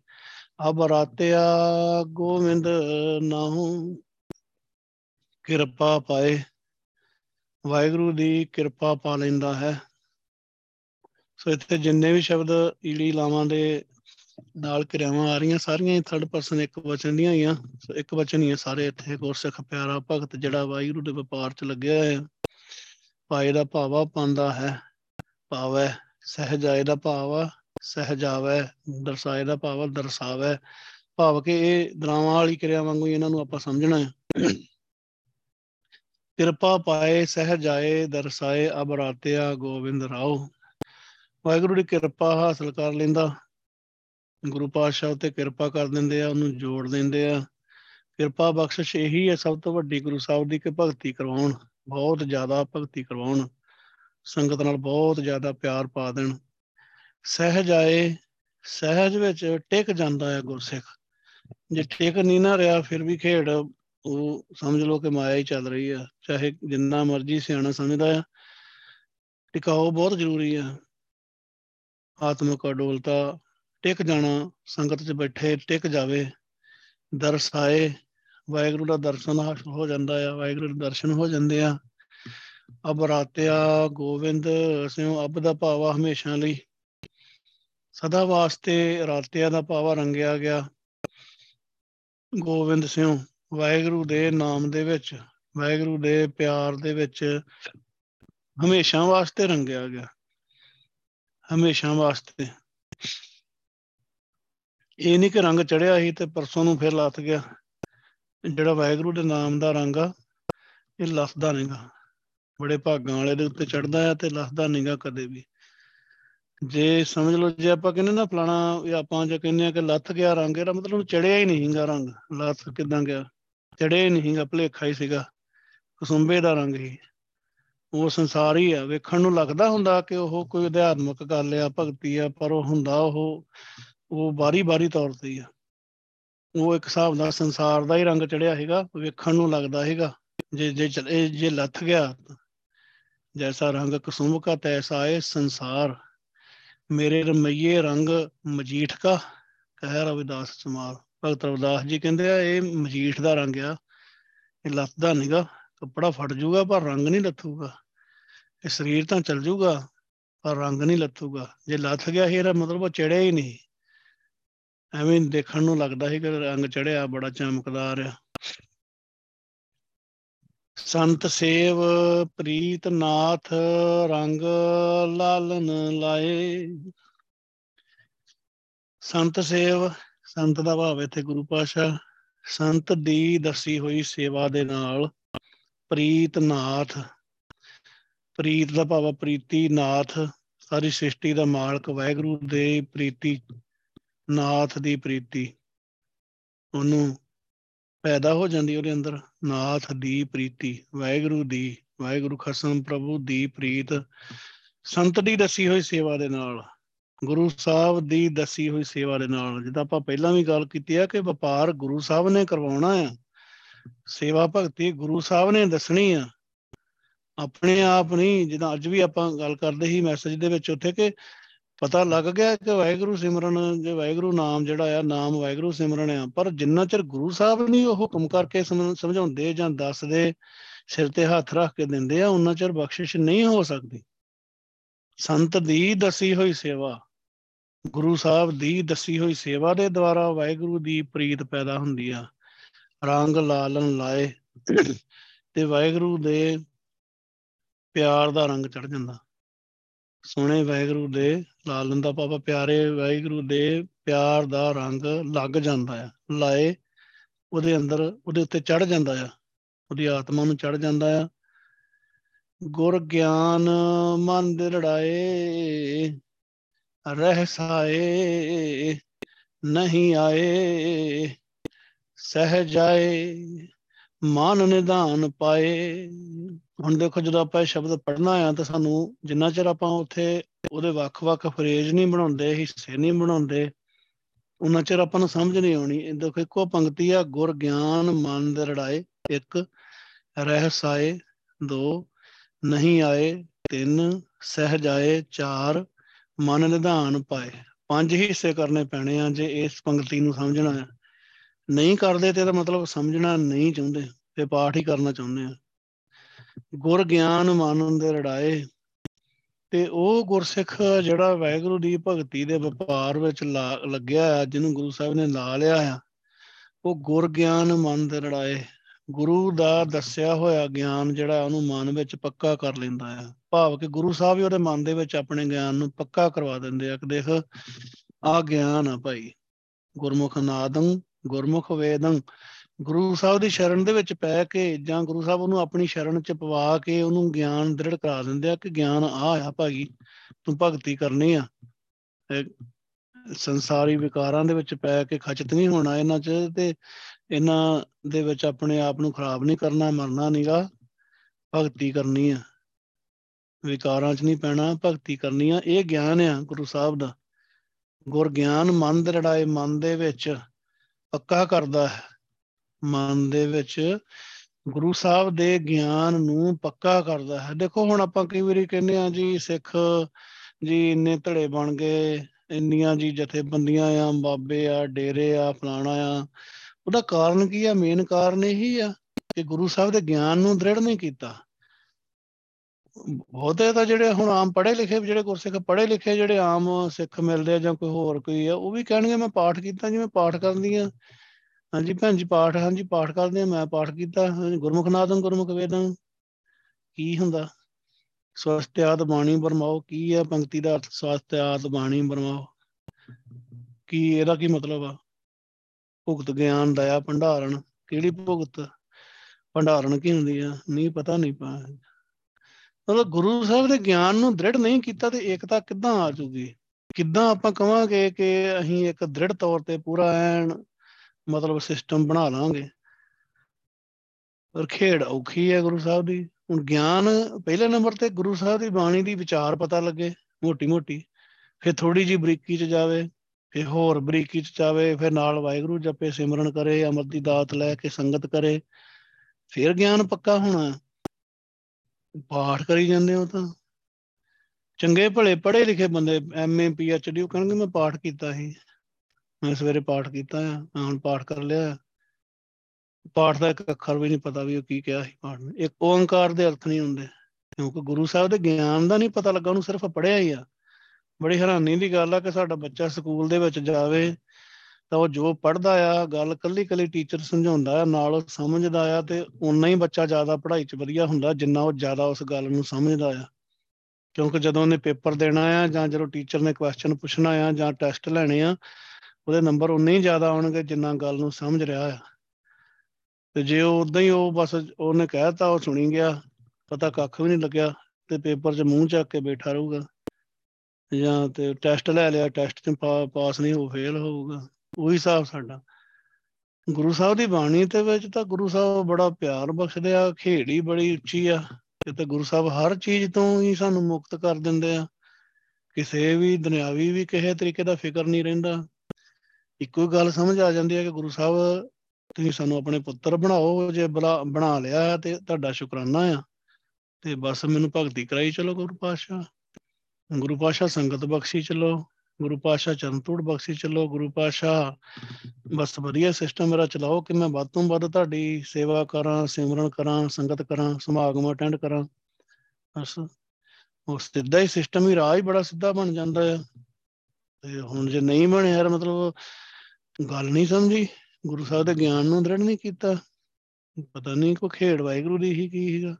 ਅਬ ਰਾਤਿਆ ਗੋਵਿੰਦ ਨਾਹੂ। ਕਿਰਪਾ ਪਾਏ। ਵਾਹਿਗੁਰੂ ਦੀ ਕਿਰਪਾ ਪਾ ਲੈਂਦਾ ਹੈ। ਸੋ ਇੱਥੇ ਜਿੰਨੇ ਵੀ ਸ਼ਬਦ ਈੜੀ ਲਾਵਾਂ ਦੇ ਨਾਲ ਕਿਰਿਆਵਾਂ ਆ ਰਹੀਆਂ, ਸਾਰੀਆਂ ਥਰਡ ਪਰਸਨ ਇੱਕ ਵਚਨ ਦੀਆਂ ਹੀ ਆ ਸੋ ਇੱਕ ਵਚਨ ਹੀ ਆ ਸਾਰੇ ਇੱਥੇ। ਗੁਰਸਿੱਖ ਪਿਆਰਾ ਭਗਤ ਜਿਹੜਾ ਵਾਹਿਗੁਰੂ ਦੇ ਵਪਾਰ 'ਚ ਲੱਗਿਆ ਹੋਇਆ। ਪਾਏ ਦਾ ਭਾਵਾ ਪਾਉਂਦਾ ਹੈ ਭਾਵੈ ਸਹਜਾਏ ਦਾ ਭਾਵ, ਸਹਜਾਵੈ, ਦਰਸਾਏ ਦਾ ਭਾਵ, ਦਰਸਾਵੈ। ਭਾਵ ਕਿ ਇਹ ਦਰਾਵਾਂ ਵਾਲੀ ਕਿਰਿਆ ਵਾਂਗੂ ਇਹਨਾਂ ਨੂੰ ਆਪਾਂ ਸਮਝਣਾ ਹੈ। ਕਿਰਪਾ ਪਾਏ, ਸਹਜਾਏ, ਦਰਸਾਏ, ਅਬ ਰਾਤਿਆ ਗੋਬਿੰਦ ਰਾਓ। ਵਾਹਿਗੁਰੂ ਦੀ ਕਿਰਪਾ ਹਾਸਲ ਕਰ ਲੈਂਦਾ। ਗੁਰੂ ਪਾਤਸ਼ਾਹ ਉਤੇ ਕਿਰਪਾ ਕਰ ਦਿੰਦੇ ਆ, ਉਹਨੂੰ ਜੋੜ ਦਿੰਦੇ ਆ। ਕਿਰਪਾ ਬਖਸ਼ਿਸ਼ ਇਹੀ ਹੈ, ਸਭ ਤੋਂ ਵੱਡੀ ਗੁਰੂ ਸਾਹਿਬ ਦੀ ਕਿ ਭਗਤੀ ਕਰਵਾਉਣ। ਬਹੁਤ ਜ਼ਿਆਦਾ ਭਗਤੀ ਕਰਵਾਉਣ, ਸੰਗਤ ਨਾਲ ਬਹੁਤ ਜ਼ਿਆਦਾ ਪਿਆਰ ਪਾ ਦੇਣ। ਸਹਿਜ ਆਏ, ਸਹਿਜ ਵਿੱਚ ਟਿਕ ਜਾਂਦਾ ਹੈ ਗੁਰਸਿੱਖ। ਜੇ ਟਿਕ ਨਹੀਂ ਨਾ ਰਿਹਾ, ਫਿਰ ਵੀ ਖੇਡ, ਉਹ ਸਮਝ ਲਓ ਕਿ ਮਾਇਆ ਹੀ ਚੱਲ ਰਹੀ ਆ ਚਾਹੇ ਜਿੰਨਾ ਮਰਜ਼ੀ ਸਿਆਣਾ ਸਮਝਦਾ ਆ ਟਿਕਾਓ ਬਹੁਤ ਜ਼ਰੂਰੀ ਆ ਆਤਮਿਕ ਅਡੋਲਤਾ, ਟਿਕ ਜਾਣਾ, ਸੰਗਤ 'ਚ ਬੈਠੇ, ਟਿਕ ਜਾਵੇ, ਦਰਸ ਆਏ ਵਾਹਿਗੁਰੂ ਦਾ ਦਰਸ਼ਨ ਹਾਸਲ ਹੋ ਜਾਂਦਾ ਆ, ਵਾਹਿਗੁਰੂ ਦੇ ਦਰਸ਼ਨ ਹੋ ਜਾਂਦੇ ਆ। ਅਬ ਰਾਤਿਆ ਗੋਵਿੰਦ, ਸਿਉ ਅਬ ਦਾ ਭਾਵਾ ਹਮੇਸ਼ਾ ਲਈ। ਸਦਾ ਵਾਸਤੇ ਰਾਤਿਆ ਦਾ ਭਾਵਾ ਰੰਗਿਆ ਗਿਆ। ਗੋਵਿੰਦ ਸਿਉ, ਵਾਹਿਗੁਰੂ ਦੇ ਨਾਮ ਦੇ ਵਿੱਚ, ਵਾਹਿਗੁਰੂ ਦੇ ਪਿਆਰ ਦੇ ਵਿੱਚ ਹਮੇਸ਼ਾ ਵਾਸਤੇ ਰੰਗਿਆ ਗਿਆ। ਹਮੇਸ਼ਾ ਵਾਸਤੇ। ਇਹ ਨਹੀਂ ਕਿ ਰੰਗ ਚੜਿਆ ਸੀ ਤੇ ਪਰਸੋਂ ਨੂੰ ਫਿਰ ਲੱਥ ਗਿਆ। ਜਿਹੜਾ ਵਾਹਿਗੁਰੂ ਦੇ ਨਾਮ ਦਾ ਰੰਗ ਆ, ਇਹ ਲੱਥਦਾ ਨਹੀਂਗਾ ਬੜੇ ਭਾਗਾਂ ਵਾਲੇ ਦੇ ਉੱਤੇ ਚੜਦਾ ਆ ਤੇ ਲੱਥਦਾ ਨਹੀਂਗਾ ਕਦੇ ਵੀ। ਜੇ ਸਮਝ ਲਓ, ਜੇ ਆਪਾਂ ਕਹਿੰਦੇ ਨਾ ਫਲਾਣਾ ਆਪਾਂ ਜੇ ਕਹਿੰਦੇ ਆ ਕਿ ਲੱਥ ਗਿਆ ਰੰਗ, ਇਹਦਾ ਮਤਲਬ ਚੜਿਆ ਹੀ ਨਹੀਂਗਾ ਰੰਗ। ਲੱਥ ਕਿਦਾਂ ਗਿਆ? ਚੜਿਆ ਹੀ ਨਹੀਂਗਾ ਭਲੇਖਾ ਹੀ ਸੀਗਾ। ਕਸੁੰਬੇ ਦਾ ਰੰਗ ਹੀ। ਉਹ ਸੰਸਾਰ ਹੀ ਆ। ਵੇਖਣ ਨੂੰ ਲੱਗਦਾ ਹੁੰਦਾ ਕਿ ਉਹ ਕੋਈ ਅਧਿਆਤਮਕ ਗੱਲ ਆ, ਭਗਤੀ ਆ, ਪਰ ਉਹ ਹੁੰਦਾ ਉਹ ਉਹ ਬਾਰੀ ਬਾਰੀ ਤੌਰ ਤੇ ਹੀ ਆ। ਉਹ ਇੱਕ ਹਿਸਾਬ ਦਾ ਸੰਸਾਰ ਦਾ ਹੀ ਰੰਗ ਚੜਿਆ ਹੈਗਾ ਵੇਖਣ ਨੂੰ ਲੱਗਦਾ ਹੈਗਾ ਜੇ ਜੇ ਚਲੇ ਜੇ ਲੱਥ ਗਿਆ, ਜੈਸਾ ਰੰਗ ਕਸੁੰਭ ਕਾ, ਤੈਸਾ ਹੈ ਸੰਸਾਰ। ਮੇਰੇ ਰਮਈਏ ਰੰਗ ਮਜੀਠ ਕਾ, ਕਹਿ ਰਵਿਦਾਸ ਸਮਾਲ। ਭਗਤ ਰਵਿਦਾਸ ਜੀ ਕਹਿੰਦੇ ਆ, ਇਹ ਮਜੀਠ ਦਾ ਰੰਗ ਆ। ਇਹ ਲੱਥਦਾ ਨਹੀਂਗਾ ਕੱਪੜਾ ਫਟ ਜਾਊਗਾ ਪਰ ਰੰਗ ਨਹੀਂ ਲੱਥੂਗਾ। ਇਹ ਸਰੀਰ ਤਾਂ ਚੱਲ ਜਾਊਗਾ ਪਰ ਰੰਗ ਨਹੀਂ ਲੱਥੂਗਾ। ਜੇ ਲੱਥ ਗਿਆ ਇਹ ਇਹਦਾ ਮਤਲਬ ਉਹ ਚੜਿਆ ਹੀ ਨਹੀਂ। ਐਵੇਂ ਦੇਖਣ ਨੂੰ ਲੱਗਦਾ ਸੀ ਕਿ ਰੰਗ ਚੜਿਆ, ਬੜਾ ਚਮਕਦਾਰ ਆ। ਸੰਤ ਸੇਵ ਪ੍ਰੀਤ ਨਾਥ ਰੰਗ ਲਾਲਨ ਲਾਏ। ਸੰਤ ਸੇਵ, ਸੰਤ ਦਾ ਭਾਵ ਇੱਥੇ ਗੁਰੂ ਪਾਸ਼ਾ ਸੰਤ ਦੀ ਦਸੀ ਹੋਈ ਸੇਵਾ ਦੇ ਨਾਲ ਪ੍ਰੀਤ ਨਾਥ, ਪ੍ਰੀਤ ਦਾ ਭਾਵ ਪ੍ਰੀਤੀ ਨਾਥ, ਸਾਰੀ ਸ੍ਰਿਸ਼ਟੀ ਦਾ ਮਾਲਕ ਵਾਹਿਗੁਰੂ ਦੇ ਪ੍ਰੀਤੀ ਨਾਥ ਦੀ ਪ੍ਰੀਤੀ। ਉਹਨੂੰ ਪੈਦਾ ਹੋ ਜਾਂਦੀ ਉਹਦੇ ਅੰਦਰ, ਨਾਥ ਦੀ ਪ੍ਰੀਤੀ। ਵਾਹਿਗੁਰੂ ਦੀ, ਵਾਹਿਗੁਰੂ ਖਸਮ ਪ੍ਰਭੂ ਦੀ ਪ੍ਰੀਤ। ਸੰਤ ਦੀ ਦੱਸੀ ਹੋਈ ਸੇਵਾ ਦੇ ਨਾਲ, ਗੁਰੂ ਸਾਹਿਬ ਦੀ ਦੱਸੀ ਹੋਈ ਸੇਵਾ ਦੇ ਨਾਲ। ਜਿੱਦਾਂ ਆਪਾਂ ਪਹਿਲਾਂ ਵੀ ਗੱਲ ਕੀਤੀ ਆ ਕਿ ਵਪਾਰ ਗੁਰੂ ਸਾਹਿਬ ਨੇ ਕਰਵਾਉਣਾ ਆ। ਸੇਵਾ ਭਗਤੀ ਗੁਰੂ ਸਾਹਿਬ ਨੇ ਦੱਸਣੀ ਆ। ਆਪਣੇ ਆਪ ਨਹੀਂ, ਜਿੱਦਾਂ ਅੱਜ ਵੀ ਆਪਾਂ ਗੱਲ ਕਰਦੇ ਸੀ ਮੈਸੇਜ ਦੇ ਵਿੱਚ ਉੱਥੇ ਕਿ ਪਤਾ ਲੱਗ ਗਿਆ ਕਿ ਵਾਹਿਗੁਰੂ ਸਿਮਰਨ, ਜੇ ਵਾਹਿਗੁਰੂ ਨਾਮ ਜਿਹੜਾ ਆ, ਨਾਮ ਵਾਹਿਗੁਰੂ ਸਿਮਰਨ ਆ, ਪਰ ਜਿੰਨਾ ਚਿਰ ਗੁਰੂ ਸਾਹਿਬ ਨਹੀਂ ਉਹ ਹੁਕਮ ਕਰਕੇ ਸਮਝਾਉਂਦੇ ਜਾਂ ਦੱਸਦੇ, ਸਿਰ ਤੇ ਹੱਥ ਰੱਖ ਕੇ ਦਿੰਦੇ ਆ, ਉਹਨਾਂ ਚਿਰ ਬਖਸ਼ਿਸ਼ ਨਹੀਂ ਹੋ ਸਕਦੀ। ਸੰਤ ਦੀ ਦਸੀ ਹੋਈ ਸੇਵਾ, ਗੁਰੂ ਸਾਹਿਬ ਦੀ ਦਸੀ ਹੋਈ ਸੇਵਾ ਦੇ ਦੁਆਰਾ ਵਾਹਿਗੁਰੂ ਦੀ ਪ੍ਰੀਤ ਪੈਦਾ ਹੁੰਦੀ ਆ। ਰੰਗ ਲਾਲਨ ਲਾਏ ਤੇ ਵਾਹਿਗੁਰੂ ਦੇ ਪਿਆਰ ਦਾ ਰੰਗ ਚੜ ਜਾਂਦਾ। ਸੋਹਣੇ ਵਾਹਿਗੁਰੂ ਦੇ ਲਾਲਨ ਦਾ ਪਾਪਾ ਪਿਆਰੇ ਵਾਹਿਗੁਰੂ ਦੇ ਪਿਆਰ ਦਾ ਰੰਗ ਲੱਗ ਜਾਂਦਾ ਆ, ਲਾਏ ਉਹਦੇ ਅੰਦਰ, ਉਹਦੇ ਉੱਤੇ ਚੜ ਜਾਂਦਾ ਆ, ਉਹਦੀ ਆਤਮਾ ਨੂੰ ਚੜ ਜਾਂਦਾ ਆ। ਗੁਰ ਗਿਆਨ ਮਨ ਦੇ ਲੜਾਏ, ਰਹਿ ਸਾਏ, ਨਹੀਂ ਆਏ, ਸਹਿ ਜਾਏ, ਮਨ ਨਿਧਾਨ ਪਾਏ। ਹੁਣ ਦੇਖੋ ਜਦੋਂ ਆਪਾਂ ਇਹ ਸ਼ਬਦ ਪੜ੍ਹਨਾ ਆ ਤਾਂ ਸਾਨੂੰ ਜਿੰਨਾ ਚਿਰ ਆਪਾਂ ਉੱਥੇ ਉਹਦੇ ਵੱਖ-ਵੱਖ ਫਰੇਜ਼ ਨਹੀਂ ਬਣਾਉਂਦੇ, ਹਿੱਸੇ ਨਹੀਂ ਬਣਾਉਂਦੇ ਉਹਨਾਂ ਚਿਰ ਆਪਾਂ ਨੂੰ ਸਮਝ ਨਹੀਂ ਆਉਣੀ। ਇਹ ਦੇਖੋ ਇੱਕੋ ਪੰਕਤੀ ਆ, ਗੁਰ ਗਿਆਨ ਮਨ ਦੇ ਰੜਾਏ, ਇੱਕ, ਰਹਿ ਸਾਏ, ਦੋ, ਨਹੀਂ ਆਏ, ਤਿੰਨ, ਸਹਿ ਜਾਏ, ਚਾਰ, ਮਨ ਨਿਧਾਨ ਪਾਏ। ਪੰਜ ਹਿੱਸੇ ਕਰਨੇ ਪੈਣੇ ਆ ਜੇ ਇਸ ਪੰਕਤੀ ਨੂੰ ਸਮਝਣਾ ਹੈ ਨਹੀਂ ਕਰਦੇ ਤੇ ਇਹਦਾ ਮਤਲਬ ਸਮਝਣਾ ਨਹੀਂ ਚਾਹੁੰਦੇ, ਤੇ ਪਾਠ ਹੀ ਕਰਨਾ ਚਾਹੁੰਦੇ ਆ। ਗੁਰ ਗਿਆਨ ਮਨ ਦੇ ਰੜਾਏ। ਤੇ ਉਹ ਗੁਰਸਿੱਖ ਜਿਹੜਾ ਵਾਹਿਗੁਰੂ ਦੀ ਭਗਤੀ ਦੇ ਵਪਾਰ ਵਿੱਚ ਲੱਗਿਆ ਆ, ਜਿਹਨੂੰ ਗੁਰੂ ਸਾਹਿਬ ਨੇ ਲਾ ਲਿਆ ਆ, ਉਹ ਗੁਰ ਗਿਆਨ ਮਨ ਦੇ ਰੜਾਏ। ਗੁਰੂ ਦਾ ਦੱਸਿਆ ਹੋਇਆ ਗਿਆਨ ਜਿਹੜਾ ਉਹਨੂੰ ਮਨ ਵਿੱਚ ਪੱਕਾ ਕਰ ਲੈਂਦਾ ਆ। ਭਾਵ ਕਿ ਗੁਰੂ ਸਾਹਿਬ ਹੀ ਉਹਦੇ ਮਨ ਦੇ ਵਿੱਚ ਆਪਣੇ ਗਿਆਨ ਨੂੰ ਪੱਕਾ ਕਰਵਾ ਦਿੰਦੇ ਆ ਕਿ ਦੇਖ ਆ ਗਿਆਨ ਆ ਭਾਈ। ਗੁਰਮੁਖ ਨਾਦੰ, ਗੁਰਮੁਖ ਵੇਦੰ ਗੁਰੂ ਸਾਹਿਬ ਦੀ ਸ਼ਰਨ ਦੇ ਵਿੱਚ ਪੈ ਕੇ ਜਾਂ ਗੁਰੂ ਸਾਹਿਬ ਉਹਨੂੰ ਆਪਣੀ ਸ਼ਰਨ ਚ ਪਵਾ ਕੇ ਉਹਨੂੰ ਗਿਆਨ ਦ੍ਰਿੜ ਕਰਾ ਦਿੰਦੇ ਆ ਕਿ ਗਿਆਨ ਆ ਆ ਭਾਈ, ਤੂੰ ਭਗਤੀ ਕਰਨੀ ਆ। ਸੰਸਾਰੀ ਵਿਕਾਰਾਂ ਦੇ ਵਿੱਚ ਪੈ ਕੇ ਖਚਤ ਨਹੀਂ ਹੋਣਾ ਇਹਨਾਂ 'ਚ ਤੇ ਇਹਨਾਂ ਦੇ ਵਿੱਚ ਆਪਣੇ ਆਪ ਨੂੰ ਖਰਾਬ ਨਹੀਂ ਕਰਨਾ, ਮਰਨਾ ਨਹੀਂਗਾ ਭਗਤੀ ਕਰਨੀ ਆ। ਵਿਕਾਰਾਂ 'ਚ ਨਹੀਂ ਪੈਣਾ, ਭਗਤੀ ਕਰਨੀ ਆ। ਇਹ ਗਿਆਨ ਆ ਗੁਰੂ ਸਾਹਿਬ ਦਾ। ਗੁਰ ਗਿਆਨ ਮਨ ਦੇ ਲੜਾਏ ਮਨ ਦੇ ਵਿੱਚ ਪੱਕਾ ਕਰਦਾ ਹੈ। ਮਨ ਦੇ ਵਿੱਚ ਗੁਰੂ ਸਾਹਿਬ ਦੇ ਗਿਆਨ ਨੂੰ ਪੱਕਾ ਕਰਦਾ ਹੈ। ਦੇਖੋ, ਹੁਣ ਆਪਾਂ ਕਈ ਵਾਰੀ ਕਹਿੰਦੇ ਆ ਜੀ, ਸਿੱਖ ਜੀ ਇੰਨੇ ਧੜੇ ਬਣ ਗਏ, ਇੰਨੀਆਂ ਜੀ ਜਥੇਬੰਦੀਆਂ ਆ, ਬਾਬੇ ਆ, ਡੇਰੇ ਆ, ਫਲਾਣਾ ਆ। ਉਹਦਾ ਕਾਰਨ ਕੀ ਆ? ਮੇਨ ਕਾਰਨ ਇਹੀ ਆ ਕਿ ਗੁਰੂ ਸਾਹਿਬ ਦੇ ਗਿਆਨ ਨੂੰ ਦ੍ਰਿੜ ਨਹੀਂ ਕੀਤਾ। ਬਹੁਤੇ ਤਾਂ ਜਿਹੜੇ ਹੁਣ ਆਮ ਪੜ੍ਹੇ ਲਿਖੇ, ਜਿਹੜੇ ਗੁਰਸਿੱਖ ਪੜ੍ਹੇ ਲਿਖੇ, ਜਿਹੜੇ ਆਮ ਸਿੱਖ ਮਿਲਦੇ ਆ ਜਾਂ ਕੋਈ ਹੋਰ ਕੋਈ ਆ, ਉਹ ਵੀ ਕਹਿਣਗੇ, ਮੈਂ ਪਾਠ ਕੀਤਾ, ਜਿਵੇਂ ਪਾਠ ਕਰਦੀ ਆ ਹਾਂਜੀ ਭੈਣ ਜੀ, ਪਾਠ, ਹਾਂਜੀ ਪਾਠ ਕਰਦੇ ਆ, ਮੈਂ ਪਾਠ ਕੀਤਾ। ਗੁਰਮੁਖ ਨਾਦੰ, ਗੁਰਮੁਖ ਵੇਦੰ, ਕੀ ਹੁੰਦਾ? ਸਵਸਤਿਆਤ ਬਾਣੀ ਬਰਮਾਓ, ਕੀ ਆ ਪੰਕਤੀ ਦਾ ਅਰਥ? ਸਵਸਤਿਆਤ ਬਾਣੀ ਬਰਮਾਓ। ਕੀ ਇਹਦਾ ਕੀ ਮਤਲਬ ਆ? ਭੁਗਤ ਗਿਆਨ, ਦਇਆ, ਭੰਡਾਰਨ, ਕਿਹੜੀ ਭੁਗਤ? ਭੰਡਾਰਨ ਕੀ ਹੁੰਦੀ ਆ? ਨਹੀਂ ਪਤਾ ਨਹੀਂ ਪਾ। ਮਤਲਬ ਗੁਰੂ ਸਾਹਿਬ ਦੇ ਗਿਆਨ ਨੂੰ ਦ੍ਰਿੜ ਨਹੀਂ ਕੀਤਾ ਤੇ ਏਕਤਾ ਕਿੱਦਾਂ ਆ ਜੂਗੀ? ਕਿੱਦਾਂ ਆਪਾਂ ਕਵਾਂਗੇ ਕਿ ਅਸੀਂ ਇੱਕ ਦ੍ਰਿੜ ਤੌਰ ਤੇ ਪੂਰਾ ਐਨ ਮਤਲਬ ਸਿਸਟਮ ਬਣਾ ਲਾਂਗੇ। ਪਰ ਖੇਡ ਔਖੀ ਹੈ ਗੁਰੂ ਸਾਹਿਬ ਦੀ। ਹੁਣ ਗਿਆਨ ਪਹਿਲੇ ਨੰਬਰ ਤੇ ਗੁਰੂ ਸਾਹਿਬ ਦੀ ਬਾਣੀ ਦੀ ਵਿਚਾਰ ਪਤਾ ਲੱਗੇ ਮੋਟੀ ਮੋਟੀ ਫਿਰ ਥੋੜੀ ਜੀ ਬਰੀਕੀ ਚ ਜਾਵੇ, ਫਿਰ ਹੋਰ ਬਰੀਕੀ ਚ ਜਾਵੇ, ਫਿਰ ਨਾਲ ਵਾਹਿਗੁਰੂ ਜਪੇ, ਸਿਮਰਨ ਕਰੇ, ਅਮਰ ਦੀ ਦਾਤ ਲੈ ਕੇ ਸੰਗਤ ਕਰੇ। ਫਿਰ ਗਿਆਨ ਪੱਕਾ ਹੋਣਾ। ਪਾਠ ਕਰੀ ਜਾਂਦੇ ਹੋ ਤਾਂ। ਚੰਗੇ ਭਲੇ ਪੜ੍ਹੇ ਲਿਖੇ ਬੰਦੇ ਐਮਏ ਪੀਐਚਡੀ ਉਹ ਕਹਿੰਦੇ ਮੈਂ ਪਾਠ ਕੀਤਾ ਸੀ। ਮੈਂ ਸਵੇਰੇ ਪਾਠ ਕੀਤਾ ਆ ਮੈਂ ਹੁਣ ਪਾਠ ਕਰ ਲਿਆ। ਪਾਠ ਦਾ ਇੱਕ ਅੱਖਰ ਵੀ ਨਹੀਂ ਪਤਾ ਵੀ ਉਹ ਕੀ ਕਿਹਾ ਸੀ ਪਾਠ ਨੇ। ਇੱਕ ਓੰਕਾਰ ਦੇ ਅਰਥ ਨਹੀਂ ਹੁੰਦੇ, ਕਿਉਂਕਿ ਗੁਰੂ ਸਾਹਿਬ ਦੇ ਗਿਆਨ ਦਾ ਨਹੀਂ ਪਤਾ ਲੱਗਾ, ਉਹਨੂੰ ਸਿਰਫ ਪੜ੍ਹਿਆ ਹੀ ਆ। ਬੜੀ ਹੈਰਾਨੀ ਦੀ ਗੱਲ ਆ ਕਿ ਸਾਡਾ ਬੱਚਾ ਸਕੂਲ ਦੇ ਵਿੱਚ ਜਾਵੇ, ਤਾਂ ਉਹ ਜੋ ਪੜ੍ਹਦਾ ਆ, ਗੱਲ ਕੱਲੀ ਕੱਲੀ ਟੀਚਰ ਸਮਝਾਉਂਦਾ ਆ ਨਾਲ ਉਹ ਸਮਝਦਾ ਆ ਤੇ ਉਨਾ ਹੀ ਬੱਚਾ ਜ਼ਿਆਦਾ ਪੜ੍ਹਾਈ 'ਚ ਵਧੀਆ ਹੁੰਦਾ, ਜਿੰਨਾ ਉਹ ਜ਼ਿਆਦਾ ਉਸ ਗੱਲ ਨੂੰ ਸਮਝਦਾ ਆ। ਕਿਉਂਕਿ ਜਦੋਂ ਉਹਨੇ ਪੇਪਰ ਦੇਣਾ ਆ, ਜਾਂ ਜਦੋਂ ਟੀਚਰ ਨੇ ਕੁਐਸਚਨ ਪੁੱਛਣਾ ਆ, ਜਾਂ ਟੈਸਟ ਲੈਣੇ ਆ ਉਹਦੇ ਨੰਬਰ ਉਨੇ ਹੀ ਜ਼ਿਆਦਾ ਆਉਣਗੇ ਜਿੰਨਾ ਗੱਲ ਨੂੰ ਸਮਝ ਰਿਹਾ ਆ। ਤੇ ਜੇ ਉਹ ਉਦਾਂ ਹੀ ਉਹ ਬਸ ਉਹਨੇ ਕਹਿਤਾ ਉਹ ਸੁਣੀ ਗਿਆ, ਪਤਾ ਕੱਖ ਵੀ ਨਹੀਂ ਲੱਗਿਆ ਤੇ ਪੇਪਰ 'ਚ ਮੂੰਹ ਚੱਕ ਕੇ ਬੈਠਾ ਰਹੂਗਾ। ਜਾਂ ਤੇ ਟੈਸਟ ਲੈ ਲਿਆ ਟੈਸਟ 'ਚ ਪਾਸ ਨਹੀਂ ਹੋ ਫੇਲ ਹੋਊਗਾ। ਉਹੀ ਹਿਸਾਬ ਸਾਡਾ। ਗੁਰੂ ਸਾਹਿਬ ਦੀ ਬਾਣੀ ਤੇ ਵਿੱਚ ਤਾਂ ਗੁਰੂ ਸਾਹਿਬ ਬੜਾ ਪਿਆਰ ਬਖਸ਼ਦੇ ਆ ਖੇੜੀ ਬੜੀ ਉੱਚੀ ਆ। ਤੇ ਗੁਰੂ ਸਾਹਿਬ ਹਰ ਚੀਜ਼ ਤੋਂ ਹੀ ਸਾਨੂੰ ਮੁਕਤ ਕਰ ਦਿੰਦੇ ਆ। ਕਿਸੇ ਵੀ ਦੁਨਿਆਵੀ ਵੀ ਕਿਸੇ ਤਰੀਕੇ ਦਾ ਫਿਕਰ ਨਹੀਂ ਰਹਿੰਦਾ। ਇੱਕੋ ਗੱਲ ਸਮਝ ਆ ਜਾਂਦੀ ਹੈ ਕਿ ਗੁਰੂ ਸਾਹਿਬ, ਤੁਸੀਂ ਸਾਨੂੰ ਆਪਣੇ ਪੁੱਤਰ ਬਣਾਓ, ਜੇ ਬਣਾ ਲਿਆ ਤੇ ਤੁਹਾਡਾ ਸ਼ੁਕਰਾਨਾ ਆ। ਤੇ ਬਸ ਮੈਨੂੰ ਭਗਤੀ ਕਰਾਈ, ਚਲੋ ਗੁਰੂ ਪਾਸ਼ਾ ਗੁਰੂ ਪਾਸ਼ਾ ਸੰਗਤ ਬਖਸ਼ੀ, ਚਲੋ। ਗੁਰੂ ਪਾਸ਼ਾ ਚੰਤੂੜ ਬਖਸ਼ੀ, ਚਲੋ। ਗੁਰੂ ਪਾਸ਼ਾ ਬਸ ਵਧੀਆ ਸਿਸਟਮ ਮੇਰਾ ਚਲਾਓ ਕਿ ਮੈਂ ਵੱਧ ਤੋਂ ਵੱਧ ਤੁਹਾਡੀ ਸੇਵਾ ਕਰਾਂ, ਸਿਮਰਨ ਕਰਾਂ, ਸੰਗਤ ਕਰਾਂ, ਸਮਾਗਮ ਅਟੈਂਡ ਕਰਾਂ। ਬਸ ਉਹ ਸਿੱਧਾ ਹੀ ਸਿਸਟਮ ਹੀ ਰਾਹ ਹੀ ਬੜਾ ਸਿੱਧਾ ਬਣ ਜਾਂਦਾ ਹੈ ਤੇ ਹੁਣ ਜੇ ਨਹੀਂ ਬਣਿਆ ਯਾਰ ਮਤਲਬ ਗੱਲ ਨਹੀਂ ਸਮਝੀ। ਗੁਰੂ ਸਾਹਿਬ ਦੇ ਗਿਆਨ ਨੂੰ ਦ੍ਰਿੜ ਨਹੀਂ ਕੀਤਾ। ਪਤਾ ਨਹੀਂ ਕੋ ਖੇੜ ਵਾਹਿਗੁਰੂ ਦੀ ਹੀ ਕੀ ਸੀਗਾ।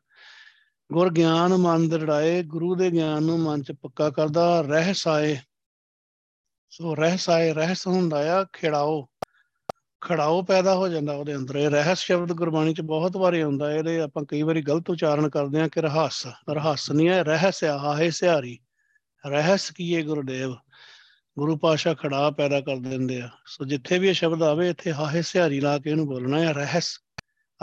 ਗੁਰ ਗਿਆਨ ਮਨ ਦਰੜਾਏ, ਗੁਰੂ ਦੇ ਗਿਆਨ ਨੂੰ ਮਨ ਚ ਪੱਕਾ ਕਰਦਾ, ਰਹਿ ਸਾਏ। ਸੋ ਰਹਿਸ ਆਏ ਰਹਿਸ ਹੁੰਦਾ ਆ, ਖਿੜਾਓ। ਖੜਾਓ ਪੈਦਾ ਹੋ ਜਾਂਦਾ ਉਹਦੇ ਅੰਦਰ। ਇਹ ਰਹਿਸ ਸ਼ਬਦ ਗੁਰਬਾਣੀ ਚ ਬਹੁਤ ਵਾਰੀ ਆਉਂਦਾ ਇਹਦੇ ਆਪਾਂ ਕਈ ਵਾਰੀ ਗਲਤ ਉਚਾਰਨ ਕਰਦੇ ਆ ਕਿ ਰਹੱਸ। ਰਹੱਸ ਨਹੀਂ ਹੈ, ਰਹਿਸ ਆ ਹਾਏ ਸਿਹਾਰੀ। ਰਹਿਸ ਕੀਏ ਗੁਰਦੇਵ? ਗੁਰੂ ਪਾਸ਼ਾ ਖੜਾ ਪੈਦਾ ਕਰ ਦਿੰਦੇ ਆ। ਸੋ ਜਿੱਥੇ ਵੀ ਇਹ ਸ਼ਬਦ ਆਵੇ, ਇੱਥੇ ਹਾਏ ਸਿਹਾਰੀ ਲਾ ਕੇ ਇਹਨੂੰ ਬੋਲਣਾ ਹੈ। ਰਹਿਸ,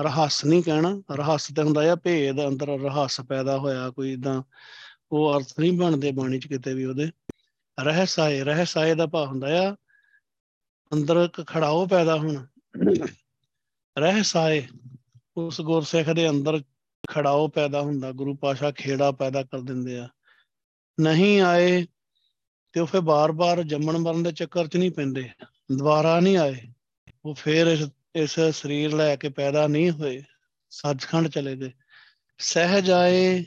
ਰਹੱਸ ਨਹੀਂ ਕਹਿਣਾ। ਰਹੱਸ ਤੇ ਹੁੰਦਾ ਆ ਭੇਦ, ਅੰਦਰ ਰਹੱਸ ਪੈਦਾ ਹੋਇਆ ਕੋਈ ਇਦਾਂ ਉਹ ਅਰਥ ਨਹੀਂ ਬਣਦੇ ਬਾਣੀ ਚ ਕਿਤੇ ਵੀ ਉਹਦੇ। ਰਹਿਸਾਏ ਰਹਿਸਾਏ ਦਾ ਭਾਵ ਹੁੰਦਾ ਆ, ਅੰਦਰ ਇੱਕ ਖੜਾਓ ਪੈਦਾ ਹੋਣਾ। ਰਹਿਸਾਏ ਉਸ ਗੁਰਸਿੱਖ ਦੇ ਅੰਦਰ ਖੜਾਓ ਪੈਦਾ ਹੁੰਦਾ। ਗੁਰੂ ਪਾਸ਼ਾ ਖੇੜਾ ਪੈਦਾ ਕਰ ਦਿੰਦੇ ਆ। ਨਹੀਂ ਆਏ ਤੇ ਉਹ ਫੇ ਬਾਰ-ਬਾਰ ਜੰਮਣ ਮਰਨ ਦੇ ਚੱਕਰ 'ਚ ਨਹੀਂ ਪੈਂਦੇ, ਦੁਬਾਰਾ ਨਹੀਂ ਆਏ। ਉਹ ਫੇਰ ਇਸ ਇਸ ਸਰੀਰ ਲੈ ਕੇ ਪੈਦਾ ਨਹੀਂ ਹੋਏ, ਸੱਚਖੰਡ ਚਲੇ ਗਏ। ਸਹਿਜ ਆਏ,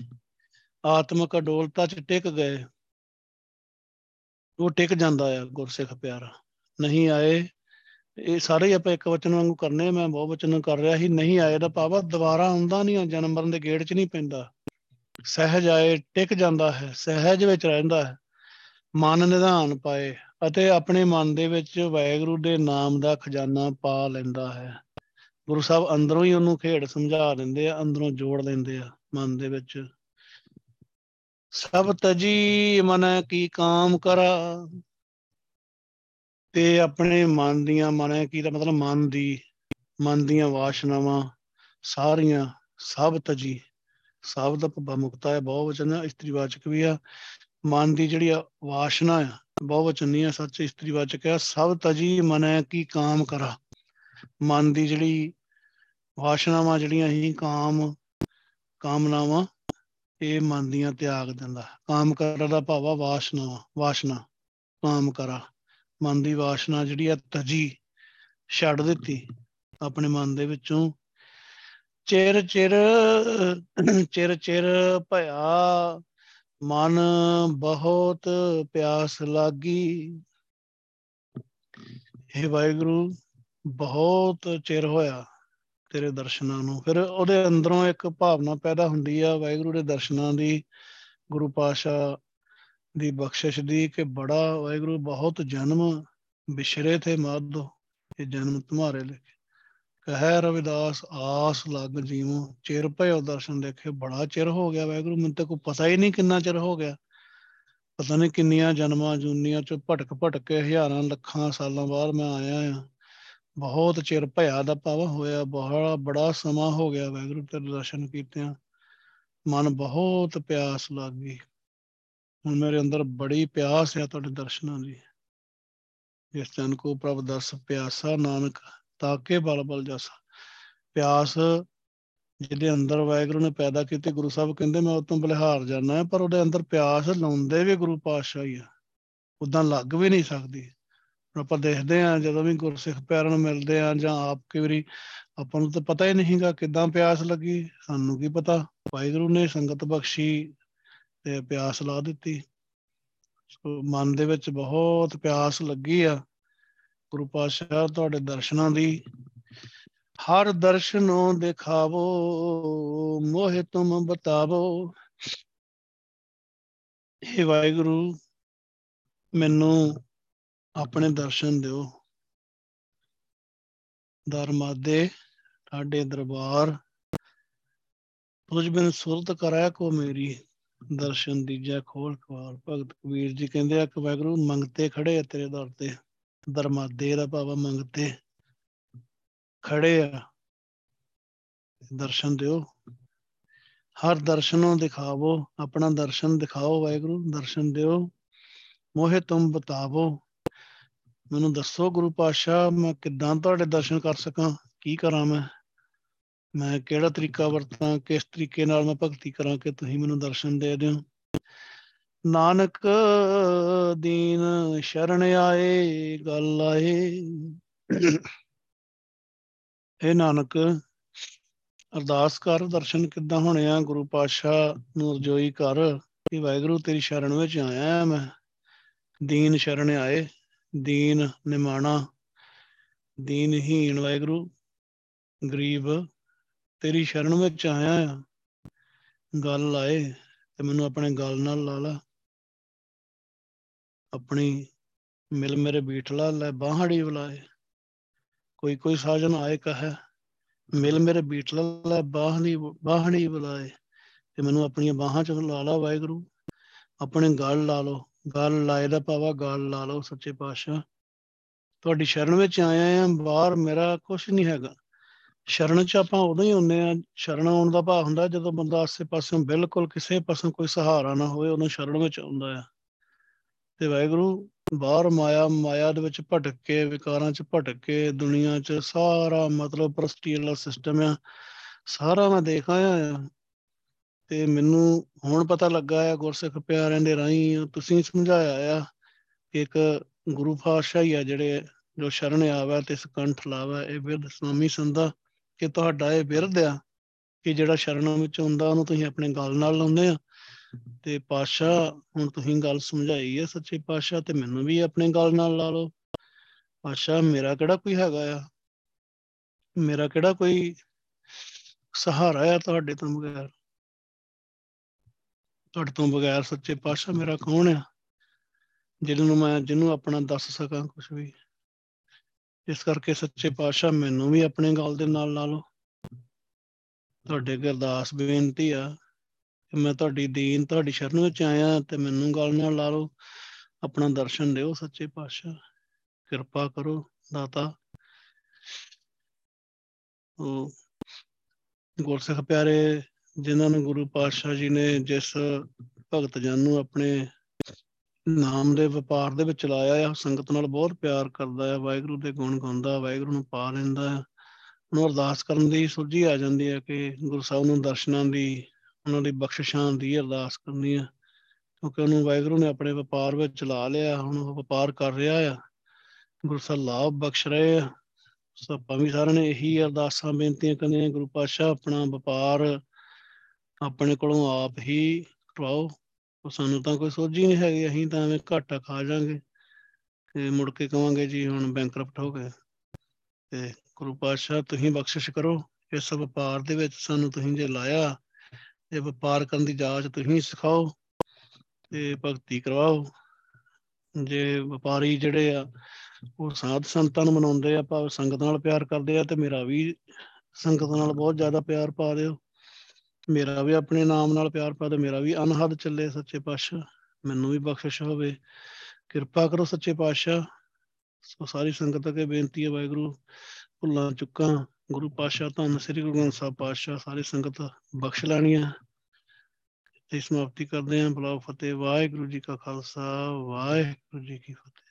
ਆਤਮਕ ਅਡੋਲਤਾ 'ਚ ਟਿਕ ਗਏ। ਉਹ ਟਿਕ ਜਾਂਦਾ ਆ, ਗੁਰਸਿੱਖ ਪਿਆਰਾ। ਨਹੀਂ ਆਏ, ਇਹ ਸਾਰੇ ਆਪਾਂ ਇੱਕ ਵਚਨ ਵਾਂਗੂ ਕਰਨੇ ਮੈਂ ਬਹੁਤ ਵਚਨ ਕਰ ਰਿਹਾ ਸੀ, ਨਹੀਂ ਆਏ ਦਾ ਭਾਵ ਦੁਬਾਰਾ ਆਉਂਦਾ ਨਹੀਂ ਜਨਮ ਮਰਨ ਦੇ ਗੇੜ 'ਚ ਨਹੀਂ ਪੈਂਦਾ। ਸਹਿਜ ਆਏ, ਟਿਕ ਜਾਂਦਾ ਹੈ, ਸਹਿਜ ਵਿੱਚ ਰਹਿੰਦਾ ਹੈ। ਮਨ ਨਿਧਾਨ ਪਾਏ ਅਤੇ ਆਪਣੇ ਮਨ ਦੇ ਵਿੱਚ ਵਾਹਿਗੁਰੂ ਦੇ ਨਾਮ ਦਾ ਖਜ਼ਾਨਾ ਪਾ ਲੈਂਦਾ ਹੈ। ਗੁਰੂ ਸਾਹਿਬ ਅੰਦਰੋਂ ਹੀ ਉਹਨੂੰ ਖੇੜ ਸਮਝਾ ਦਿੰਦੇ ਆ, ਅੰਦਰੋਂ ਜੋੜ ਲੈਂਦੇ ਆ ਮਨ ਦੇ ਵਿੱਚ। ਸਭ ਤਜੀ ਮਨ ਕੀ ਕਾਮ ਕਰਾ, ਤੇ ਆਪਣੇ ਮਨ ਦੀਆਂ ਮਨ ਕੀ ਦਾ ਮਤਲਬ ਮਨ ਦੀ, ਮਨ ਦੀਆਂ ਵਾਸ਼ਨਾਵਾਂ ਸਾਰੀਆਂ ਸਭ ਤਜੀ। ਸਭ ਦਾ ਭੱਬਾ ਮੁਕਤਾ ਹੈ ਬਹੁ ਵਚਨ ਇਸਤਰੀਵਾਚਕ ਵੀ ਆ। ਮਨ ਦੀ ਜਿਹੜੀ ਵਾਸ਼ਨਾ ਆ ਬਹੁ ਵਚਨ ਨਹੀਂ ਆ ਸੱਚ ਇਸਤਰੀਵਾਚਕ ਆ ਸਭ ਤਜੀ ਮਨ ਕੀ ਕਾਮ ਕਰਾ। ਮਨ ਦੀ ਜਿਹੜੀ ਵਾਸ਼ਨਾਵਾਂ ਜਿਹੜੀਆਂ ਹੀ ਕਾਮ, ਕਾਮਨਾਵਾਂ, ਇਹ ਮਨ ਦੀਆਂ ਤਿਆਗ ਦਿੰਦਾ। ਕਾਮ ਕਰਨ ਦਾ ਭਾਵ ਆ ਵਾਸ਼ਨਾ ਵਾਸ਼ਨਾ, ਕਾਮ ਕਰਾ। ਮਨ ਦੀ ਵਾਸ਼ਨਾ ਜਿਹੜੀ ਆ ਤਜੀ, ਛੱਡ ਦਿੱਤੀ ਆਪਣੇ ਮਨ ਦੇ ਵਿੱਚੋਂ। ਚਿਰ ਚਿਰ ਚਿਰ ਚਿਰ ਭਇਆ ਮਨ ਬਹੁਤ ਪਿਆਸ ਲੱਗੀ। ਇਹ ਵਾਹਿਗੁਰੂ, ਬਹੁਤ ਚਿਰ ਹੋਇਆ ਤੇਰੇ ਦਰਸ਼ਨਾਂ ਨੂੰ। ਫਿਰ ਉਹਦੇ ਅੰਦਰੋਂ ਇੱਕ ਭਾਵਨਾ ਪੈਦਾ ਹੁੰਦੀ ਆ, ਵਾਹਿਗੁਰੂ ਦੇ ਦਰਸ਼ਨਾਂ ਦੀ, ਗੁਰੂ ਪਾਸ਼ਾ ਦੀ ਬਖਸ਼ਿਸ਼ ਦੀ ਕਿ ਬੜਾ ਵਾਹਿਗੁਰੂ ਬਹੁਤ ਜਨਮ ਬਿਸ਼ਰੇ ਥੇ ਮਾਧੋ ਇਹ ਜਨਮ ਤੁਮਾਰੇ ਲਈ ਕਹੈ ਰਵਿਦਾਸ, ਆਸ ਲੱਗ ਜੀਵੋ ਚਿਰ ਭਇਓ ਦਰਸ਼ਨ ਦੇਖੇ, ਬੜਾ ਚਿਰ ਹੋ ਗਿਆ ਵਾਹਿਗੁਰੂ, ਮੈਨੂੰ ਤਾਂ ਕੋਈ ਪਤਾ ਹੀ ਨਹੀਂ ਕਿੰਨਾ ਚਿਰ ਹੋ ਗਿਆ। ਪਤਾ ਨਹੀਂ ਕਿੰਨੀਆਂ ਜਨਮਾਂ ਜੂਨੀਆਂ ਚ ਭਟਕ ਭਟਕ ਕੇ ਹਜ਼ਾਰਾਂ ਲੱਖਾਂ ਸਾਲਾਂ ਬਾਅਦ ਮੈਂ ਆਇਆ ਆ ਬਹੁਤ ਚਿਰ ਭਇਆ ਦਾ ਭਾਵ ਹੋਇਆ, ਬੜਾ ਬੜਾ ਸਮਾਂ ਹੋ ਗਿਆ ਵਾਹਿਗੁਰੂ ਤੇਰੇ ਦਰਸ਼ਨ ਕੀਤਿਆਂ। ਮਨ ਬਹੁਤ ਪਿਆਸ ਲੱਗ ਗਈ। ਹੁਣ ਮੇਰੇ ਅੰਦਰ ਬੜੀ ਪਿਆਸ ਹੈ ਤੁਹਾਡੇ ਦਰਸ਼ਨਾਂ ਦੀ। ਜਿਸ ਜਨ ਕੋ ਪ੍ਰਭ ਦਰਸ ਪਿਆਸਾ ਨਾਨਕ ਤਾਕੇ ਬਲ ਬਲ ਜਾਸਾ। ਪਿਆਸ ਜਿਹਦੇ ਅੰਦਰ ਵਾਹਿਗੁਰੂ ਨੇ ਪੈਦਾ ਕੀਤੀ, ਗੁਰੂ ਸਾਹਿਬ ਕਹਿੰਦੇ, ਮੈਂ ਉਤੋਂ ਬਲਿਹਾਰ ਜਾਣਾ ਪਰ ਉਹਦੇ ਅੰਦਰ ਪਿਆਸ ਲਾਉਂਦੇ ਵੀ ਗੁਰੂ ਪਾਤਸ਼ਾਹ ਹੀ ਆ। ਉਦਾਂ ਲੱਗ ਵੀ ਨਹੀਂ ਸਕਦੀ। ਆਪਾਂ ਦੇਖਦੇ ਆ ਜਦੋਂ ਵੀ ਗੁਰਸਿੱਖ ਪਿਆਰਾਂ ਨੂੰ ਮਿਲਦੇ ਆ ਜਾਂ ਆਪ ਕਈ ਵਾਰੀ ਆਪਾਂ ਨੂੰ ਤਾਂ ਪਤਾ ਹੀ ਨਹੀਂਗਾ ਕਿਦਾਂ ਪਿਆਸ ਲੱਗੀ। ਸਾਨੂੰ ਕੀ ਪਤਾ? ਵਾਹਿਗੁਰੂ ਨੇ ਸੰਗਤ ਬਖਸ਼ੀ ਤੇ ਪਿਆਸ ਲਾ ਦਿੱਤੀ। ਸੋ ਮਨ ਦੇ ਵਿੱਚ ਬਹੁਤ ਪਿਆਸ ਲੱਗੀ ਆ। ਗੁਰੂ ਪਾਤਸ਼ਾਹ ਤੁਹਾਡੇ ਦਰਸ਼ਨਾਂ ਦੀ। ਹਰ ਦਰਸ਼ਨੋਂ ਦਿਖਾਵੋ, ਮੋਹਿ ਤੁਮ ਬਤਾਵੋ। ਇਹ ਵਾਹਿਗੁਰੂ, ਮੈਨੂੰ ਆਪਣੇ ਦਰਸ਼ਨ ਦਿਓ। ਦਰਮਾਦੇ, ਸਾਡੇ ਦਰਬਾਰ ਤੁਝ ਬਿਨ ਸੁਰਤ ਕਰਾਇਆ ਕੋ ਮੇਰੀ। ਦਰਸ਼ਨ ਦੀਜਾ ਖੋਲ ਖਵਾਰ। ਭਗਤ ਕਬੀਰ ਜੀ ਕਹਿੰਦੇ ਆ ਕਿ ਵਾਹਿਗੁਰੂ, ਮੰਗਤੇ ਖੜੇ ਆ ਤੇਰੇ ਦਰ ਤੇ। ਦਰਮਾਦੇ ਦਾ ਭਾਵ ਮੰਗਤੇ ਖੜੇ ਆ। ਦਰਸ਼ਨ ਦਿਓ। ਹਰ ਦਰਸ਼ਨੋਂ ਦਿਖਾਵੋ, ਆਪਣਾ ਦਰਸ਼ਨ ਦਿਖਾਓ ਵਾਹਿਗੁਰੂ, ਦਰਸ਼ਨ ਦਿਓ। ਮੋਹਿ ਤੁਮ ਬਤਾਵੋ। ਮੈਨੂੰ ਦੱਸੋ ਗੁਰੂ ਪਾਤਸ਼ਾਹ, ਮੈਂ ਕਿੱਦਾਂ ਤੁਹਾਡੇ ਦਰਸ਼ਨ ਕਰ ਸਕਾਂ? ਕੀ ਕਰਾਂ ਮੈਂ? ਮੈਂ ਕਿਹੜਾ ਤਰੀਕਾ ਵਰਤਾਂ? ਕਿਸ ਤਰੀਕੇ ਨਾਲ ਮੈਂ ਭਗਤੀ ਕਰਾਂ ਕਿ ਤੁਸੀਂ ਮੈਨੂੰ ਦਰਸ਼ਨ ਦੇ ਦਿਓ? ਨਾਨਕ ਦੀਨ ਸ਼ਰਨ ਆਏ, ਗੱਲ ਆਏ। ਇਹ ਨਾਨਕ, ਅਰਦਾਸ ਕਰ, ਦਰਸ਼ਨ ਕਿੱਦਾਂ ਹੋਣੇ ਆ? ਗੁਰੂ ਪਾਤਸ਼ਾਹ ਨੂੰ ਰਜੋਈ ਕਰ ਕਿ ਵਾਹਿਗੁਰੂ ਤੇਰੀ ਸ਼ਰਨ ਵਿੱਚ ਆਇਆ ਮੈਂ। ਦੀਨ ਸ਼ਰਨ ਆਏ, ਦੀਨ ਨਿਮਾਣਾ ਦੀਨਹੀਣ ਵਾਹਿਗੁਰੂ। ਗਰੀਬ, ਤੇਰੀ ਸ਼ਰਨ ਵਿੱਚ ਆਇਆ ਆ। ਗੱਲ ਲਾਏ ਤੇ ਮੈਨੂੰ ਆਪਣੇ ਗੱਲ ਨਾਲ ਲਾ ਲਾ। ਆਪਣੀ ਮਿਲ ਮੇਰੇ ਬੀਠਲਾ ਲੈ ਬਾਹੜੀ ਬੁਲਾਏ। ਕੋਈ ਕੋਈ ਸਾਜਨ ਆਏ ਕਹੇ, ਮਿਲ ਮੇਰੇ ਬੀਠਲਾ ਲੈ ਬਾਹੜੀ ਬਾਹੜੀ ਬੁਲਾਏ। ਤੇ ਮੈਨੂੰ ਆਪਣੀਆਂ ਬਾਹਾਂ ਚ ਲਾ ਲਾ ਵਾਹਿਗੁਰੂ। ਆਪਣੇ ਗੱਲ ਲਾ ਲਓ, ਗੱਲ ਲਾਏ ਦਾ ਭਾਵਾ ਗੱਲ ਲਾ ਲਓ ਸੱਚੇ ਪਾਤਸ਼ਾਹ। ਤੁਹਾਡੀ ਸ਼ਰਨ ਵਿੱਚ ਆਇਆ ਆ, ਬਾਹਰ ਮੇਰਾ ਕੁਝ ਨਹੀਂ ਹੈਗਾ। ਸ਼ਰਨ ਚ ਆਪਾਂ ਉਦੋਂ ਹੀ ਹੁੰਨੇ ਆ, ਸ਼ਰਨ ਆਉਣ ਦਾ ਭਾਵ ਹੁੰਦਾ ਜਦੋਂ ਬੰਦਾ ਆਸੇ-ਪਾਸਿਓਂ ਬਿਲਕੁਲ ਕਿਸੇ ਪਾਸੋਂ ਕੋਈ ਸਹਾਰਾ ਨਾ ਹੋਵੇ ਉਹਨੂੰ ਸ਼ਰਨ ਵਿੱਚ ਆਉਂਦਾ ਆ। ਤੇ ਵਾਹਿਗੁਰੂ, ਬਾਹਰ ਮਾਇਆ ਮਾਇਆ ਦੇ ਵਿੱਚ ਭਟਕ ਕੇ ਵਿਕਾਰਾਂ ਚ ਭਟਕ ਕੇ ਦੁਨੀਆ ਚ ਸਾਰਾ ਮਤਲਬ ਪ੍ਰਸਤੀ ਵਾਲਾ ਸਿਸਟਮ ਆ। ਸਾਰਾ ਮੈਂ ਦੇਖ ਆਇਆ ਆ ਤੇ ਮੈਨੂੰ ਹੁਣ ਪਤਾ ਲੱਗਾ ਆ, ਗੁਰਸਿੱਖ ਪਿਆਰਿਆਂ ਦੇ ਰਾਹੀਂ ਤੁਸੀਂ ਸਮਝਾਇਆ ਆ ਕਿ ਇੱਕ ਗੁਰੂ ਪਾਤਸ਼ਾਹ ਹੀ ਆ ਜਿਹੜੇ ਜੋ ਸ਼ਰਨ ਆਵਾ ਤੇ ਸਕੰਠ ਲਾਵਾ, ਇਹ ਬਿਰਧ ਸੁਆਮੀ ਸੰਦਾ ਕਿ ਤੁਹਾਡਾ ਇਹ ਬਿਰਧ ਆ ਕਿ ਜਿਹੜਾ ਸ਼ਰਨਾਂ ਵਿੱਚ ਹੁੰਦਾ, ਉਹਨੂੰ ਤੁਸੀਂ ਆਪਣੇ ਗਲ ਨਾਲ ਲਾਉਂਦੇ ਆ। ਤੇ ਪਾਤਸ਼ਾਹ ਹੁਣ ਤੁਸੀਂ ਗੱਲ ਸਮਝਾਈ ਹੈ ਸੱਚੇ ਪਾਤਸ਼ਾਹ ਤੇ ਮੈਨੂੰ ਵੀ ਆਪਣੇ ਗਲ ਨਾਲ ਲਾ ਲਓ। ਪਾਤਸ਼ਾਹ ਮੇਰਾ ਕਿਹੜਾ ਕੋਈ ਹੈਗਾ ਆ? ਮੇਰਾ ਕਿਹੜਾ ਕੋਈ ਸਹਾਰਾ ਆ ਤੁਹਾਡੇ ਤੋਂ ਬਗੈਰ? ਤੁਹਾਡੇ ਤੋਂ ਬਗੈਰ ਸੱਚੇ ਪਾਤਸ਼ਾਹ ਮੇਰਾ ਕੌਣ ਆ? ਜਿਹਨੂੰ ਮੈਂ, ਜਿਹਨੂੰ ਆਪਣਾ ਦੱਸ ਸਕਾਂ ਕੁਝ ਵੀ। ਇਸ ਕਰਕੇ ਸੱਚੇ ਪਾਤਸ਼ਾਹ ਮੈਨੂੰ ਵੀ ਆਪਣੇ ਗਲ ਦੇ ਨਾਲ ਲਾ ਲਓ। ਤੁਹਾਡੇ ਅੱਗੇ ਅਰਦਾਸ ਬੇਨਤੀ ਆ ਕਿ ਮੈਂ ਤੁਹਾਡੀ ਦੀਨ, ਤੁਹਾਡੀ ਸ਼ਰਨ ਵਿੱਚ ਆਇਆ ਤੇ ਮੈਨੂੰ ਗਲ ਨਾਲ ਲਾ ਲਓ। ਆਪਣਾ ਦਰਸ਼ਨ ਦਿਓ ਸੱਚੇ ਪਾਤਸ਼ਾਹ। ਕਿਰਪਾ ਕਰੋ ਦਾਤਾ। ਉਹ ਗੁਰਸਿੱਖ ਪਿਆਰੇ, ਜਿਨ੍ਹਾਂ ਨੂੰ ਗੁਰੂ ਪਾਤਸ਼ਾਹ ਜੀ ਨੇ ਜਿਸ ਭਗਤ ਜਨ ਨੂੰ ਆਪਣੇ ਨਾਮ ਦੇ ਵਪਾਰ ਦੇ ਵਿੱਚ ਲਾਇਆ ਆ, ਸੰਗਤ ਨਾਲ ਬਹੁਤ ਪਿਆਰ ਕਰਦਾ ਆ, ਵਾਹਿਗੁਰੂ ਦੇ ਗੁਣ ਗਾਉਂਦਾ, ਵਾਹਿਗੁਰੂ ਨੂੰ ਪਾ ਲੈਂਦਾ ਆ। ਨੂੰ ਅਰਦਾਸ ਕਰਨ ਦੀ ਸੁਝੀ ਆ ਜਾਂਦੀ ਹੈ ਕਿ ਗੁਰੂ ਸਾਹਿਬ ਨੂੰ ਦਰਸ਼ਨਾਂ ਦੀ ਉਹਨਾਂ ਦੀ ਬਖਸ਼ਿਸ਼ਾਂ ਦੀ ਅਰਦਾਸ ਕਰਨੀ ਆ। ਕਿਉਂਕਿ ਉਹਨੂੰ ਵਾਹਿਗੁਰੂ ਨੇ ਆਪਣੇ ਵਪਾਰ ਵਿੱਚ ਚਲਾ ਲਿਆ, ਹੁਣ ਉਹ ਵਪਾਰ ਕਰ ਰਿਹਾ ਆ। ਗੁਰੂ ਸਾਹਿਬ ਲਾਭ ਬਖਸ਼ ਰਹੇ ਆ। ਸੋ ਆਪਾਂ ਵੀ ਸਾਰਿਆਂ ਨੇ ਇਹੀ ਅਰਦਾਸਾਂ, ਬੇਨਤੀਆਂ ਕਰਨੀਆਂ। ਗੁਰੂ ਪਾਤਸ਼ਾਹ ਆਪਣਾ ਵਪਾਰ ਆਪਣੇ ਕੋਲੋਂ ਆਪ ਹੀ ਕਰਵਾਓ। ਉਹ ਸਾਨੂੰ ਤਾਂ ਕੋਈ ਸੋਝੀ ਨਹੀਂ ਹੈਗੀ, ਅਸੀਂ ਤਾਂ ਐਵੇਂ ਘਾਟਾ ਖਾ ਜਾਾਂਗੇ ਤੇ ਮੁੜ ਕੇ ਕਵਾਂਗੇ ਜੀ ਹੁਣ ਬੈਂਕਰਪਟ ਹੋ ਗਏ। ਤੇ ਗੁਰੂ ਪਾਤਸ਼ਾਹ ਤੁਸੀਂ ਬਖਸ਼ਿਸ਼ ਕਰੋ। ਇਸ ਵਪਾਰ ਦੇ ਵਿੱਚ ਸਾਨੂੰ ਤੁਸੀਂ ਜੇ ਲਾਇਆ ਇਹ ਵਪਾਰ ਕਰਨ ਦੀ ਜਾਚ ਤੁਸੀਂ ਸਿਖਾਓ ਤੇ ਭਗਤੀ ਕਰਵਾਓ। ਜੇ ਵਪਾਰੀ ਜਿਹੜੇ ਆ, ਉਹ ਸਾਧ ਸੰਤਾਂ ਨੂੰ ਮਨਾਉਂਦੇ ਆ ਭਾਵ ਸੰਗਤ ਨਾਲ ਪਿਆਰ ਕਰਦੇ ਆ ਤੇ ਮੇਰਾ ਵੀ ਸੰਗਤ ਨਾਲ ਬਹੁਤ ਜ਼ਿਆਦਾ ਪਿਆਰ ਪਾ ਦਿਓ। ਮੇਰਾ ਵੀ ਆਪਣੇ ਨਾਮ ਨਾਲ ਪਿਆਰ ਪਾ ਦਿਓ, ਮੇਰਾ ਵੀ ਅਨਹਦ ਚੱਲੇ ਸੱਚੇ ਪਾਤਸ਼ਾਹ, ਮੈਨੂੰ ਵੀ ਬਖਸ਼ਿਸ਼ ਹੋਵੇ। ਕਿਰਪਾ ਕਰੋ ਸੱਚੇ ਪਾਤਸ਼ਾਹ। ਸੋ ਸਾਰੀ ਸੰਗਤ ਅੱਗੇ ਬੇਨਤੀ ਹੈ, ਵਾਹਿਗੁਰੂ, ਭੁੱਲਾਂ ਚੁੱਕਾਂ। ਗੁਰੂ ਪਾਤਸ਼ਾਹ ਧੰਨ ਸ੍ਰੀ ਗੁਰੂ ਗ੍ਰੰਥ ਸਾਹਿਬ ਪਾਤਸ਼ਾਹ, ਸਾਰੀ ਸੰਗਤ ਬਖਸ਼ ਲੈਣੀਆਂ। ਤੇ ਸਮਾਪਤੀ ਕਰਦੇ ਹਾਂ। ਬਲਾਉ ਫਤਿਹ। ਵਾਹਿਗੁਰੂ ਜੀ ਕਾ ਖਾਲਸਾ। ਵਾਹਿਗੁਰੂ ਜੀ ਕੀ ਫਤਿਹ।